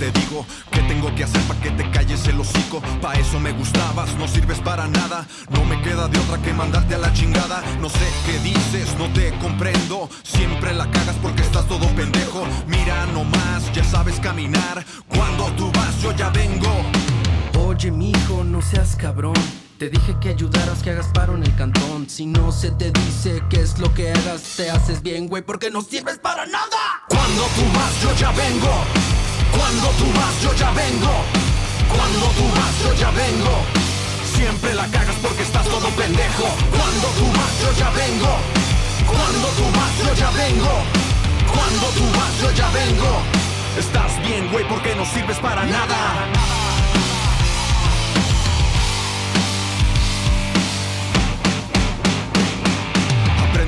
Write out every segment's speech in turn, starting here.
te digo? ¿Qué tengo que hacer para que te calles el hocico? Pa' eso me gustabas, no sirves para nada. No me queda de otra que mandarte a la chingada. No sé qué dices, no te comprendo. Siempre la cagas porque estás todo pendejo. Mira nomás, ya sabes caminar. Cuando tú vas, yo ya vengo. Oye, mijo, no seas cabrón. Te dije que ayudaras, que hagas paro en el cantón. Si no se te dice qué es lo que hagas, te haces bien, güey, porque no sirves para nada. Cuando tú vas, yo ya vengo. Cuando tú vas, yo ya vengo. Cuando tú vas, yo ya vengo. Siempre la cagas porque estás todo pendejo. Cuando tú vas, yo ya vengo. Cuando tú vas, yo ya vengo. Cuando tú vas, yo ya vengo. Estás bien, güey, porque no sirves para nada.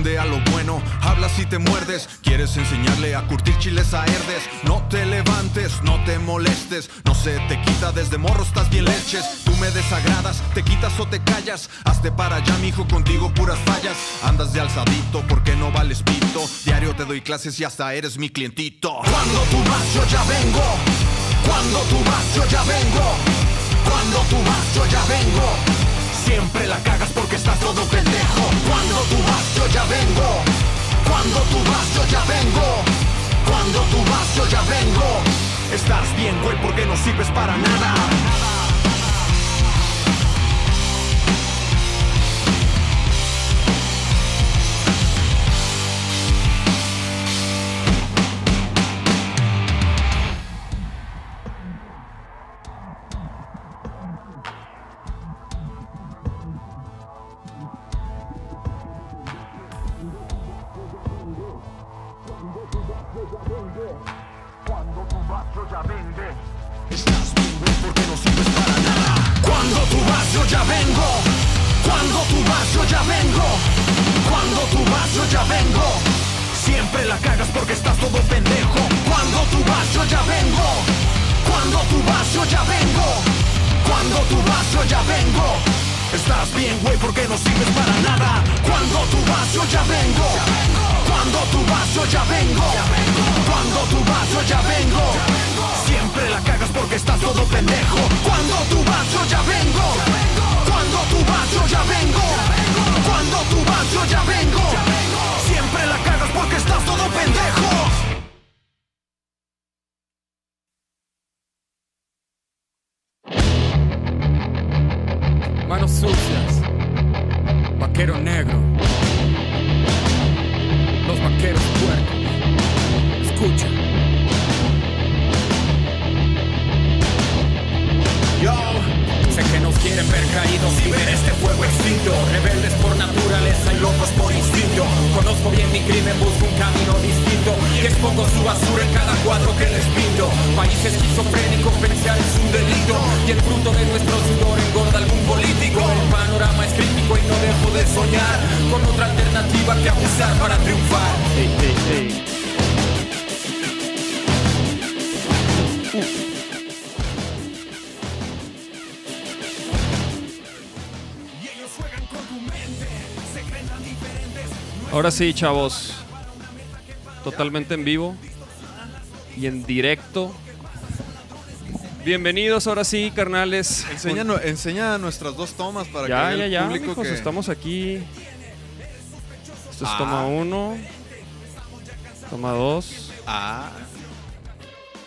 A lo bueno, habla si te muerdes. Quieres enseñarle a curtir chiles a herdes. No te levantes, no te molestes. No se te quita desde morro, estás bien leches. Tú me desagradas, te quitas o te callas. Hazte para allá, mijo, contigo puras fallas. Andas de alzadito porque no vales pito. Diario te doy clases y hasta eres mi clientito. Cuando tú vas, yo ya vengo. Cuando tú vas, yo ya vengo. Cuando tú vas, yo ya vengo. Siempre la cagas porque estás todo pendejo. Cuando tú vas, yo ya vengo. Cuando tú vas, yo ya vengo. Cuando tú vas, yo ya vengo. Estás bien, güey, porque no sirves para nada. Quieren ver caídos y ver este fuego extinto. Rebeldes por naturaleza y locos por instinto. Conozco bien mi crimen, busco un camino distinto. Y expongo su basura en cada cuadro que les pinto. País esquizofrénico, pensar es un delito. Y el fruto de nuestro sudor engorda algún político. El panorama es crítico y no dejo de soñar. Con otra alternativa que abusar para triunfar. Ahora sí, chavos. Totalmente en vivo y en directo. Bienvenidos ahora sí, carnales. Enseña, no- enseña nuestras dos tomas para ya, que ya, el ya, público mijos, que estamos aquí. Esto es Ah. toma uno. Toma dos. Ah,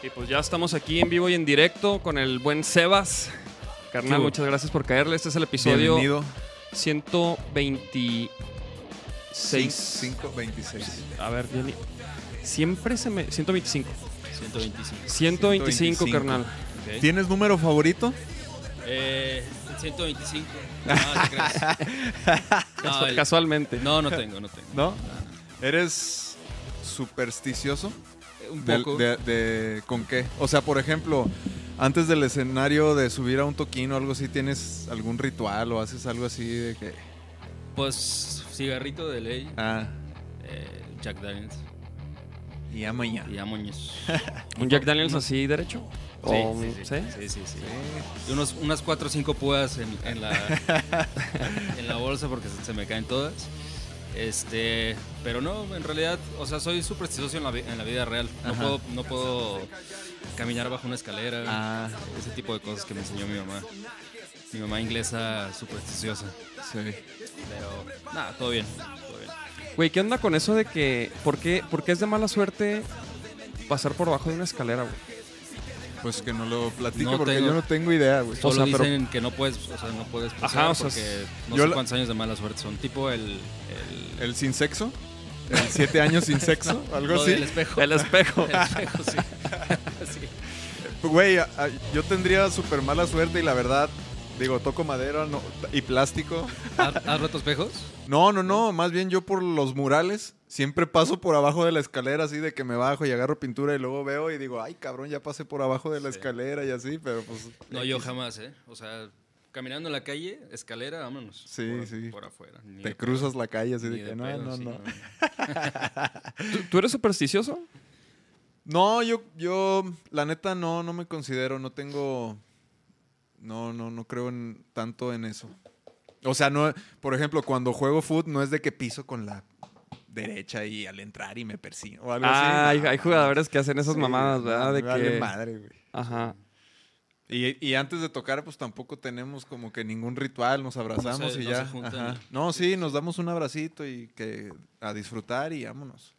Y pues ya estamos aquí en vivo y en directo con el buen Sebas. Carnal, muchas gracias por caerle. Este es el episodio bienvenido. 126. 5, 26. A ver, Jenny. Siempre se me. 125. 125. 125, 125. carnal. ¿Tienes número favorito? Eh, 125. No, te creas. No, el- Casualmente. no, no tengo, no tengo. ¿No? ¿Eres supersticioso? Un Del- poco. de, de- ¿Con qué? O sea, por ejemplo, antes del escenario de subir a un toquín o algo así, ¿tienes algún ritual o haces algo así de que... Pues cigarrito de ley, Ah, eh, Jack Daniels y ya mañana. y Amoñez. ¿Un Jack Daniels así derecho? Sí, ¿O- sí, sí, ¿sí? sí, sí, sí. Y unos, unas 4 o 5 púas en, en la, en la bolsa porque se, se me caen todas. Este, pero no, en realidad, o sea, soy supersticioso en la, en la vida real. No Ajá. puedo, no puedo caminar bajo una escalera. Ah. Ese tipo de cosas que me enseñó mi mamá. Mi mamá inglesa supersticiosa. Sí. Pero nada, todo bien, todo bien. Güey, ¿qué onda con eso de que. ¿Por qué, por qué es de mala suerte pasar por debajo de una escalera, güey? Pues que no lo platique No porque tengo- yo no tengo idea, güey. Solo sea, pero- dicen que no puedes, o sea, no puedes pasar Ajá, o sea, porque no yo sé la- cuántos años de mala suerte son. Tipo el... el ¿El sin sexo? ¿El siete años sin sexo? ¿Algo lo así? del espejo. El espejo. El espejo, sí. Sí. Güey, a- a- yo tendría súper mala suerte y la verdad, digo, toco madera no- y plástico. ¿Has, roto espejos? No, no, no, más bien yo por los murales siempre paso por abajo de la escalera así de que me bajo y agarro pintura y luego veo y digo, ay cabrón, ya pasé por abajo de la escalera y así, pero pues... No, yo jamás, ¿eh? O sea, caminando en la calle, escalera, vámonos. Sí, por, sí. Por afuera. Ni Te de cruzas la calle así de que de no, pedo, no, sí, no. ¿Tú, tú eres supersticioso? No, yo, yo, la neta no, no me considero, no tengo, no, no, no creo en, tanto en eso. O sea, no, por ejemplo, cuando juego foot no es de que piso con la derecha y al entrar y me persigo o algo Ah, hay, así. hay jugadores que hacen esas Sí, mamadas, no, ¿verdad? De vale que. madre, güey. Ajá. Y, y antes de tocar, pues tampoco tenemos como que ningún ritual, nos abrazamos se- y no ya. se juntan Ajá. y- No, sí, nos damos un abracito y que a disfrutar y vámonos.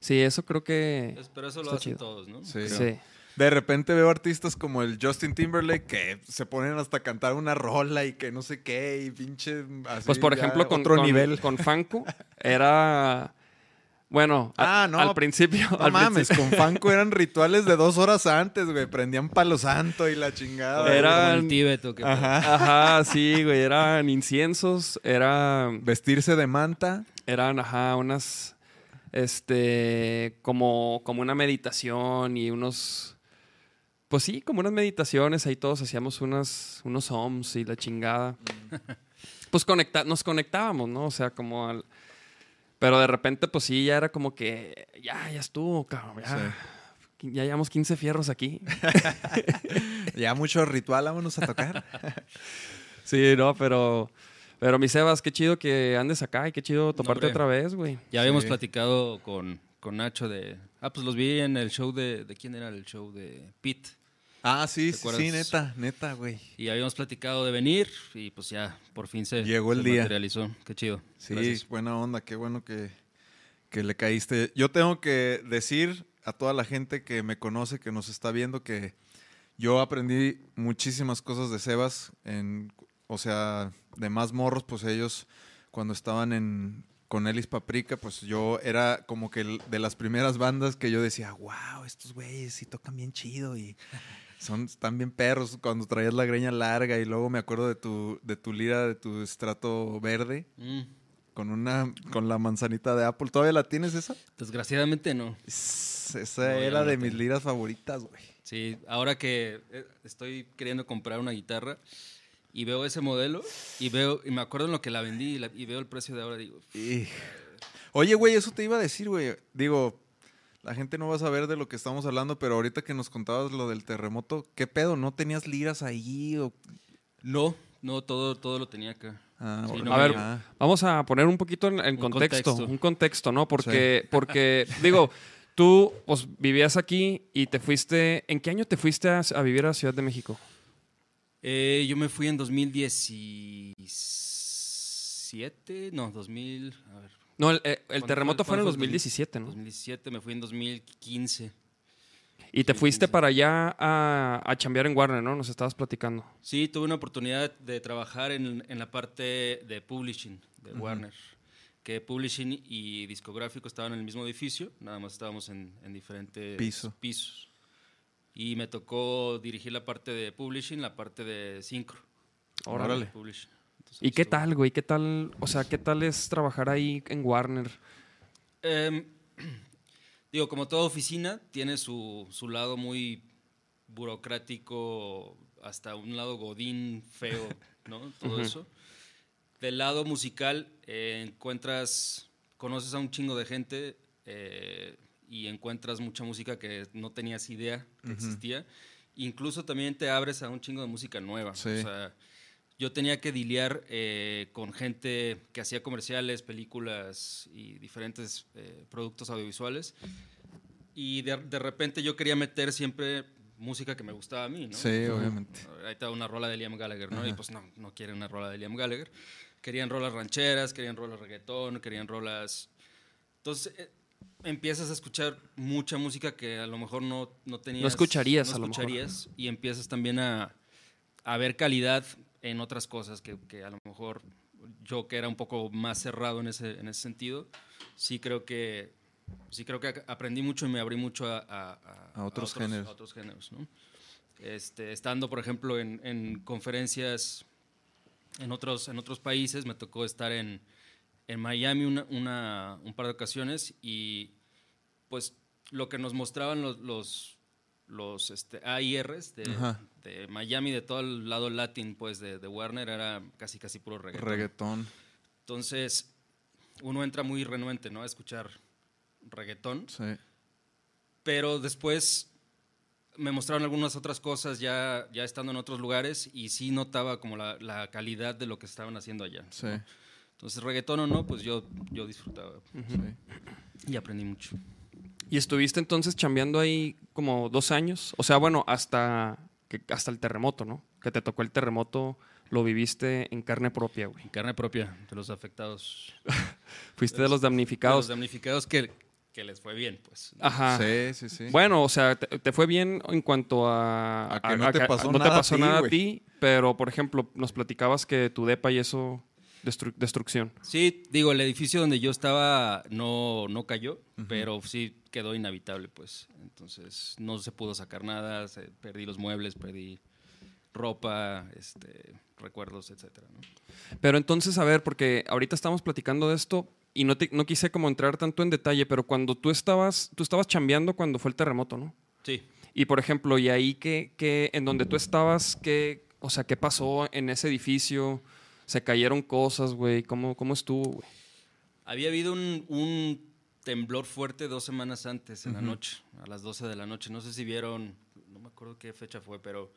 Sí, eso creo que. Pero eso lo Está hacen chido. todos, ¿no? Sí. Sí. De repente veo artistas como el Justin Timberlake que se ponen hasta a cantar una rola y que no sé qué y pinche así Pues por ejemplo, con, otro con, nivel. con Fanco era. Bueno, a- Ah, no, al principio. No al mames, principio- con Fanco eran rituales de dos horas antes, güey. Prendían palo santo y la chingada. Eran- el Tíbet o qué Ajá. Ajá, sí, güey. Eran inciensos, era, Vestirse de manta. eran, ajá, unas. Este. Como, como una meditación y unos. Pues sí, como unas meditaciones. Ahí todos hacíamos unas, unos ohms y la chingada. Pues conecta nos conectábamos, ¿no? O sea, como al. Pero de repente, pues sí, ya era como que. Ya, ya estuvo, cabrón. Ya, ya llevamos 15 fierros aquí. Ya mucho ritual, vámonos a tocar. Sí, no, pero. Pero mi Sebas, qué chido que andes acá y qué chido toparte hombre. otra vez, güey. Ya habíamos Sí. platicado con, con Nacho de... Ah, pues los vi en el show de... ¿De quién era el show? De Pete. Ah, sí, ¿Te sí, neta, neta, güey. Y habíamos platicado de venir y pues ya, por fin se, Llegó el se día. materializó. Qué chido. Sí, Gracias. buena onda, qué bueno que, que le caíste. Yo tengo que decir a toda la gente que me conoce, que nos está viendo, que yo aprendí muchísimas cosas de Sebas, en, o sea, de más morros, pues ellos cuando estaban en con Elis Paprika, pues yo era como que de las primeras bandas que yo decía, wow, estos güeyes sí tocan bien chido y son, están bien perros cuando traías la greña larga y luego me acuerdo de tu, de tu lira, de tu estrato verde Mm, con una con la manzanita de Apple. ¿Todavía la tienes esa? desgraciadamente no. Esa esa No, ya era de mis liras favoritas, güey. Sí, ahora que eh, estoy queriendo comprar una guitarra y veo ese modelo y veo y me acuerdo en lo que la vendí y, la- y veo el precio de ahora digo, Y- Oye, güey, eso te iba a decir, güey. Digo, la gente no va a saber de lo que estamos hablando, pero ahorita que nos contabas lo del terremoto, ¿qué pedo? ¿No tenías liras ahí? O... no, no, todo, todo lo tenía acá. Ah, Sí, órale. no A ver. Ah. Vamos a poner un poquito en, en Un contexto, contexto. un contexto, ¿no? Porque, porque digo, tú pues, vivías aquí y te fuiste. ¿En qué año te fuiste a, a vivir a Ciudad de México? Eh, yo me fui en 2017, no, 2000, a ver, No, el, eh, el ¿Cuándo terremoto fue en el fue? 2017, ¿no? 2017, me fui en 2015. Y te fuiste 2015. para allá a, a chambear en Warner, ¿no? Nos estabas platicando. Sí, tuve una oportunidad de trabajar en, en la parte de publishing de Warner. Que publishing y discográfico estaban en el mismo edificio, nada más estábamos en, en diferentes Piso. pisos. Y me tocó dirigir la parte de publishing, la parte de sincro. Órale. Entonces, ¿Y qué tal, güey? ¿Qué tal? O sea, ¿qué tal es trabajar ahí en Warner? Em, digo, como toda oficina, tiene su, su lado muy burocrático, hasta un lado godín feo, ¿no? Todo eso. Del lado musical, eh, encuentras, conoces a un chingo de gente eh, y encuentras mucha música que no tenías idea que existía. Incluso también te abres a un chingo de música nueva. Sí. O sea, yo tenía que diliar eh, con gente que hacía comerciales, películas y diferentes eh, productos audiovisuales. Y de, de repente yo quería meter siempre música que me gustaba a mí, ¿no? Sí, obviamente. Ahí estaba una rola de Liam Gallagher, ¿no? Y pues no, no quieren una rola de Liam Gallagher. Querían rolas rancheras, querían rolas reggaetón, querían rolas... Entonces eh, empiezas a escuchar mucha música que a lo mejor no, no tenías... No escucharías, no a lo mejor. escucharías, Y empiezas también a, a ver calidad en otras cosas que, que a lo mejor yo que era un poco más cerrado en ese, en ese sentido, sí creo que sí creo que aprendí mucho y me abrí mucho a, a- a- A otros géneros. a otros géneros, ¿no? Este, estando, por ejemplo, en, en conferencias en otros, en otros países, me tocó estar en, en Miami una, una- un par de ocasiones y pues lo que nos mostraban los, los, los este, AIRs de, de Miami, de todo el lado latín pues, de, de Warner, era casi casi puro reggaetón. Reggaetón. Entonces, uno entra muy renuente, ¿no? A escuchar reggaetón. Sí. Pero después me mostraron algunas otras cosas ya, ya estando en otros lugares y sí notaba como la, la calidad de lo que estaban haciendo allá. Sí. Entonces, reggaetón o no, pues yo, yo disfrutaba sí. y aprendí mucho. ¿Y estuviste entonces chambeando ahí como dos años? O sea, bueno, hasta, que, hasta el terremoto, ¿no? Que te tocó el terremoto, lo viviste en carne propia, güey. En carne propia de los afectados. Fuiste de los De damnificados. los damnificados que, que les fue bien, pues. Ajá. Sí, sí, sí. Bueno, o sea, te, te fue bien en cuanto a... A que no te pasó no nada te a pasó ti, nada a güey. ti, pero, por ejemplo, nos platicabas que tu depa y eso, destru- destrucción. Sí, digo, el edificio donde yo estaba no, no cayó, pero sí quedó inhabitable, pues. Entonces no se pudo sacar nada, se- perdí los muebles, perdí ropa, este, recuerdos, etcétera. ¿no? Pero entonces, a ver, porque ahorita estamos platicando de esto y no, te- no quise como entrar tanto en detalle, pero cuando tú estabas, tú estabas chambeando cuando fue el terremoto, ¿no? Sí. Y por ejemplo, y ahí que, que en donde tú estabas, ¿qué, o sea, qué pasó en ese edificio? ¿Se cayeron cosas, güey? ¿Cómo, ¿Cómo estuvo, güey? Había habido un, un temblor fuerte dos semanas antes, en la noche, a las 12 de la noche. No sé si vieron, no me acuerdo qué fecha fue, pero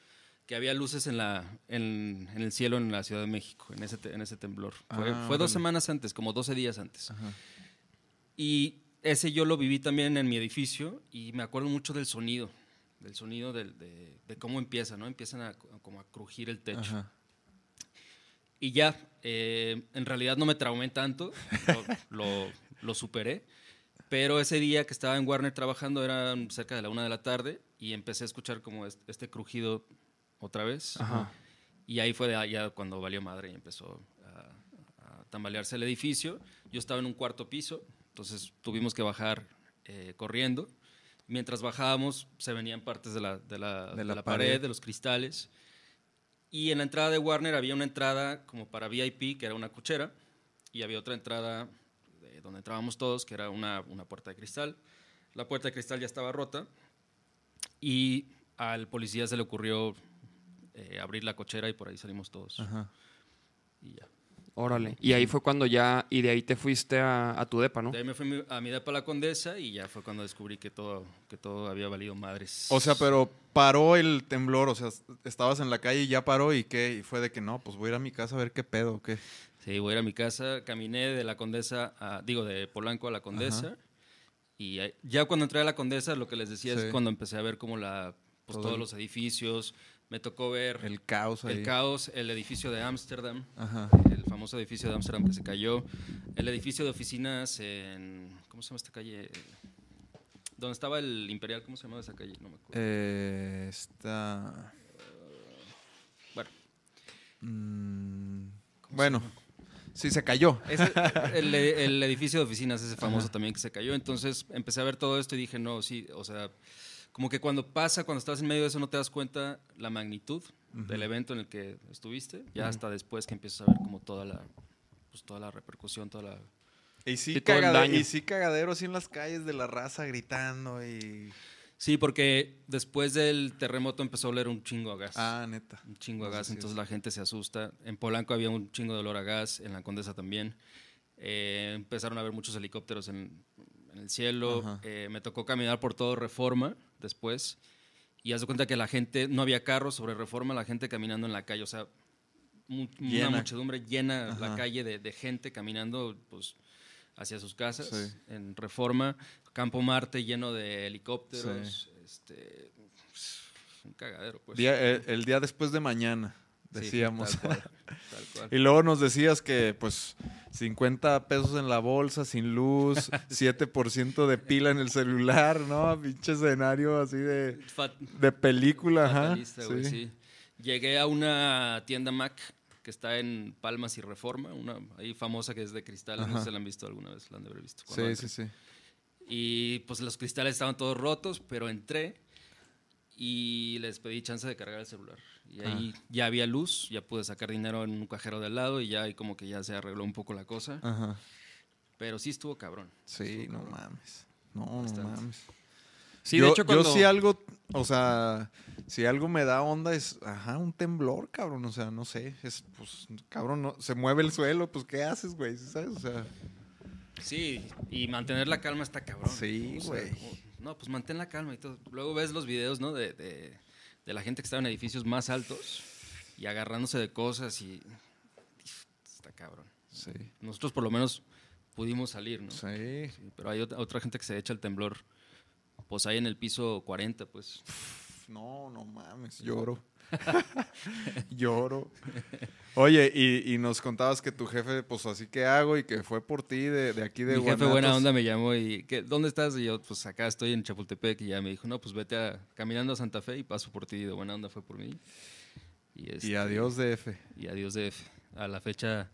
que había luces en, la, en, en el cielo en la Ciudad de México, en ese, te- en ese temblor. Fue, Ah, fue dos semanas antes, como 12 días antes. Y ese yo lo viví también en mi edificio y me acuerdo mucho del sonido, del sonido del- de, de cómo empieza, ¿no? Empiezan a, como a crujir el techo. Ajá. Y ya, eh, en realidad no me traumé tanto, lo, lo- lo superé. Pero ese día que estaba en Warner trabajando era cerca de la una de la tarde y empecé a escuchar como est- este crujido otra vez. Ajá. Y ahí fue de- ya cuando valió madre y empezó a, a tambalearse el edificio. Yo estaba en un cuarto piso, entonces tuvimos que bajar eh, corriendo. Mientras bajábamos, se venían partes de la, de la- de la la pared, pared. de los cristales. Y en la entrada de Warner había una entrada como para VIP, que era una cochera, y había otra entrada de donde entrábamos todos, que era una, una puerta de cristal. La puerta de cristal ya estaba rota y al policía se le ocurrió eh, abrir la cochera y por ahí salimos todos. Ajá. Y ya. Órale. Y ahí fue cuando ya, y de ahí te fuiste a, a tu depa, ¿no? De ahí me fui a mi depa la condesa y ya fue cuando descubrí que todo, que todo había valido madres. O sea, pero paró el temblor, o sea, estabas en la calle y ya paró y qué, y fue de que no, pues voy a ir a mi casa a ver qué pedo, o qué. Sí, voy a ir a mi casa, caminé de la Condesa, a- digo, de Polanco a la Condesa. Y ya cuando entré a la Condesa, lo que les decía Sí. es cuando empecé a ver como la, pues, Todo todos los edificios. Me tocó ver El caos ahí. el caos, el edificio de Ámsterdam, famoso edificio de Ámsterdam que se cayó, el edificio de oficinas en, ¿cómo se llama esta calle? Donde estaba el Imperial, ¿cómo se llamaba esa calle? No me acuerdo. Eh, está. Bueno, mm, bueno, sí, se cayó. Ese- el, el edificio de oficinas, ese famoso también que se cayó. Entonces empecé a ver todo esto y dije, no, sí, o sea, como que cuando pasa, cuando estás en medio de eso, no te das cuenta la magnitud del evento en el que estuviste. Ya hasta después que empiezas a ver como toda la, pues, toda la repercusión, toda la... Y sí, cagade- y sí cagadero así en las calles de la raza gritando y... Sí, porque después del terremoto empezó a oler un chingo a gas. Ah, neta. un chingo a No sé gas, si entonces es- la gente se asusta. En Polanco había un chingo de olor a gas, en la Condesa también. Eh, empezaron a ver muchos helicópteros en, en el cielo. Eh, me tocó caminar por todo Reforma después. Y haz de cuenta que la gente, no había carros sobre Reforma, la gente caminando en la calle. O sea, mu- Llena. una muchedumbre llena la calle de, de gente caminando pues, hacia sus casas. Sí. En Reforma, Campo Marte lleno de helicópteros. Este, un cagadero, pues. Día- el, el día después de mañana, Sí, decíamos. tal cual, tal cual. y luego nos decías que, pues, 50 pesos en la bolsa, sin luz, 7% de pila en el celular, ¿no? Pinche escenario así de, Fat- de película, ajá. sí. Llegué a una tienda Mac que está en Palmas y Reforma, una ahí famosa que es de cristal, no sé si la han visto alguna vez, la han de haber visto. Sí, sí, sí. Y pues los cristales estaban todos rotos, pero entré y les pedí chance de cargar el celular. Y ahí ya había luz, ya pude sacar dinero en un cajero de al lado y ya ahí como que ya se arregló un poco la cosa. Ajá. Pero sí estuvo cabrón. Sí, no mames. No, no mames. Sí, yo, de hecho, yo cuando... sí algo, o sea, si algo me da onda es, ajá, un temblor, cabrón, o sea, no sé, es, pues, cabrón, no, se mueve el suelo, pues, ¿qué haces, güey? ¿Sabes? O sea, Sí, y mantener la calma está cabrón. Sí, O sea, güey. no, pues mantén la calma y todo. Luego ves los videos, ¿no? De, de- de la gente que estaba en edificios más altos y agarrándose de cosas y... Está cabrón. sí, Nosotros por lo menos pudimos salir, ¿no? sí. Sí, pero hay otra, otra gente que se echa el temblor. Pues ahí en el piso 40, pues. No, no mames, lloro. lloro. Oye, y, y nos contabas que tu jefe, pues, así que hago y que fue por ti de, de aquí de Mi jefe Guanatos. buena onda me llamó y ¿qué, ¿dónde estás? Y yo, pues acá estoy en Chapultepec y ya me dijo, no, pues vete a, caminando a Santa Fe y paso por ti. De buena onda fue por mí. Y, Y este, adiós DF. Y adiós de A la fecha,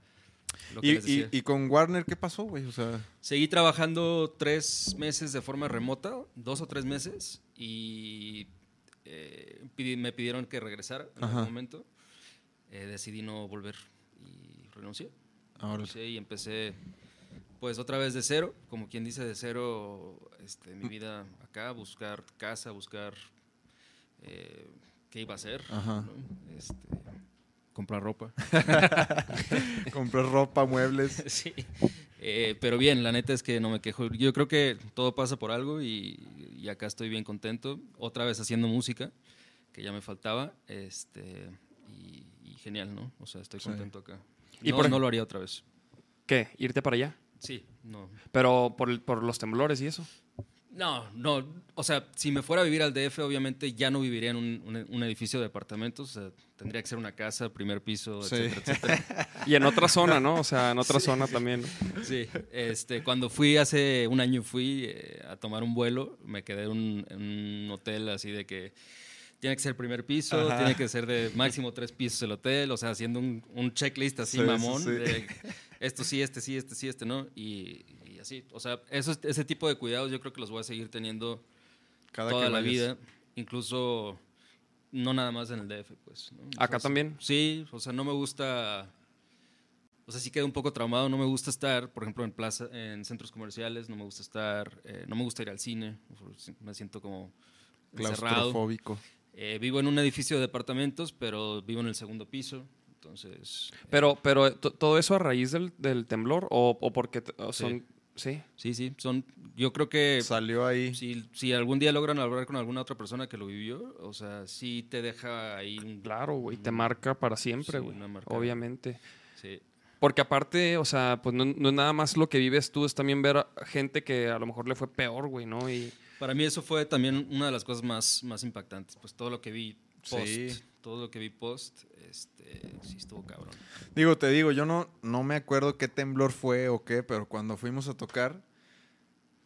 lo que Y, les y, decía. y con Warner, ¿qué pasó, güey? O sea, Seguí trabajando tres meses de forma remota, dos o tres meses, y eh, pidi- me pidieron que regresara en Ajá. algún momento. Eh, decidí no volver y renuncié. ahora Renuncié y empecé, pues otra vez de cero, como quien dice, de cero este, mi vida acá, buscar casa, buscar eh, qué iba a hacer, Ajá. ¿no? Este, comprar ropa. compré ropa, muebles. Sí. Eh, pero bien, la neta es que no me quejo. Yo creo que todo pasa por algo y, y acá estoy bien contento. Otra vez haciendo música, que ya me faltaba. Este, y, y genial, ¿no? O sea, estoy Sí. contento acá. Y no, por no lo haría otra vez. ¿Qué? ¿Irte para allá? Sí, no. Pero por, por los temblores y eso. No, no. O sea, si me fuera a vivir al DF, obviamente ya no viviría en un, un- un edificio de departamentos. O sea, tendría que ser una casa, primer piso, Sí. etcétera, etcétera. Y en otra zona, ¿no? O sea, en otra zona también. Sí, este, cuando fui hace un año fui eh, a tomar un vuelo, me quedé en un, en un hotel así de que tiene que ser primer piso, Ajá. tiene que ser de máximo tres pisos el hotel, o sea, haciendo un, un checklist así Sí, sí, mamón, sí. de esto sí, este sí, este sí, este no, y así, o sea, esos, ese tipo de cuidados yo creo que los voy a seguir teniendo Cada toda que la vida, incluso no nada más en el DF, pues. ¿Acá también? Sí, o sea, no me gusta. O sea, sí quedé un poco traumado. No me gusta estar, por ejemplo, en plaza, en centros comerciales. No me gusta estar, eh, no me gusta ir al cine. Me siento como. Claustrofóbico. Eh, vivo en un edificio de departamentos, pero vivo en el segundo piso. Entonces, Pero, pero ¿to- ¿todo eso a raíz del, del temblor? ¿O, o porque o son...? Sí. Sí, sí, son. Yo creo que Salió ahí. si, si algún día logran hablar con alguna otra persona que lo vivió, o sea, sí te deja ahí un. Claro, güey. Te marca para siempre, Sí, güey. Obviamente. Sí. Porque aparte, o sea, pues no, no es nada más lo que vives tú, es también ver a gente que a lo mejor le fue peor, güey, ¿no? Y Para mí eso fue también una de las cosas más, más impactantes, pues todo lo que vi post, Sí. Todo lo que vi post, este, sí estuvo cabrón. Digo, te digo, yo no, no me acuerdo qué temblor fue o qué, pero cuando fuimos a tocar,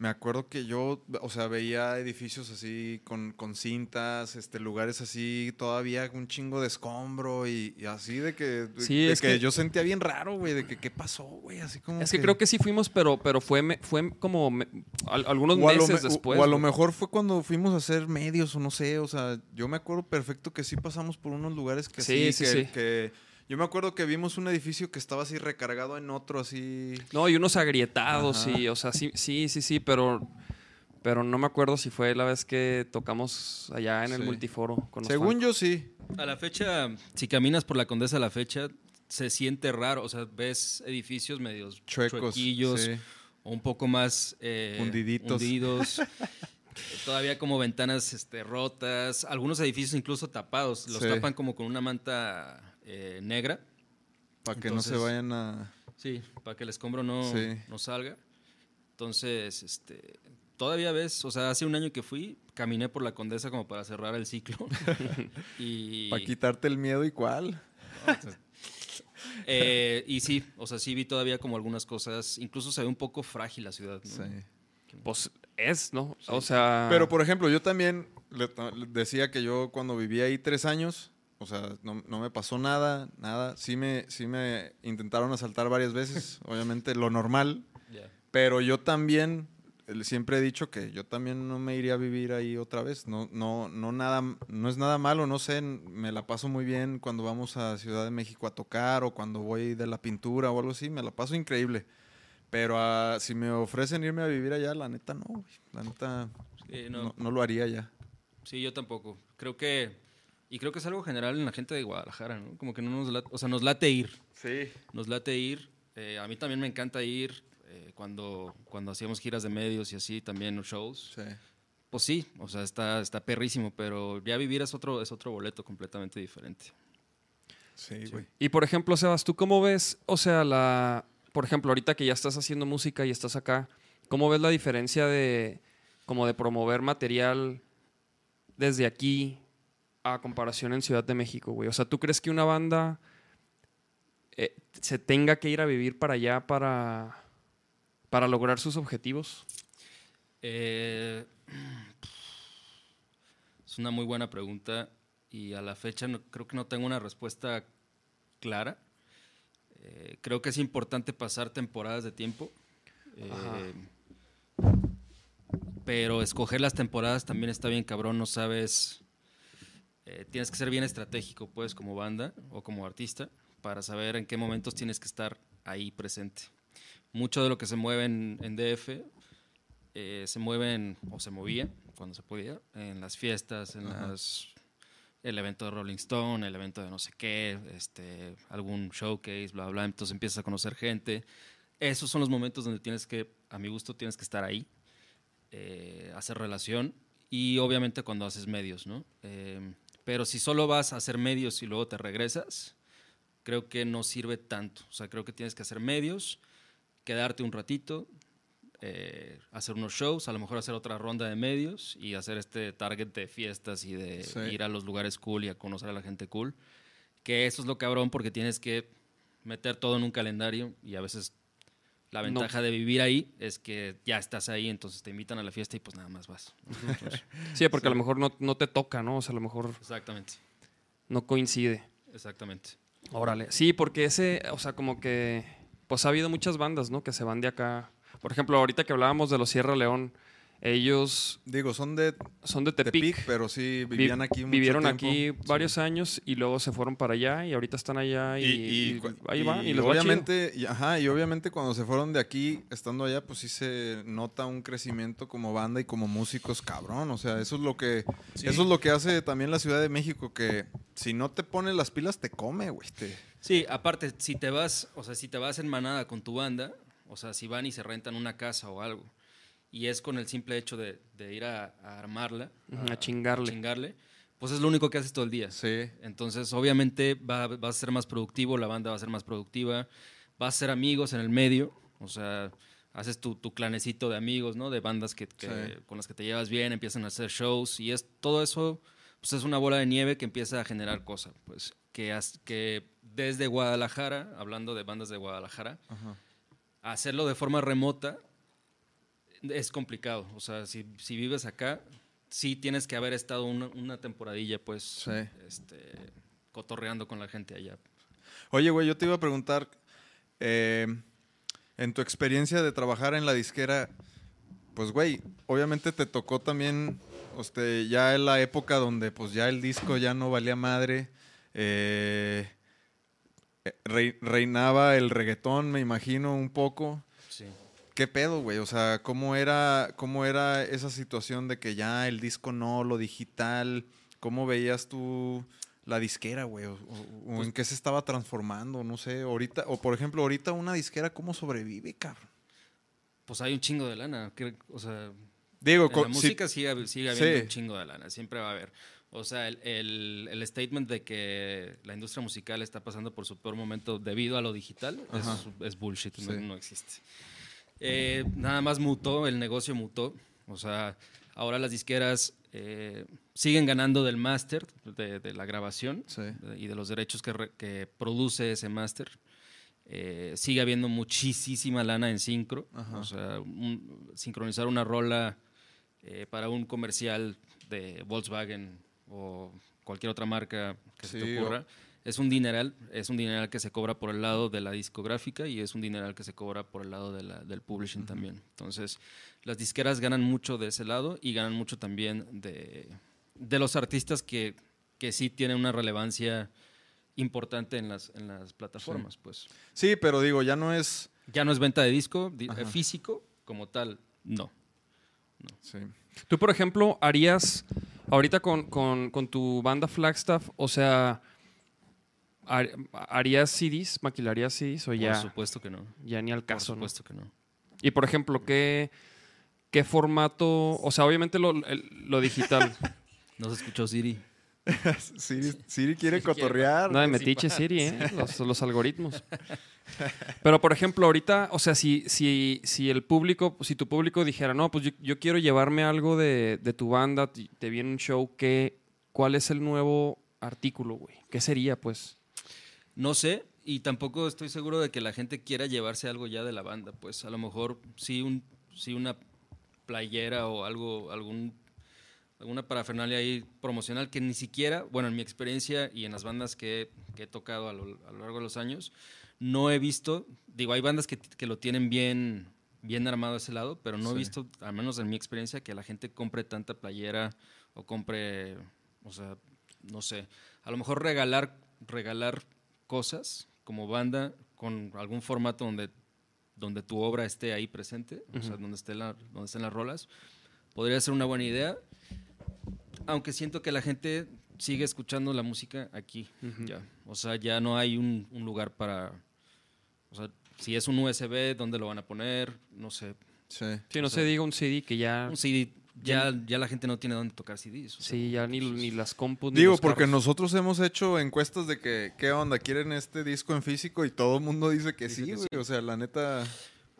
me acuerdo que yo, o sea, veía edificios así con, con cintas, este, lugares así, todavía un chingo de escombro y, y así de que, de, Sí, de es que, que- yo sentía bien raro, güey, de que qué pasó, güey, así como es que creo que sí fuimos, pero, pero fue, me- fue como me- algunos a, lo meses me- después. o a lo mejor fue cuando fuimos a hacer medios o no sé, o sea, yo me acuerdo perfecto que sí pasamos por unos lugares que Sí, sí, sí, que, sí. que- yo me acuerdo que vimos un edificio que estaba así recargado en otro así. No, y unos agrietados, Ajá. sí, o sea, sí, sí, sí, sí, pero, pero no me acuerdo si fue la vez que tocamos allá en el Sí. multiforo. Con los Según fans. yo sí. A la fecha, si caminas por la Condesa a la fecha, se siente raro, o sea, ves edificios medios Chuecos, chuequillos sí. o un poco más eh, Hundiditos. hundidos. Todavía como ventanas este, rotas, algunos edificios incluso tapados, los Sí. tapan como con una manta eh, negra Para que no se Entonces- vayan a... Sí, para que el escombro no, Sí. no salga. Entonces, este, todavía ves, o sea, hace un año que fui, caminé por la Condesa como para cerrar el ciclo. y, Para quitarte el miedo y cuál. eh, y sí, o sea, sí vi todavía como algunas cosas, incluso se ve un poco frágil la ciudad. ¿no? Sí. Pues es, ¿no? O sea. Pero, por ejemplo, yo también le- le decía que yo cuando viví ahí tres años, o sea, no, no me pasó nada, nada. Sí me, sí me intentaron asaltar varias veces, obviamente lo normal. Pero yo también siempre he dicho que yo también no me iría a vivir ahí otra vez. No, no, no nada, no es nada malo, no sé, me la paso muy bien cuando vamos a Ciudad de México a tocar o cuando voy de la pintura o algo así, me la paso increíble. Pero ah, si me ofrecen irme a vivir allá, la neta no. La neta Sí, no, no, no lo haría ya. sí, yo tampoco. Creo que, y creo que es algo general en la gente de Guadalajara, ¿no? Como que no nos late, o sea, nos late ir. Sí. Nos late ir. Eh, a mí también me encanta ir eh, cuando, cuando hacíamos giras de medios y así, también shows. Sí. Pues sí, o sea, está, está perrísimo, pero ya vivir es otro, es otro boleto completamente diferente. Sí, güey. Y por ejemplo, Sebas, ¿tú cómo ves, o sea, la, por ejemplo, ahorita que ya estás haciendo música y estás acá, ¿cómo ves la diferencia de, como de promover material desde aquí a comparación en Ciudad de México, güey? O sea, ¿tú crees que una banda eh, se tenga que ir a vivir para allá para, para lograr sus objetivos? Eh, es una muy buena pregunta y a la fecha no- creo que no tengo una respuesta clara. Eh, creo que es importante pasar temporadas de tiempo. eh, pero escoger las temporadas también está bien cabrón, no sabes. Eh, tienes que ser bien estratégico, pues, como banda o como artista, para saber en qué momentos tienes que estar ahí presente. Mucho de lo que se mueve en, en DF eh, se mueven o se movía cuando se podía en las fiestas, en las el evento de Rolling Stone, el evento de no sé qué, este, algún showcase, bla, bla. Entonces empiezas a conocer gente. Esos son los momentos donde tienes que, a mi gusto, tienes que estar ahí, eh, hacer relación y obviamente cuando haces medios, ¿no? Eh, pero si solo vas a hacer medios y luego te regresas, creo que no sirve tanto. O sea, creo que tienes que hacer medios, quedarte un ratito, eh, hacer unos shows, a lo mejor hacer otra ronda de medios y hacer este target de fiestas y de Sí. ir a los lugares cool y a conocer a la gente cool. Que eso es lo cabrón porque tienes que meter todo en un calendario y a veces la No. ventaja de vivir ahí es que ya estás ahí, entonces te invitan a la fiesta y pues nada más vas. Entonces, Sí, porque a lo mejor no, no te toca, ¿no? O sea, a lo mejor exactamente, no coincide. exactamente. Órale. Sí, porque ese, o sea, como que, pues ha habido muchas bandas, ¿no? Que se van de acá. Por ejemplo, ahorita que hablábamos de los Sierra León, ellos Digo, son de son de Tepic, Tepic. pero sí vi- vivían aquí mucho vivieron tiempo. aquí varios años y luego se fueron para allá y ahorita están allá y, ahí van y, les obviamente, y, ajá, y obviamente cuando se fueron de aquí, estando allá, pues sí se nota un crecimiento como banda y como músicos, cabrón. O sea, eso es lo que, eso es lo que hace también la Ciudad de México, que si no te pones las pilas, te come, güey. te- Sí, aparte, si te vas, o sea, si te vas en manada con tu banda, o sea, si van y se rentan una casa o algo, y es con el simple hecho de, de ir a, a armarla, Ujú, a chingarle. chingarle, pues es lo único que haces todo el día. Sí. Entonces, obviamente, va, vas a ser más productivo, la banda va a ser más productiva, vas a ser amigos en el medio, o sea, haces tu, tu clanecito de amigos, ¿no? De bandas que, que- Sí. con las que te llevas bien, empiezan a hacer shows, y es todo eso, pues es una bola de nieve que empieza a generar cosas, pues, que, desde Guadalajara, hablando de bandas de Guadalajara, hacerlo de forma remota es complicado. O sea, si, si vives acá, sí tienes que haber estado una, una temporadilla, pues, Sí. este, cotorreando con la gente allá. Oye, güey, yo te iba a preguntar, eh, en tu experiencia de trabajar en la disquera, pues, güey, obviamente te tocó también, este, ya en la época donde, pues, ya el disco ya no valía madre, eh, eh, rei- reinaba el reggaetón, me imagino, un poco. Sí. ¿Qué pedo, güey? O sea, ¿cómo era, ¿cómo era esa situación de que ya el disco no, lo digital? ¿Cómo veías tú la disquera, güey? O, o- o en qué se estaba transformando? No sé, ahorita, o por ejemplo, ahorita una disquera, ¿cómo sobrevive, cabrón? Pues hay un chingo de lana. o sea, Digo, en la música sigue, sigue habiendo Sí. un chingo de lana. Siempre va a haber. O sea, el, el- el statement de que la industria musical está pasando por su peor momento debido a lo digital es, es bullshit, no existe. Eh, nada más mutó, el negocio mutó. O sea, ahora las disqueras eh, siguen ganando del máster, de, de la grabación Sí. de- y de los derechos que, re- que produce ese máster. Eh, sigue habiendo muchísima lana en sincro. O sea, un- sincronizar una rola eh, para un comercial de Volkswagen o cualquier otra marca que se te o- ocurra. Es un dineral, es un dineral que se cobra por el lado de la discográfica y es un dineral que se cobra por el lado de la- del publishing también. Entonces, las disqueras ganan mucho de ese lado y ganan mucho también de, de los artistas que, que sí tienen una relevancia importante en las, en las plataformas. Pues. Sí, pero digo, ya no es. Ya no es venta de disco di- eh, físico como tal, no. Sí. Tú, por ejemplo, harías, ahorita con, con- con tu banda Flagstaff, o sea, ¿harías CDs? ¿Maquilarías CDs o Por ya, supuesto que no. ya ni al Por caso? ¿no? supuesto que no. Y, por ejemplo, ¿qué, qué formato? O sea, obviamente lo, el- lo digital. No se escuchó Siri. Siri, Siri quiere cotorrear. No de metiche Siri, ¿eh? Los, los algoritmos. Pero, por ejemplo, ahorita, o sea, si, si, si el público, si tu público dijera, no, pues yo, yo quiero llevarme algo de, de tu banda, te, te viene un show, ¿qué, ¿cuál es el nuevo artículo, güey? ¿Qué sería, pues? No sé, y tampoco estoy seguro de que la gente quiera llevarse algo ya de la banda. Pues a lo mejor sí, un, sí una playera o algo, algún, alguna parafernalia ahí promocional que ni siquiera, bueno, en mi experiencia y en las bandas que, he- que he tocado a lo, a lo largo de los años, no he visto, digo, hay bandas que, que lo tienen bien, bien armado ese lado, pero no he visto, al menos en mi experiencia, que la gente compre tanta playera o compre, o sea, no sé, a lo mejor regalar, regalar cosas como banda con algún formato donde, donde tu obra esté ahí presente, o sea, donde, esté la, donde estén las rolas, podría ser una buena idea, aunque siento que la gente sigue escuchando la música aquí, ya. O sea, ya no hay un, un lugar para, o sea, si es un USB, ¿dónde lo van a poner? No sé. Sí. Si no se diga un CD que ya, Un CD, ya, ya la gente no tiene dónde tocar CDs. o sea, sí, ya ni, ni las compus, ni Digo, los porque carros. nosotros hemos hecho encuestas de que, ¿qué onda? ¿Quieren este disco en físico? Y todo el mundo dice que sí, güey. O sea, la neta.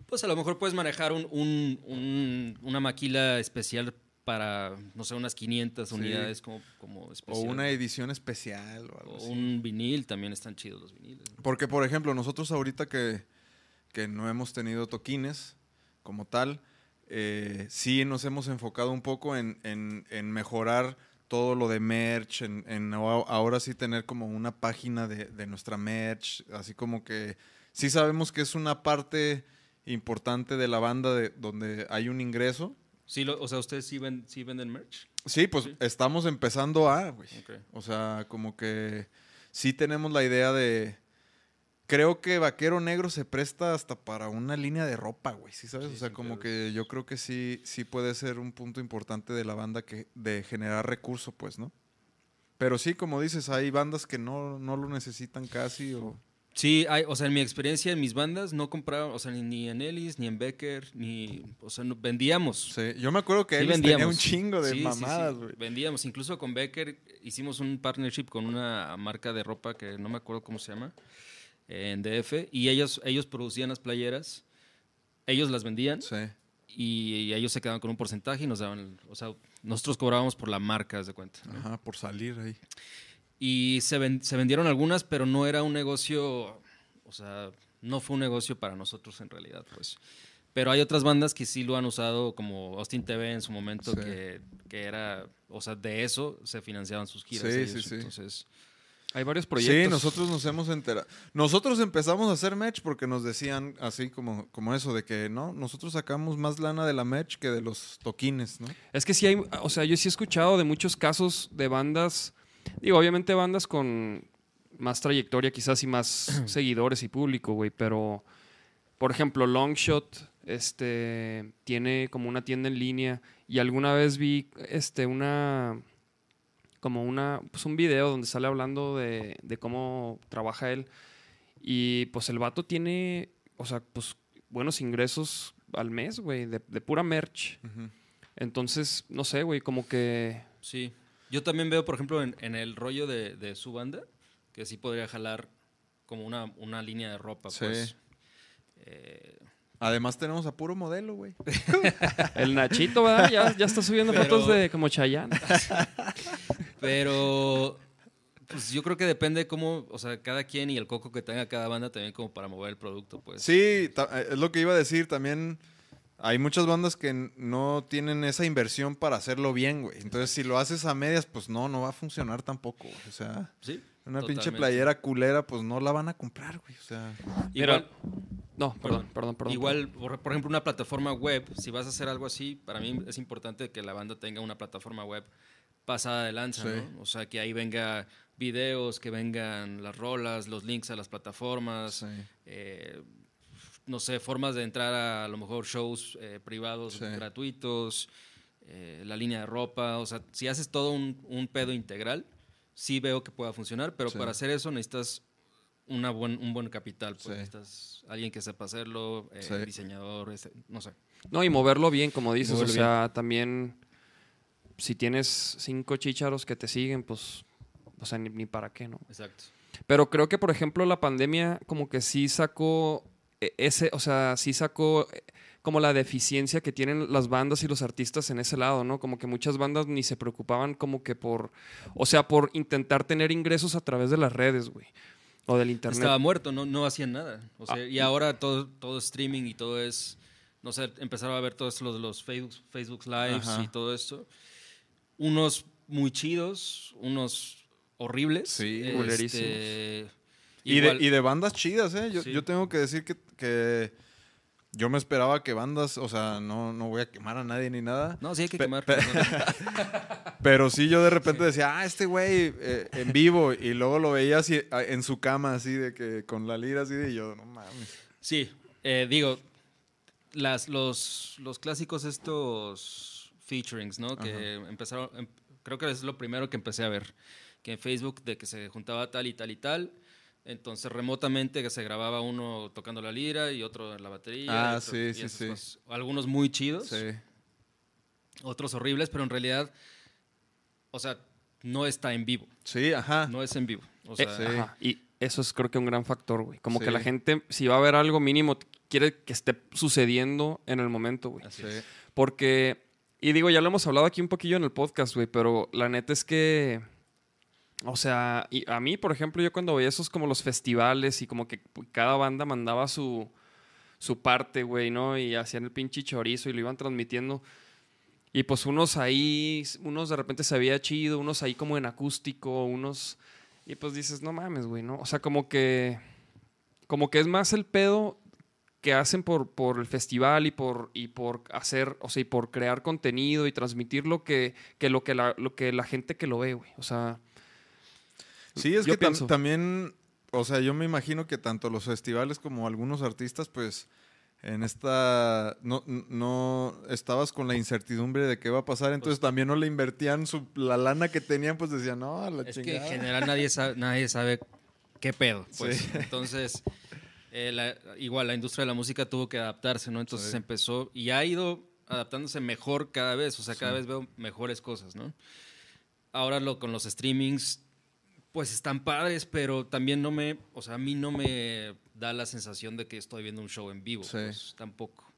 Pues a lo mejor puedes manejar un, un- un- una maquila especial para, no sé, unas 500 Sí. unidades como, como O una edición especial o algo O así. un vinil, también están chidos los viniles. Porque, por ejemplo, nosotros ahorita que, que no hemos tenido toquines como tal, eh, sí nos hemos enfocado un poco en, en- en mejorar todo lo de merch, en, en ahora sí tener como una página de, de nuestra merch, así como que sí sabemos que es una parte importante de la banda de, donde hay un ingreso. Sí, lo- o sea, ¿ustedes sí, ven- sí venden merch? Sí, pues Sí. estamos empezando a, güey. O sea, como que sí tenemos la idea de. Creo que Vaquero Negro se presta hasta para una línea de ropa, güey. ¿Sí sabes? Sí, o sea, como que yo creo que sí, sí puede ser un punto importante de la banda que, de generar recurso, pues, ¿no? Pero sí, como dices, hay bandas que no, no lo necesitan casi o. Sí, hay, o sea, en mi experiencia en mis bandas no compraba, o sea, ni, ni en Ellis, ni en Becker, ni, o sea, no- vendíamos. Sí, yo me acuerdo que Sí él tenía vendíamos. un chingo de Sí, sí, sí, mamadas, güey. Vendíamos, incluso con Becker hicimos un partnership con una marca de ropa que no me acuerdo cómo se llama, en DF, y ellos, ellos producían las playeras, ellos las vendían Sí. y, ellos se quedaban con un porcentaje y nos daban, el- o sea, nosotros cobrábamos por la marca, haz de cuenta. ¿no? Ajá, por salir ahí. Y se, ven- se vendieron algunas, pero no era un negocio, o sea, no fue un negocio para nosotros en realidad, pues. Pero hay otras bandas que sí lo han usado, como Austin TV en su momento, Sí. que, que era, o sea, de eso se financiaban sus giras. Sí, ellos. sí, sí. Entonces, Hay varios proyectos. Sí, nosotros nos hemos enterado. Nosotros empezamos a hacer merch porque nos decían así como, como eso, de que no, nosotros sacamos más lana de la merch que de los toquines, ¿no? Es que sí hay, o sea, yo sí he escuchado de muchos casos de bandas, digo, obviamente bandas con más trayectoria quizás y más seguidores y público, güey, pero por ejemplo, Longshot este tiene como una tienda en línea y alguna vez vi este una como una pues un video donde sale hablando de, de cómo trabaja él y pues el vato tiene, o sea, pues buenos ingresos al mes, güey, de, de pura merch. Entonces, no sé, güey, como que... sí. Yo también veo, por ejemplo, en, en el rollo de, de su banda, que sí podría jalar como una, una línea de ropa, Sí. pues. Eh, Además tenemos a puro modelo, güey. El Nachito, ¿verdad? Ya, ya está subiendo Pero- fotos de como Chayanne. pero, pues yo creo que depende cómo, o sea, cada quien y el coco que tenga cada banda también como para mover el producto, pues. Sí, eh, es lo que iba a decir. También hay muchas bandas que no tienen esa inversión para hacerlo bien, güey. Entonces, si lo haces a medias, pues no, no va a funcionar tampoco, güey. O sea, Sí, una pinche playera culera, pues no la van a comprar, güey. O sea, Igual, No, perdón, perdón, perdón. igual por, por ejemplo, una plataforma web, si vas a hacer algo así, para mí es importante que la banda tenga una plataforma web pasada de lanza, Sí. ¿no? O sea, que ahí venga videos, que vengan las rolas, los links a las plataformas, Sí. eh, no sé, formas de entrar a, a lo mejor shows eh, privados Sí. gratuitos, eh, la línea de ropa, o sea, si haces todo un, un pedo integral, sí veo que pueda funcionar, pero Sí. para hacer eso necesitas una buen, un buen capital, pues Sí. necesitas alguien que sepa hacerlo, eh, Sí. diseñador, ese- no sé. No, y moverlo bien, como dices. Moverlo o sea, también si tienes cinco chícharos que te siguen, pues, o sea, ni, ni para qué, ¿no? Exacto. Pero creo que, por ejemplo, la pandemia como que sí sacó e- ese, o sea, sí sacó como la deficiencia que tienen las bandas y los artistas en ese lado, ¿no? Como que muchas bandas ni se preocupaban como que por, o sea, por intentar tener ingresos a través de las redes, güey. O del internet. Estaba muerto, no, no hacían nada. O sea, Ah. y ahora todo, todo streaming y todo es, no sé, empezaron a ver todo esto, lo de los Facebook, Facebook Lives Ajá. y todo esto. Unos muy chidos, unos horribles. Sí, este. Y de, y de bandas chidas, ¿eh? Yo, Sí. yo tengo que decir que, que yo me esperaba que bandas, o sea, no, no voy a quemar a nadie ni nada. No, sí hay que Pe- quemar. pe- Pero sí, yo de repente decía, ah, este güey eh, en vivo. Y luego lo veía así en su cama, así de que con la lira, así de y yo, no mames. Sí, eh, digo, las, los, los clásicos estos featurings, ¿no? Que empezaron, em- creo que es lo primero que empecé a ver, que en Facebook de que se juntaba tal y tal y tal, entonces remotamente que se grababa uno tocando la lira y otro en la batería. Ah, otro- sí, sí, sí. cosas. Algunos muy chidos, Sí. otros horribles, pero en realidad, o sea, no está en vivo, Sí, ajá. no es en vivo. O Eh, sea, sí. ajá, Y eso es creo que un gran factor, güey. Como que la gente, si va a ver algo mínimo, quiere que esté sucediendo en el momento, güey. así es. Porque, y digo, ya lo hemos hablado aquí un poquillo en el podcast, güey, pero la neta es que, o sea, y a mí, por ejemplo, yo cuando veía esos como los festivales y como que cada banda mandaba su, su parte, güey, ¿no? Y hacían el pinche chorizo y lo iban transmitiendo. Y pues unos ahí, unos de repente se veía chido, unos ahí como en acústico, unos... Y pues dices, no mames, güey, ¿no? O sea, como que... Como que es más el pedo que hacen por, por el festival y por, y por hacer, o sea, y por crear contenido y transmitirlo que, que, lo, que, la, lo que la gente que lo ve, güey. O sea, Sí, es Yo que pienso. también, o sea, yo me imagino que tanto los festivales como algunos artistas, pues, en esta, no, no estabas con la incertidumbre de qué va a pasar, entonces también no le invertían su, la lana que tenían, pues decían, no, a la Es que en chingada. general nadie sabe, nadie sabe qué pedo. Pues. Sí. Entonces, eh, la- igual la industria de la música tuvo que adaptarse, ¿no? Entonces Sí. empezó y ha ido adaptándose mejor cada vez. O sea, cada vez veo mejores cosas, ¿no? Ahora lo, con los streamings, pues están padres, pero también no me, o sea, a mí no me da la sensación de que estoy viendo un show en vivo. Sí. Pues tampoco.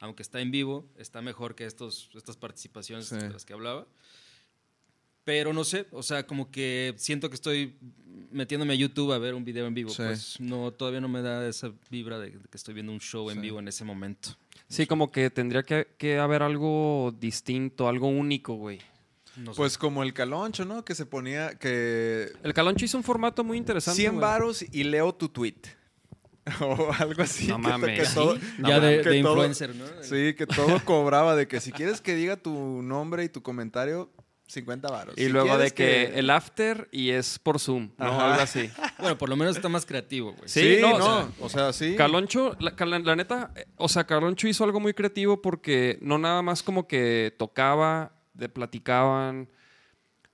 Aunque está en vivo, está mejor que estos, estas participaciones Sí. de las que hablaba. Pero no sé, o sea, como que siento que estoy metiéndome a YouTube a ver un video en vivo. Sí. Pues no, todavía no me da esa vibra de que estoy viendo un show en vivo en ese momento. sí, como que tendría que, que haber algo distinto, algo único, güey. No sé. Pues como el caloncho, ¿no? Que se ponía, que El Caloncho hizo un formato muy interesante. 100 güey. varos y leo tu tweet. o algo así. No que mames. que todo- ya de, que de todo- influencer, ¿no? Sí, que todo cobraba de que si quieres que diga tu nombre y tu comentario, 50 varos. Y Si luego de que, el after y es por Zoom, ¿no? Ajá. Algo así. Bueno, por lo menos está más creativo, güey. Sí, Sí, no, no, o o sea, sí. Caloncho, la, la- la neta, eh, o sea, Caloncho hizo algo muy creativo porque no nada más como que tocaba, de platicaban,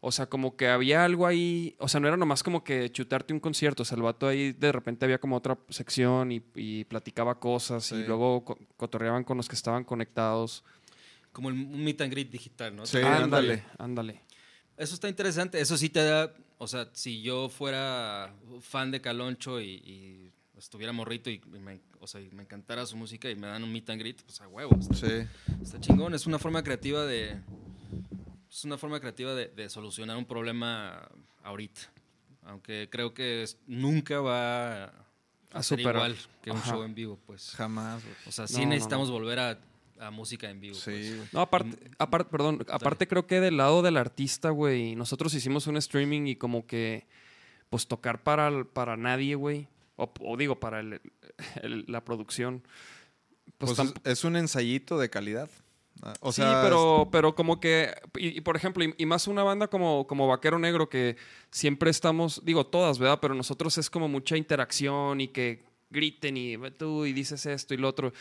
o sea, como que había algo ahí, o sea, no era nomás como que chutarte un concierto, o sea, el vato ahí de repente había como otra sección y, y platicaba cosas Sí. y luego co- cotorreaban con los que estaban conectados. Como el, un meet and greet digital, ¿no? Sí, ándale, ándale. ándale. Eso está interesante. Eso sí te da. O sea, si yo fuera fan de Caloncho y, y estuviera morrito y, y me, o sea, y me encantara su música y me dan un meet and greet, pues a huevo. Está, Sí. está chingón. Es una forma creativa de. Es una forma creativa de, de solucionar un problema ahorita. Aunque creo que es- nunca va a, A ser superar. igual que un Ajá. show en vivo, pues. Jamás, güey. O sea, No, sí no, necesitamos volver a, a música en vivo. Sí, pues. güey. No, aparte, aparte, perdón, aparte creo que del lado del artista, güey, nosotros hicimos un streaming y como que, pues tocar para, para nadie, güey, o, o digo, para el- el- la producción. Pues, Pues es un ensayito de calidad. Ah, O sí, sea, pero, pero como que, y, y por ejemplo, y, y más una banda como, como Vaquero Negro, que siempre estamos, digo todas, ¿verdad? Pero nosotros es como mucha interacción y que griten y "Ve tú y dices esto y lo otro.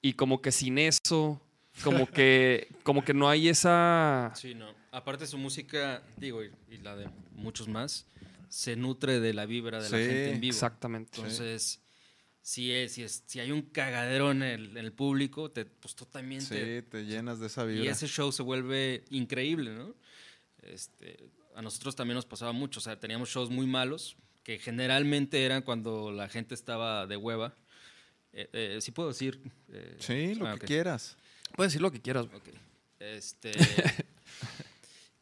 Y como que sin eso, como que, como que no hay esa... Sí, no. Aparte su música, digo, y, y la de muchos más, se nutre de la vibra de la Sí, gente en vivo. Exactamente. Entonces, si, es, si, es, si hay un cagadero en el, en el público, te, pues tú también te... sí, te llenas de esa Y vibra. ese show se vuelve increíble, ¿no? Este, a nosotros también nos pasaba mucho, o sea, teníamos shows muy malos, que generalmente eran cuando la gente estaba de hueva. Eh, eh, ¿Sí puedo decir? eh, Sí, lo ah, que quieras. Puedes decir lo que quieras. güey. Ok. Este.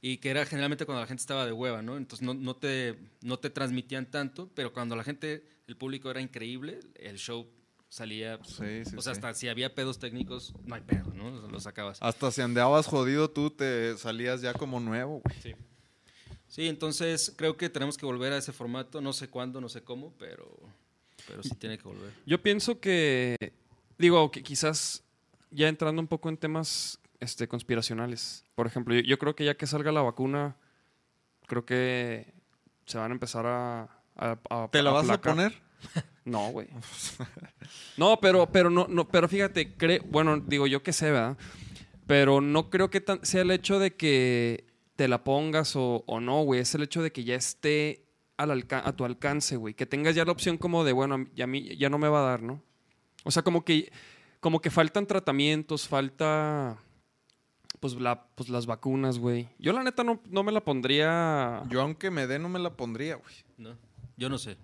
y que era generalmente cuando la gente estaba de hueva, ¿no? Entonces no, no, te, no te transmitían tanto, pero cuando la gente, el público era increíble, el show salía. Sí, sí, o sea, sí. hasta si había pedos técnicos, no hay pedo, ¿no? Lo sacabas. Hasta si andabas jodido, tú te salías ya como nuevo, güey. Sí, entonces creo que tenemos que volver a ese formato. No sé cuándo, no sé cómo, pero, pero sí tiene que volver. Yo pienso que, digo, que quizás ya entrando un poco en temas este, conspiracionales. Por ejemplo, yo, yo creo que ya que salga la vacuna, creo que se van a empezar a... a- a- ¿Te la vas a poner? No, güey. No, pero, pero no, no, pero fíjate, cre- bueno, digo yo que sé, ¿verdad? Pero no creo que tan- sea el hecho de que te la pongas o, o no, güey. Es el hecho de que ya esté al alca- a tu alcance, güey. Que tengas ya la opción como de, bueno, ya, a mí, ya no me va a dar, ¿no? O sea, como que, como que faltan tratamientos, falta, pues, la, pues las vacunas, güey. Yo la neta no, no me la pondría... Yo aunque me dé, no me la pondría, güey. ¿No? Yo no sé.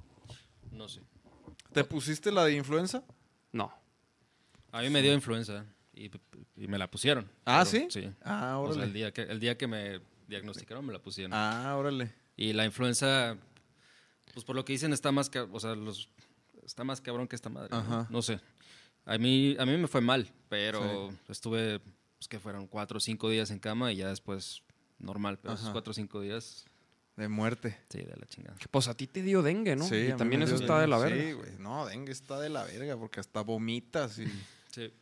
No sé. ¿Te pusiste la de influenza? No. A mí me dio influenza y, y me la pusieron. Ah, Pero- ¿sí? Sí. Ah, O sea, órale. el día, que, el día que me diagnosticaron me la pusieron. Ah, órale. Y la influenza, pues por lo que dicen, está más, o sea, los, está más cabrón que esta madre. ¿no? Ajá. No sé. A mí, a mí me fue mal, pero estuve, pues que fueron cuatro o cinco días en cama y ya después normal. Pero esos cuatro o cinco días, De muerte. sí, de la chingada. Pues a ti te dio dengue, ¿no? Sí, y a mí también eso está de la verga. Sí, güey. No, dengue está de la verga porque hasta vomitas y... Sí.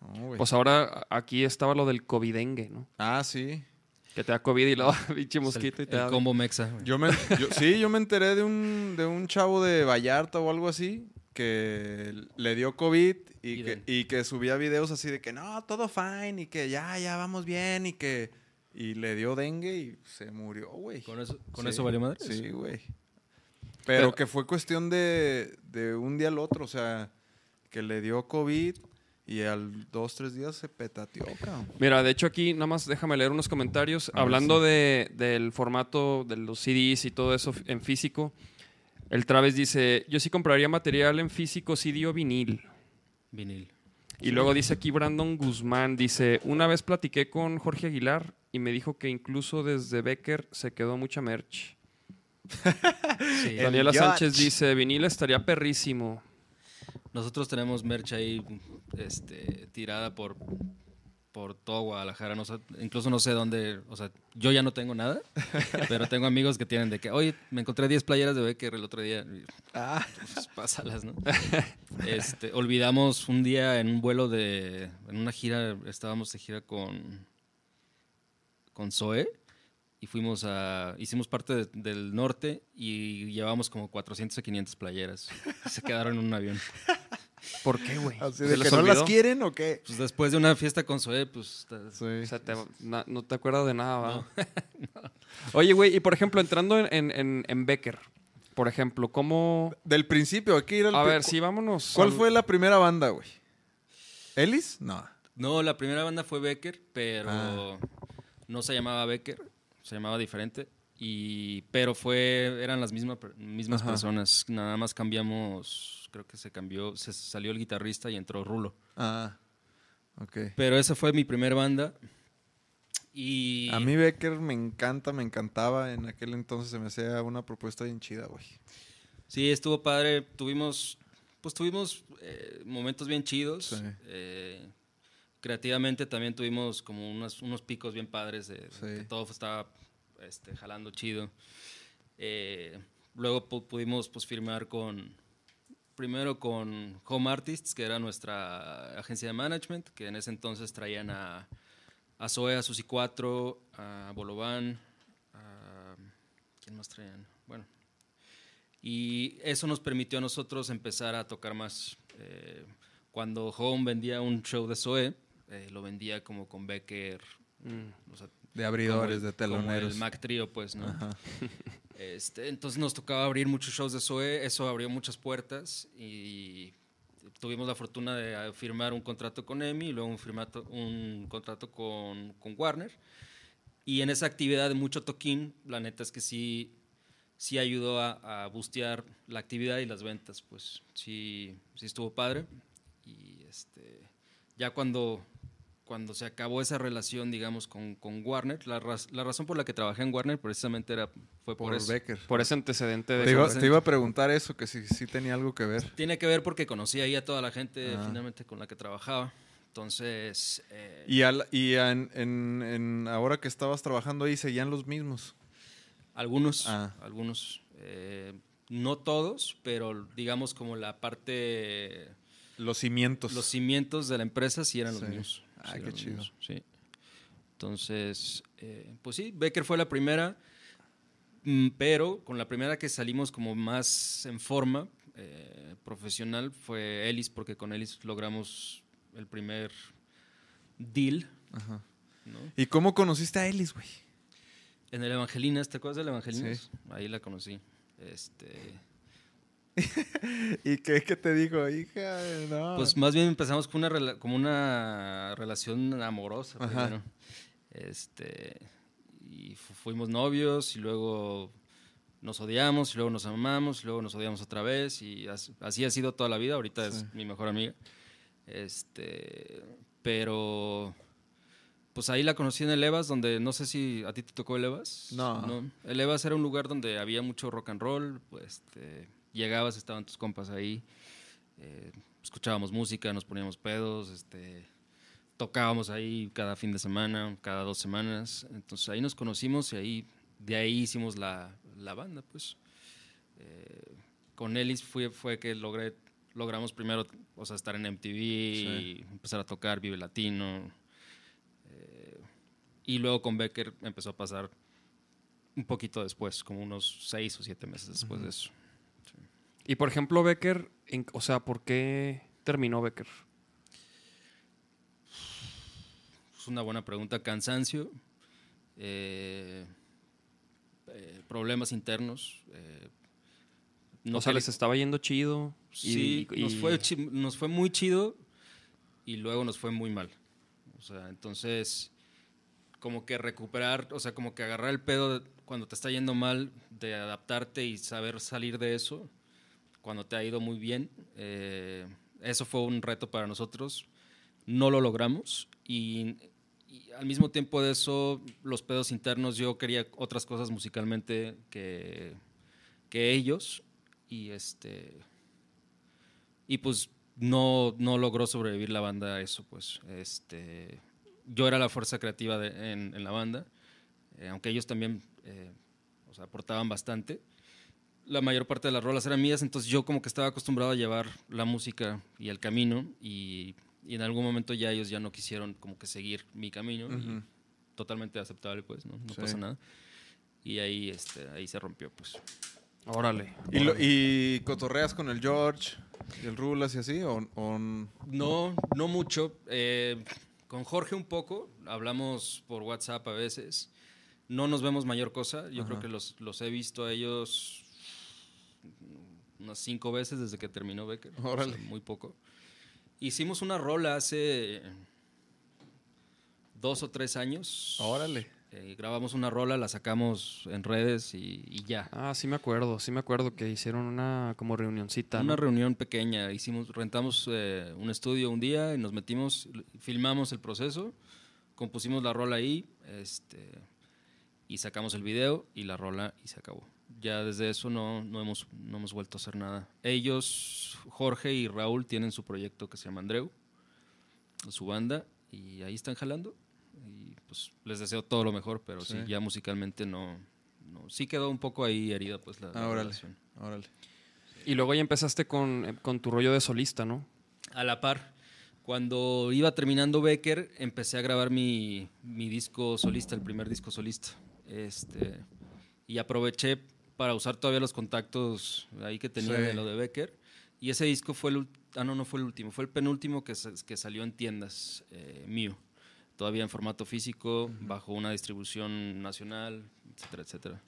No, güey. Pues ahora aquí estaba lo del covidengue, ¿no? ah, sí. Que te da COVID y luego pinche mosquito el, y te el da. combo mexa. güey. Yo me, yo- sí, yo me enteré de un, de un chavo de Vallarta o algo así que le dio COVID y, Y que, y que subía videos así de que no, todo fine y que ya, ya vamos bien y que... Y le dio dengue y se murió, güey. ¿Con eso, con Sí, eso valió madre? Sí, güey. Pero, Pero- que fue cuestión de, de un día al otro, o sea, que le dio COVID y al dos, tres días se petateó, cabrón. Mira, de hecho aquí nada más déjame leer unos comentarios. A ver, Hablando de, del formato de los CDs y todo eso en físico. El Traves dice, yo sí compraría material en físico, CD o vinil. Vinil. Y luego dice aquí Brandon Guzmán, dice, una vez platiqué con Jorge Aguilar y me dijo que incluso desde Becker se quedó mucha merch. Sí. Daniela. Sánchez dice, vinil estaría perrísimo. Nosotros tenemos merch ahí este, tirada por, por todo Guadalajara. No incluso no sé dónde. O sea, yo ya no tengo nada, pero tengo amigos que tienen de que, oye, me encontré 10 playeras de Becker el otro día. Ah, Pues pásalas, ¿no? este, olvidamos un día en un vuelo de. En una gira, estábamos de gira con. con Zoe. Y fuimos a. Hicimos parte de- del norte y llevábamos como 400 o 500 playeras. Se quedaron en un avión. ¿Por qué, güey? así ¿Se de que no las quieren o qué. Pues después de una fiesta con Zoe, pues. Sí. O sea, te- na- no te acuerdas de nada, ¿va? Oye, güey, y por ejemplo, entrando en, en- en- Becker, por ejemplo, ¿cómo...? Del principio, hay que ir al... A ver, sí, vámonos. ¿Cuál al- fue la primera banda, güey? ¿Ellis? No. No, la primera banda fue Becker, pero Ah. no se llamaba Becker. se llamaba diferente. Y, pero fue, eran las mismas, mismas Ajá. personas, nada más cambiamos, creo que se cambió, se salió el guitarrista y entró Rulo. Ah, ok. Pero esa fue mi primer banda. Y A mí Becker me encanta, me encantaba. En aquel entonces se me hacía una propuesta bien chida, güey. sí, estuvo padre. Tuvimos, pues tuvimos eh, momentos bien chidos. Sí. Eh, creativamente también tuvimos como unos, unos picos bien padres de, Sí. que todo estaba este, jalando chido. Eh, luego pu- pudimos pues, firmar con, primero con Home Artists, que era nuestra agencia de management, que en ese entonces traían a, a Zoe, a Susi 4, a Bolovan, a... ¿Quién más traían? Bueno. Y eso nos permitió a nosotros empezar a tocar más. Eh, cuando Home vendía un show de Zoe, eh, lo vendía como con Becker, o sea, De abridores, de el- teloneros. Como el Mac Trio, pues, ¿no? Este, entonces nos tocaba abrir muchos shows de Zoe, eso abrió muchas puertas y tuvimos la fortuna de eh, firmar un contrato con EMI y luego un, un contrato con, con Warner. Y en esa actividad de mucho toquín, la neta es que sí, sí ayudó a, a bustear la actividad y las ventas, pues sí, sí estuvo padre. Y este, ya cuando, cuando se acabó esa relación, digamos, con, con Warner, la, raz- la razón por la que trabajé en Warner precisamente era, fue por, Por eso. Becker. Por ese antecedente de Te iba, eso. te iba a preguntar eso, que si, si tenía algo que ver. Tiene que ver porque conocí ahí a toda la gente Ah. finalmente con la que trabajaba. Entonces, eh, Y, al- y en, en- en- ahora que estabas trabajando ahí, seguían los mismos. algunos, Ah. algunos, eh, no todos, pero digamos como la parte, Los cimientos. los cimientos de la empresa sí eran Sí. los mismos. Ah, sí qué chido. mismos, sí. Entonces, eh, pues sí, Becker fue la primera, mm, pero con la primera que salimos como más en forma eh, profesional fue Ellis, porque con Ellis logramos el primer deal. Ajá. ¿no? ¿Y cómo conociste a Ellis, güey? En el Evangelinas, ¿te acuerdas del Evangelinas? Ahí la conocí. Este, ¿Y qué, qué te dijo? Hija, no. pues más bien empezamos con una, como una relación amorosa primero. Este, y fu- fuimos novios y luego nos odiamos y luego nos amamos y luego nos odiamos otra vez y as- así ha sido toda la vida. Ahorita Sí. es mi mejor amiga. Este, pero pues ahí la conocí en el Evas, donde no sé si a ti te tocó el Evas. No. El Evas era un lugar donde había mucho rock and roll. Pues este, llegabas, estaban tus compas ahí. eh, escuchábamos música, nos poníamos pedos, este, tocábamos ahí cada fin de semana, cada dos semanas. Entonces ahí nos conocimos y ahí, de ahí hicimos la, la banda, pues. Eh, con Ellis fue, fue que logré, logramos primero o sea, estar en MTV, y empezar a tocar Vive Latino. eh, y luego con Becker empezó a pasar un poquito después, como unos seis o siete meses después de eso. Y por ejemplo, Becker, en- o sea, ¿por qué terminó Becker? Es una buena pregunta. Cansancio, eh, eh, problemas internos. eh, no o sea, les estaba yendo chido. y- Sí, y- nos, fue, nos fue muy chido y luego nos fue muy mal. O sea, entonces, como que recuperar, o sea, como que agarrar el pedo cuando te está yendo mal, de adaptarte y saber salir de eso, cuando te ha ido muy bien. eh, eso fue un reto para nosotros. No lo logramos y, al mismo tiempo de eso, los pedos internos, yo quería otras cosas musicalmente que, que ellos y este y pues no, no logró sobrevivir la banda a eso, pues. Este, yo era la fuerza creativa en, la banda, eh, aunque ellos también eh, aportaban bastante. La mayor parte de las rolas eran mías, entonces yo como que estaba acostumbrado a llevar la música y el camino y, y en algún momento ya ellos ya no quisieron como que seguir mi camino y totalmente aceptable, pues, ¿no? No Sí. pasa nada. Y ahí, este, ahí se rompió, pues. Órale. ¿Y, lo- y cotorreas con el George y el Rulas y así? ¿O, No, no mucho. Eh, con Jorge un poco, hablamos por WhatsApp a veces. No nos vemos mayor cosa. Yo creo que los, los he visto a ellos unas cinco veces desde que terminó Becker. O sea, Órale. muy poco. Hicimos una rola hace dos o tres años. Órale. Eh, grabamos una rola, la sacamos en redes y, y ya. Ah, sí me acuerdo, sí me acuerdo que hicieron una como reunioncita. Una ¿no? reunión pequeña, hicimos, rentamos eh, un estudio un día y nos metimos, filmamos el proceso, compusimos la rola ahí, este, y sacamos el video y la rola y se acabó. Ya desde eso no, no, hemos, no hemos vuelto a hacer nada. Ellos, Jorge y Raúl, tienen su proyecto que se llama Andreu, su banda, y ahí están jalando. Y pues les deseo todo lo mejor, pero sí, Sí. ya musicalmente no, no- Sí quedó un poco ahí herida, pues la, la Ah, órale, relación. órale. Y luego ya empezaste con, eh, con tu rollo de solista, ¿no? A la par. Cuando iba terminando Becker, empecé a grabar mi, mi disco solista, el primer disco solista. Este, y aproveché para usar todavía los contactos ahí que tenía Sí. de lo de Becker. Y ese disco fue el, ah, no, no fue el último, fue el penúltimo que, que salió en tiendas eh, mío. Todavía en formato físico, bajo una distribución nacional, etcétera, etcétera.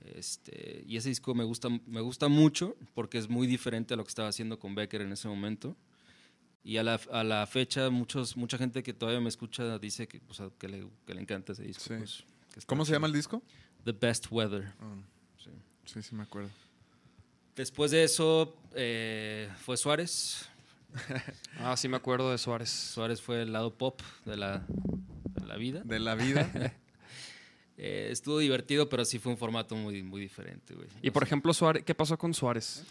Este, y ese disco me gusta, me gusta mucho porque es muy diferente a lo que estaba haciendo con Becker en ese momento. Y a la, a la fecha, muchos, mucha gente que todavía me escucha dice que, o sea, que, le, que le encanta ese disco. Sí. pues, que ¿Cómo se llama el disco? The Best Weather. Ah. Sí, sí me acuerdo. Después de eso eh, fue Suárez. Ah, sí me acuerdo de Suárez. Suárez fue el lado pop de la, de la vida. De la vida. Eh, estuvo divertido, pero sí fue un formato muy, muy diferente. güey. Y por ejemplo, Suárez, ¿qué pasó con Suárez?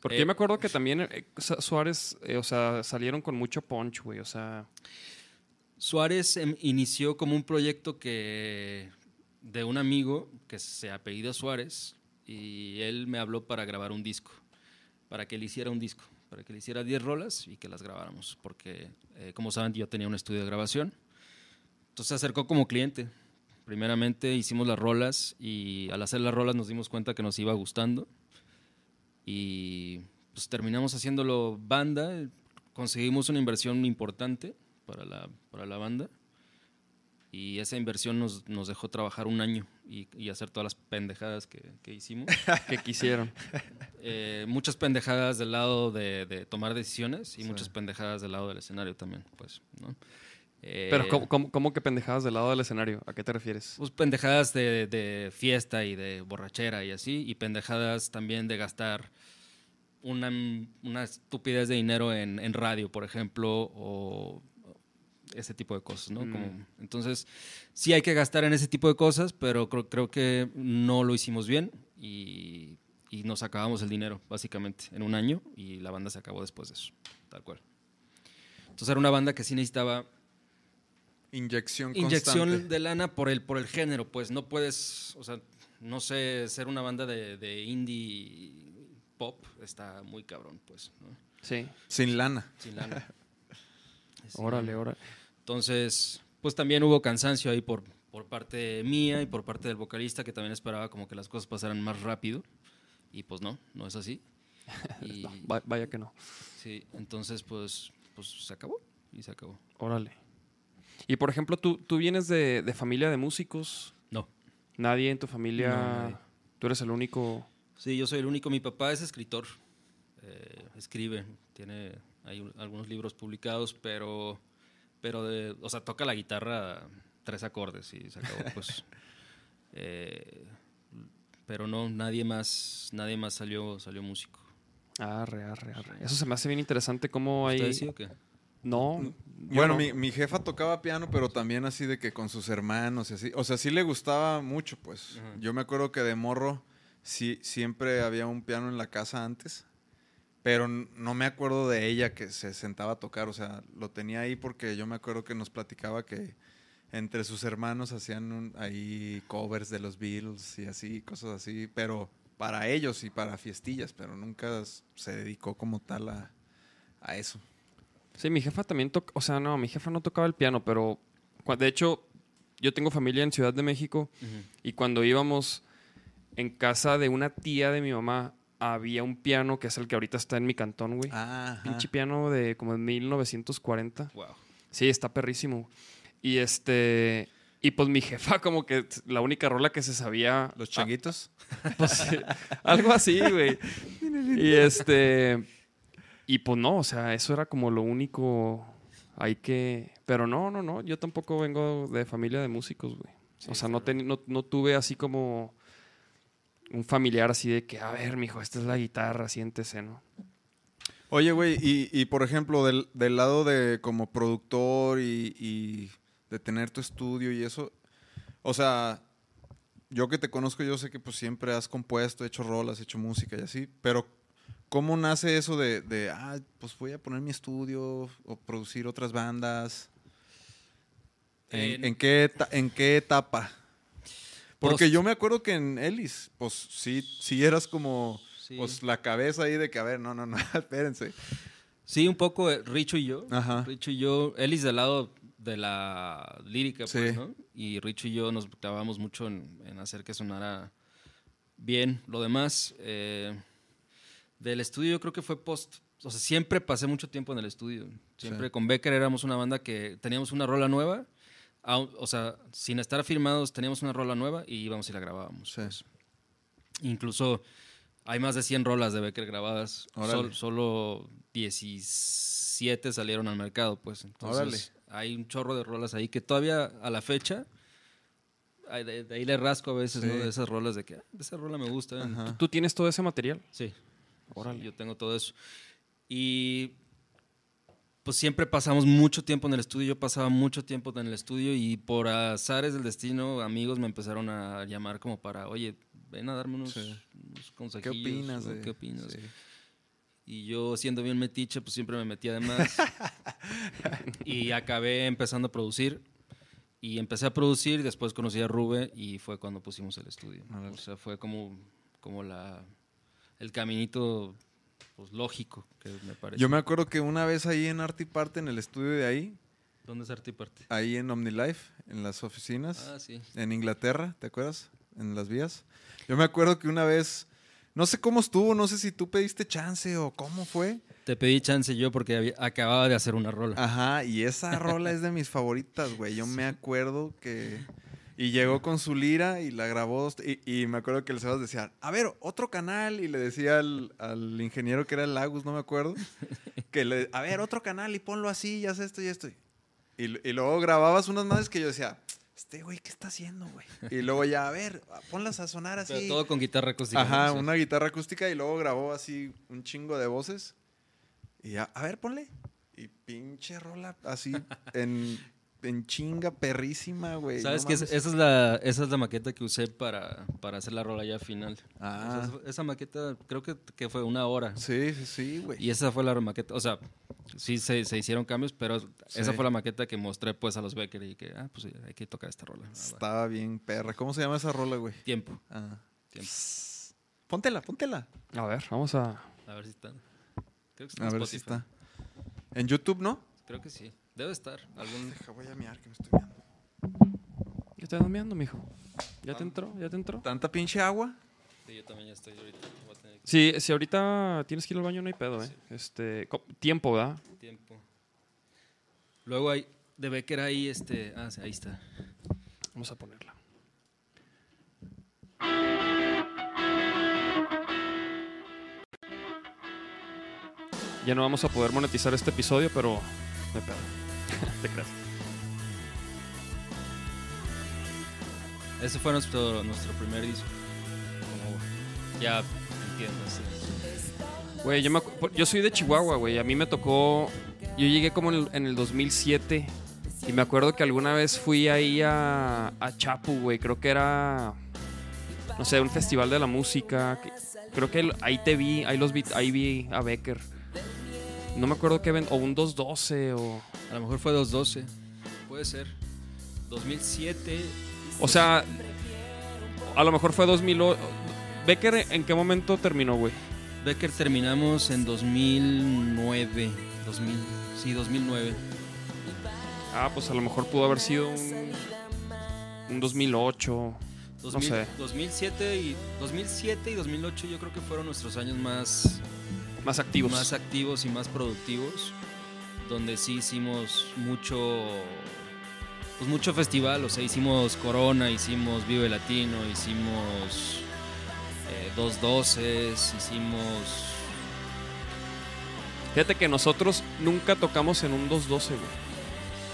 Porque Eh, yo me acuerdo que también eh, Suárez, eh, o sea, salieron con mucho punch, güey. O sea, Suárez em, inició como un proyecto que de un amigo que se apellida Suárez y él me habló para grabar un disco, para que él hiciera un disco, para que le hiciera 10 rolas y que las grabáramos, porque eh, como saben yo tenía un estudio de grabación. Entonces se acercó como cliente. Primeramente hicimos las rolas y al hacer las rolas nos dimos cuenta que nos iba gustando y pues terminamos haciéndolo banda, conseguimos una inversión importante para la, para la banda y esa inversión nos, nos dejó trabajar un año y, y hacer todas las pendejadas que, que hicimos. ¿qué quisieron? Eh, muchas pendejadas del lado de, de tomar decisiones y muchas pendejadas del lado del escenario también, pues, ¿no? Eh, Pero ¿cómo, cómo, cómo que pendejadas del lado del escenario? ¿A qué te refieres? Pues pendejadas de, de fiesta y de borrachera y así, y pendejadas también de gastar una, una estupidez de dinero en, en radio, por ejemplo, o ese tipo de cosas, ¿no? Mm. Como- entonces, sí hay que gastar en ese tipo de cosas, pero creo, creo que no lo hicimos bien y, y nos acabamos el dinero, básicamente, en un año, y la banda se acabó después de eso, tal cual. Entonces era una banda que sí necesitaba Inyección inyección constante. de lana por el, por el género, pues no puedes, o sea, no sé, ser una banda de, de indie pop está muy cabrón, pues, ¿no? Sí. Sin lana. Sin lana. Órale, órale. Entonces, pues también hubo cansancio ahí por, por parte mía y por parte del vocalista que también esperaba como que las cosas pasaran más rápido y pues no, no es así. Y, Va- vaya que no. sí, entonces pues, pues se acabó y se acabó. Órale. Y por ejemplo, tú, tú vienes de, de familia de músicos. No. Nadie en tu familia. No. Tú eres el único. Sí, yo soy el único. Mi papá es escritor. eh, escribe, tiene hay un- algunos libros publicados, pero, pero de, o sea, toca la guitarra tres acordes y se acabó, pues. Eh, pero no, nadie más, nadie más salió, salió músico. Arre, arre, arre. Eso se me hace bien interesante cómo hay. ¿Ustedes sí o qué? No. Bueno, no. mi, mi jefa tocaba piano, pero también así de que con sus hermanos y así. O sea, sí le gustaba mucho, pues. Ajá. Yo me acuerdo que de morro sí, siempre había un piano en la casa antes, pero no me acuerdo de ella que se sentaba a tocar. O sea, lo tenía ahí porque yo me acuerdo que nos platicaba que entre sus hermanos hacían un- ahí covers de los Beatles y así, cosas así, pero para ellos y para fiestillas, pero nunca se dedicó como tal a, a eso. Sí, mi jefa también toca. O sea, no, mi jefa no tocaba el piano, pero. De hecho, yo tengo familia en Ciudad de México y cuando íbamos en casa de una tía de mi mamá, había un piano que es el que ahorita está en mi cantón, güey. Ah, Pinche piano de como de 1940. Wow. Sí, está perrísimo. Y este. Y pues mi jefa, como que la única rola que se sabía. Los ah, changuitos. pues, sí, algo así, güey. Y este. Y pues no, o sea, eso era como lo único. Hay que. Pero no, no, no. Yo tampoco vengo de familia de músicos, güey. o sea, no, teni- no, no tuve así como un familiar así de que, a ver, mijo, esta es la guitarra, siéntese, ¿no? Oye, güey, y, y, por ejemplo, del, del lado de como productor y, y de tener tu estudio y eso, o sea, yo que te conozco, yo sé que pues siempre has compuesto, hecho rolas, hecho música y así, pero ¿cómo nace eso de, de ah, pues voy a poner mi estudio o producir otras bandas? ¿En, En- en qué, en qué etapa? Porque yo me acuerdo que en Ellis, pues sí, sí eras como Sí. pues la cabeza ahí de que, a ver, no, no, no, espérense. Sí, un poco eh, Richo y yo. Ajá. Richo y yo, Ellis del lado de la lírica, pues, Sí. ¿no? Y Richo y yo nos clavamos mucho en, en hacer que sonara bien. Lo demás, eh, del estudio yo creo que fue post. O sea, siempre pasé mucho tiempo en el estudio. Siempre Sí. con Becker éramos una banda que teníamos una rola nueva. Au- O sea, sin estar firmados, teníamos una rola nueva y íbamos y la grabábamos. Sí. pues. Incluso hay más de 100 rolas de Becker grabadas. Órale. Sol- solo 17 salieron al mercado, pues. Entonces, hay un chorro de rolas ahí que todavía a la fecha, de, de ahí le rasco a veces, ¿no? Sí. De esas rolas de que, ah, esa rola me gusta. Ajá. ¿Tú tienes todo ese material? Sí. Sí, yo tengo todo eso. Y pues siempre pasamos mucho tiempo en el estudio. Yo pasaba mucho tiempo en el estudio y por azares del destino, amigos me empezaron a llamar como para, oye, ven a darme unos, Sí. unos ¿Qué opinas? ¿Qué opinas? sí. Y yo, siendo bien metiche, pues siempre me metía de más. y acabé empezando a producir. Y empecé a producir y después conocí a Rube y fue cuando pusimos el estudio. O sea, fue como, como la, el caminito pues, lógico que me parece. Yo me acuerdo que una vez ahí en Arte y Parte, en el estudio de ahí, ¿Dónde es Arte y Parte? ahí en OmniLife, en las oficinas, Ah, sí. en Inglaterra, ¿te acuerdas? En las vías. Yo me acuerdo que una vez, no sé cómo estuvo, no sé si tú pediste chance o cómo fue. Te pedí chance yo porque había- acababa de hacer una rola. Ajá, y esa rola es de mis favoritas, güey. Yo me acuerdo que... Y llegó con su lira y la grabó. Y, y me acuerdo que el Sebas decía, a ver, otro canal. Y le decía al, al ingeniero que era el Lagus, no me acuerdo, que le, a ver, otro canal y ponlo así, y haz esto y esto. Y, y luego grababas unas madres que yo decía, este güey, ¿qué está haciendo, güey? Y luego ya, a ver, ponlas a sonar así. Pero todo con guitarra acústica. Ajá, una guitarra acústica y luego grabó así un chingo de voces. Y ya, a ver, ponle. Y pinche rola así en, en chinga perrísima, güey. ¿Sabes no. Esa es, la, esa es la maqueta que usé para, para hacer la rola ya final. Ah. Esa, esa maqueta creo que, que fue una hora. Sí, sí, sí, güey. Y esa fue la maqueta. O sea, sí se, se hicieron cambios, pero esa fue la maqueta que mostré pues a los Becker y que, ah, pues sí, hay que tocar esta rola. Estaba bien perra. ¿Cómo se llama esa rola, güey? Tiempo. Ah. Tiempo. Póntela, póntela. A ver, vamos a... A ver si está. Creo que está A en ver si está. En YouTube, ¿no? Creo que sí. Debe estar. Algún... Deja, voy a mirar que me estoy viendo. ¿Ya te andas meando, mijo? ¿Ya te entró? ¿Ya te entró? ¿Tanta pinche agua? Sí, yo también ya estoy ahorita. Voy a tener que- Sí, si ahorita tienes que ir al baño no hay pedo, ¿eh? Este, tiempo, ¿verdad? Tiempo. Luego hay. De Becker ahí, este. Ah, sí, ahí está. Vamos a ponerla. Ya no vamos a poder monetizar este episodio, pero no hay pedo. Te creas. Ese fue nuestro, nuestro primer disco. Como ya entiendes. Güey, yo, me yo soy de Chihuahua, güey. A mí me tocó. Yo llegué como en el, en el 2007. Y me acuerdo que alguna vez fui ahí a, a Chapu, güey. Creo que era. No sé, un festival de la música. Creo que ahí te vi. Ahí, los vi, ahí vi a Becker. No me acuerdo qué ven. O un 212 o. A lo mejor fue 212. Puede ser. 2007. O sea. A lo mejor fue 2008. Becker, ¿en qué momento terminó, güey? Becker terminamos en 2009. 2000, sí, 2009. Ah, pues a lo mejor pudo haber sido un. Un 2008. 2000, sé. 2007 y 2007 y 2008 yo creo que fueron nuestros años más Más activos. más activos y más productivos, donde sí hicimos mucho, pues mucho festival, o sea, hicimos Corona, hicimos Vive Latino, hicimos eh, Dos Doces, hicimos... Fíjate que nosotros nunca tocamos en un 212, güey.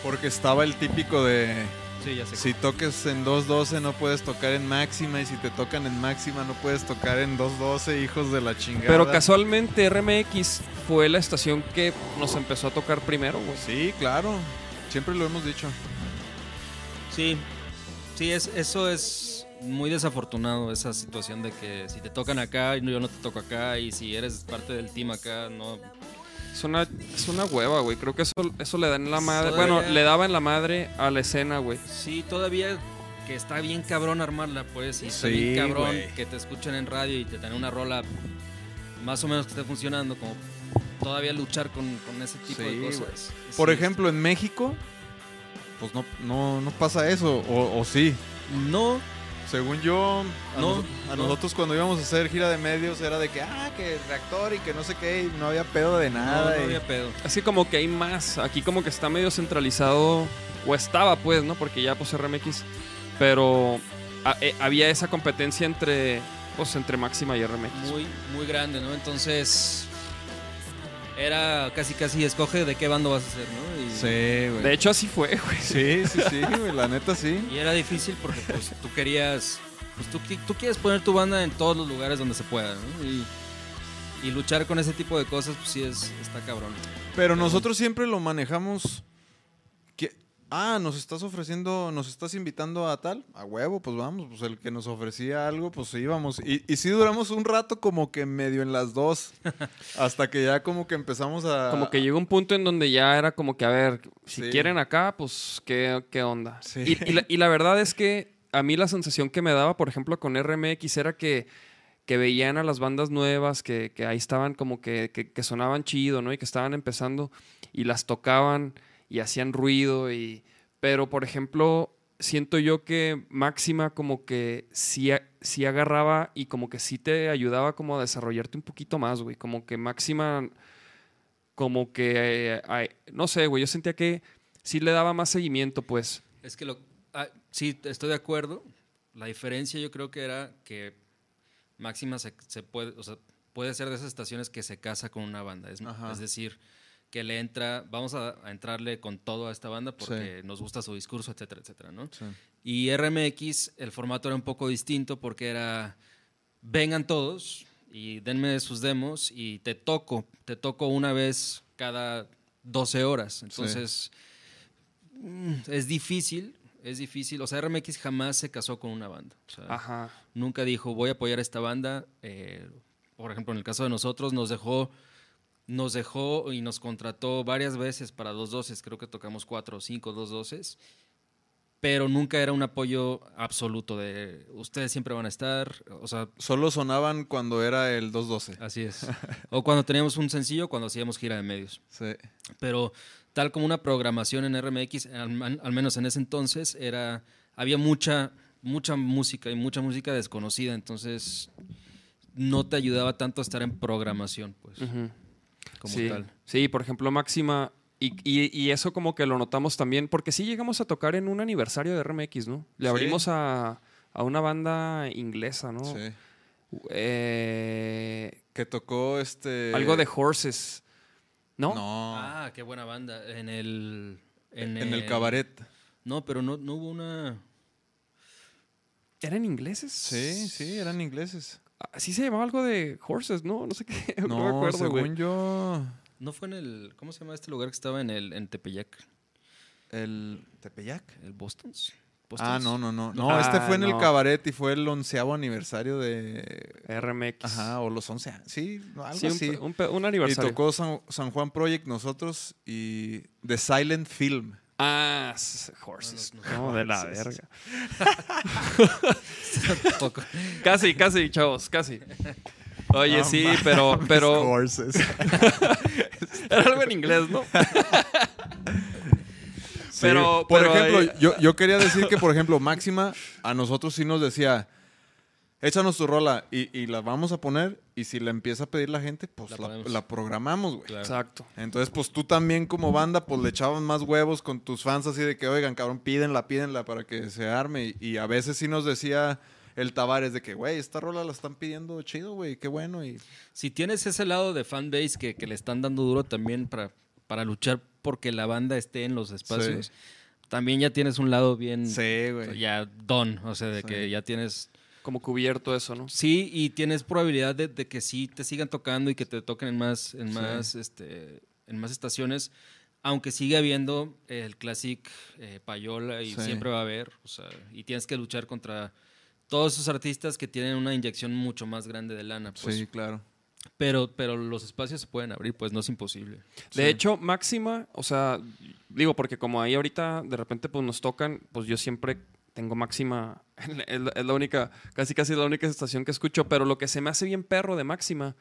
Porque estaba el típico de Sí, ya sé. Si toques en 212 no puedes tocar en máxima y si te tocan en máxima no puedes tocar en 212, hijos de la chingada. Pero casualmente RMX fue la estación que nos empezó a tocar primero, güey. Sí, claro. Siempre lo hemos dicho. Sí, sí, es, eso es muy desafortunado, esa situación de que si te tocan acá y yo no te toco acá y si eres parte del team acá, no... Es una, es una hueva, güey. Creo que eso, eso le da en la madre. Todavía- Bueno, le daba en la madre a la escena, güey. Sí, todavía que está bien cabrón armarla, pues, y está Sí, bien cabrón que te escuchen en radio y te dan una rola más o menos que esté funcionando, como todavía luchar con, con ese tipo Sí, de güey. cosas. Por Sí, ejemplo, en México, pues no, no, no pasa eso. O, o sí. No, Según yo, a, No, nos- a no. nosotros cuando íbamos a hacer gira de medios era de que, ah, que el reactor y que no sé qué, y no había pedo de no, nada. no y- había pedo. Así como que hay más. Aquí como que está medio centralizado. O estaba, pues, ¿no? Porque ya pues RMX. Pero a- eh, había esa competencia entre. Pues entre Máxima y RMX. Muy, muy grande, ¿no? Entonces, era casi, casi escoge de qué bando vas a hacer, ¿no? Y, Sí, güey. De hecho, así fue, güey. Sí, sí, sí, güey, la neta sí. y era difícil porque pues, tú querías, pues tú quieres poner tu banda en todos los lugares donde se pueda, ¿no? Y, y luchar con ese tipo de cosas, pues sí, es, está cabrón. Pero nosotros siempre lo manejamos. Ah, nos estás ofreciendo, nos estás invitando a tal, a huevo, pues vamos, pues el que nos ofrecía algo, pues íbamos. Y, y sí duramos un rato como que medio en las dos, hasta que ya como que empezamos a... Como que llegó un punto en donde ya era como que, a ver, si Sí. quieren acá, pues, ¿qué, qué onda? Sí. Y, y la, y la verdad es que a mí la sensación que me daba, por ejemplo, con RMX era que, que veían a las bandas nuevas, que, que ahí estaban como que, que, que sonaban chido, ¿no? Y que estaban empezando y las tocaban y hacían ruido. Y... Pero, por ejemplo, siento yo que Máxima como que sí, agarraba y como que sí te ayudaba como a desarrollarte un poquito más, güey. Como que Máxima como que, eh, ay, no sé, güey, yo sentía que sí le daba más seguimiento, pues. Es que lo. ah, sí, estoy de acuerdo. La diferencia yo creo que era que Máxima se, se puede, o sea, puede ser de esas estaciones que se casa con una banda. Es, es decir, que le entra, vamos a, a entrarle con todo a esta banda porque nos gusta su discurso, etcétera, etcétera, ¿no? Sí. Y RMX, el formato era un poco distinto porque era, vengan todos y denme sus demos y te toco, te toco una vez cada 12 horas. Entonces, mm, es difícil, es difícil. O sea, RMX jamás se casó con una banda. O sea, Ajá. nunca dijo, voy a apoyar a esta banda. Eh, por ejemplo, en el caso de nosotros, nos dejó, nos dejó y nos contrató varias veces para dos doces. Creo que tocamos cuatro o cinco dos doces. Pero nunca era un apoyo absoluto de ustedes siempre van a estar. O sea, Solo sonaban cuando era el 212. así es. o cuando teníamos un sencillo, cuando hacíamos gira de medios. Sí. Pero tal como una programación en RMX, al, al menos en ese entonces, era había mucha, mucha música y mucha música desconocida. Entonces no te ayudaba tanto a estar en programación, pues, Ujú. Como sí. tal. Sí, por ejemplo, Máxima. Y, y- y eso como que lo notamos también, porque sí llegamos a tocar en un aniversario de RMX, ¿no? Le Sí. abrimos a, a una banda inglesa, ¿no? Sí. Eh, Que tocó este. algo de Horses, ¿no? No. Ah, qué buena banda. En el. En, en el cabaret. No, pero no, no hubo una. ¿Eran ingleses? Sí, sí, eran ingleses. Ah, Sí se llamaba algo de Horses, ¿no? No sé qué. No, No, me acuerdo, según güey. yo. No fue en el. ¿Cómo se llama este lugar que estaba en el en Tepeyac? El. ¿Tepeyac? ¿El Boston's? Ah, no, no, no. No, Ah, este fue en el cabaret y fue el onceavo aniversario de. RMX. Ajá, o los once. Sí, algo Sí, un, así. un un y aniversario. tocó San, San Juan Project nosotros y The Silent Film. Ah, Horses. No, No, no, de la Horses. verga. Casi, casi, chavos, casi. Oye, No sí, pero, pero Horses. era algo en inglés, ¿no? Sí, Pero- por pero ejemplo, ahí- yo, yo quería decir que, por ejemplo, Máxima a nosotros sí nos decía, échanos tu rola y, y la vamos a poner y si la empieza a pedir la gente, pues La la, ponemos. la programamos, güey. Claro. Exacto. Entonces, pues tú también como banda, pues le echabas más huevos con tus fans así de que, oigan, cabrón, pídenla, pídenla para que se arme. Y, y a veces sí nos decía el Tavares de que, güey, esta rola la están pidiendo chido, güey, qué bueno. Y Si tienes ese lado de fanbase que, que le están dando duro también para, para luchar porque la banda esté en los espacios, también ya tienes un lado bien. Sí, o sea, güey. ya don, o sea, de Sí. que ya tienes. Como cubierto eso, ¿no? Sí, y tienes probabilidad de, de que sí te sigan tocando y que te toquen en más, en Sí. más, este, en más estaciones. Aunque sigue habiendo el Classic eh, Payola y Sí. siempre va a haber. O sea, y tienes que luchar contra todos esos artistas que tienen una inyección mucho más grande de lana. Pues. Sí, claro. Pero, pero los espacios se pueden abrir, pues no es imposible. De Sí. hecho, Máxima, o sea, digo, porque como ahí ahorita de repente pues nos tocan, pues yo siempre tengo Máxima, es la, única, casi casi la única estación que escucho, pero lo que se me hace bien perro de Máxima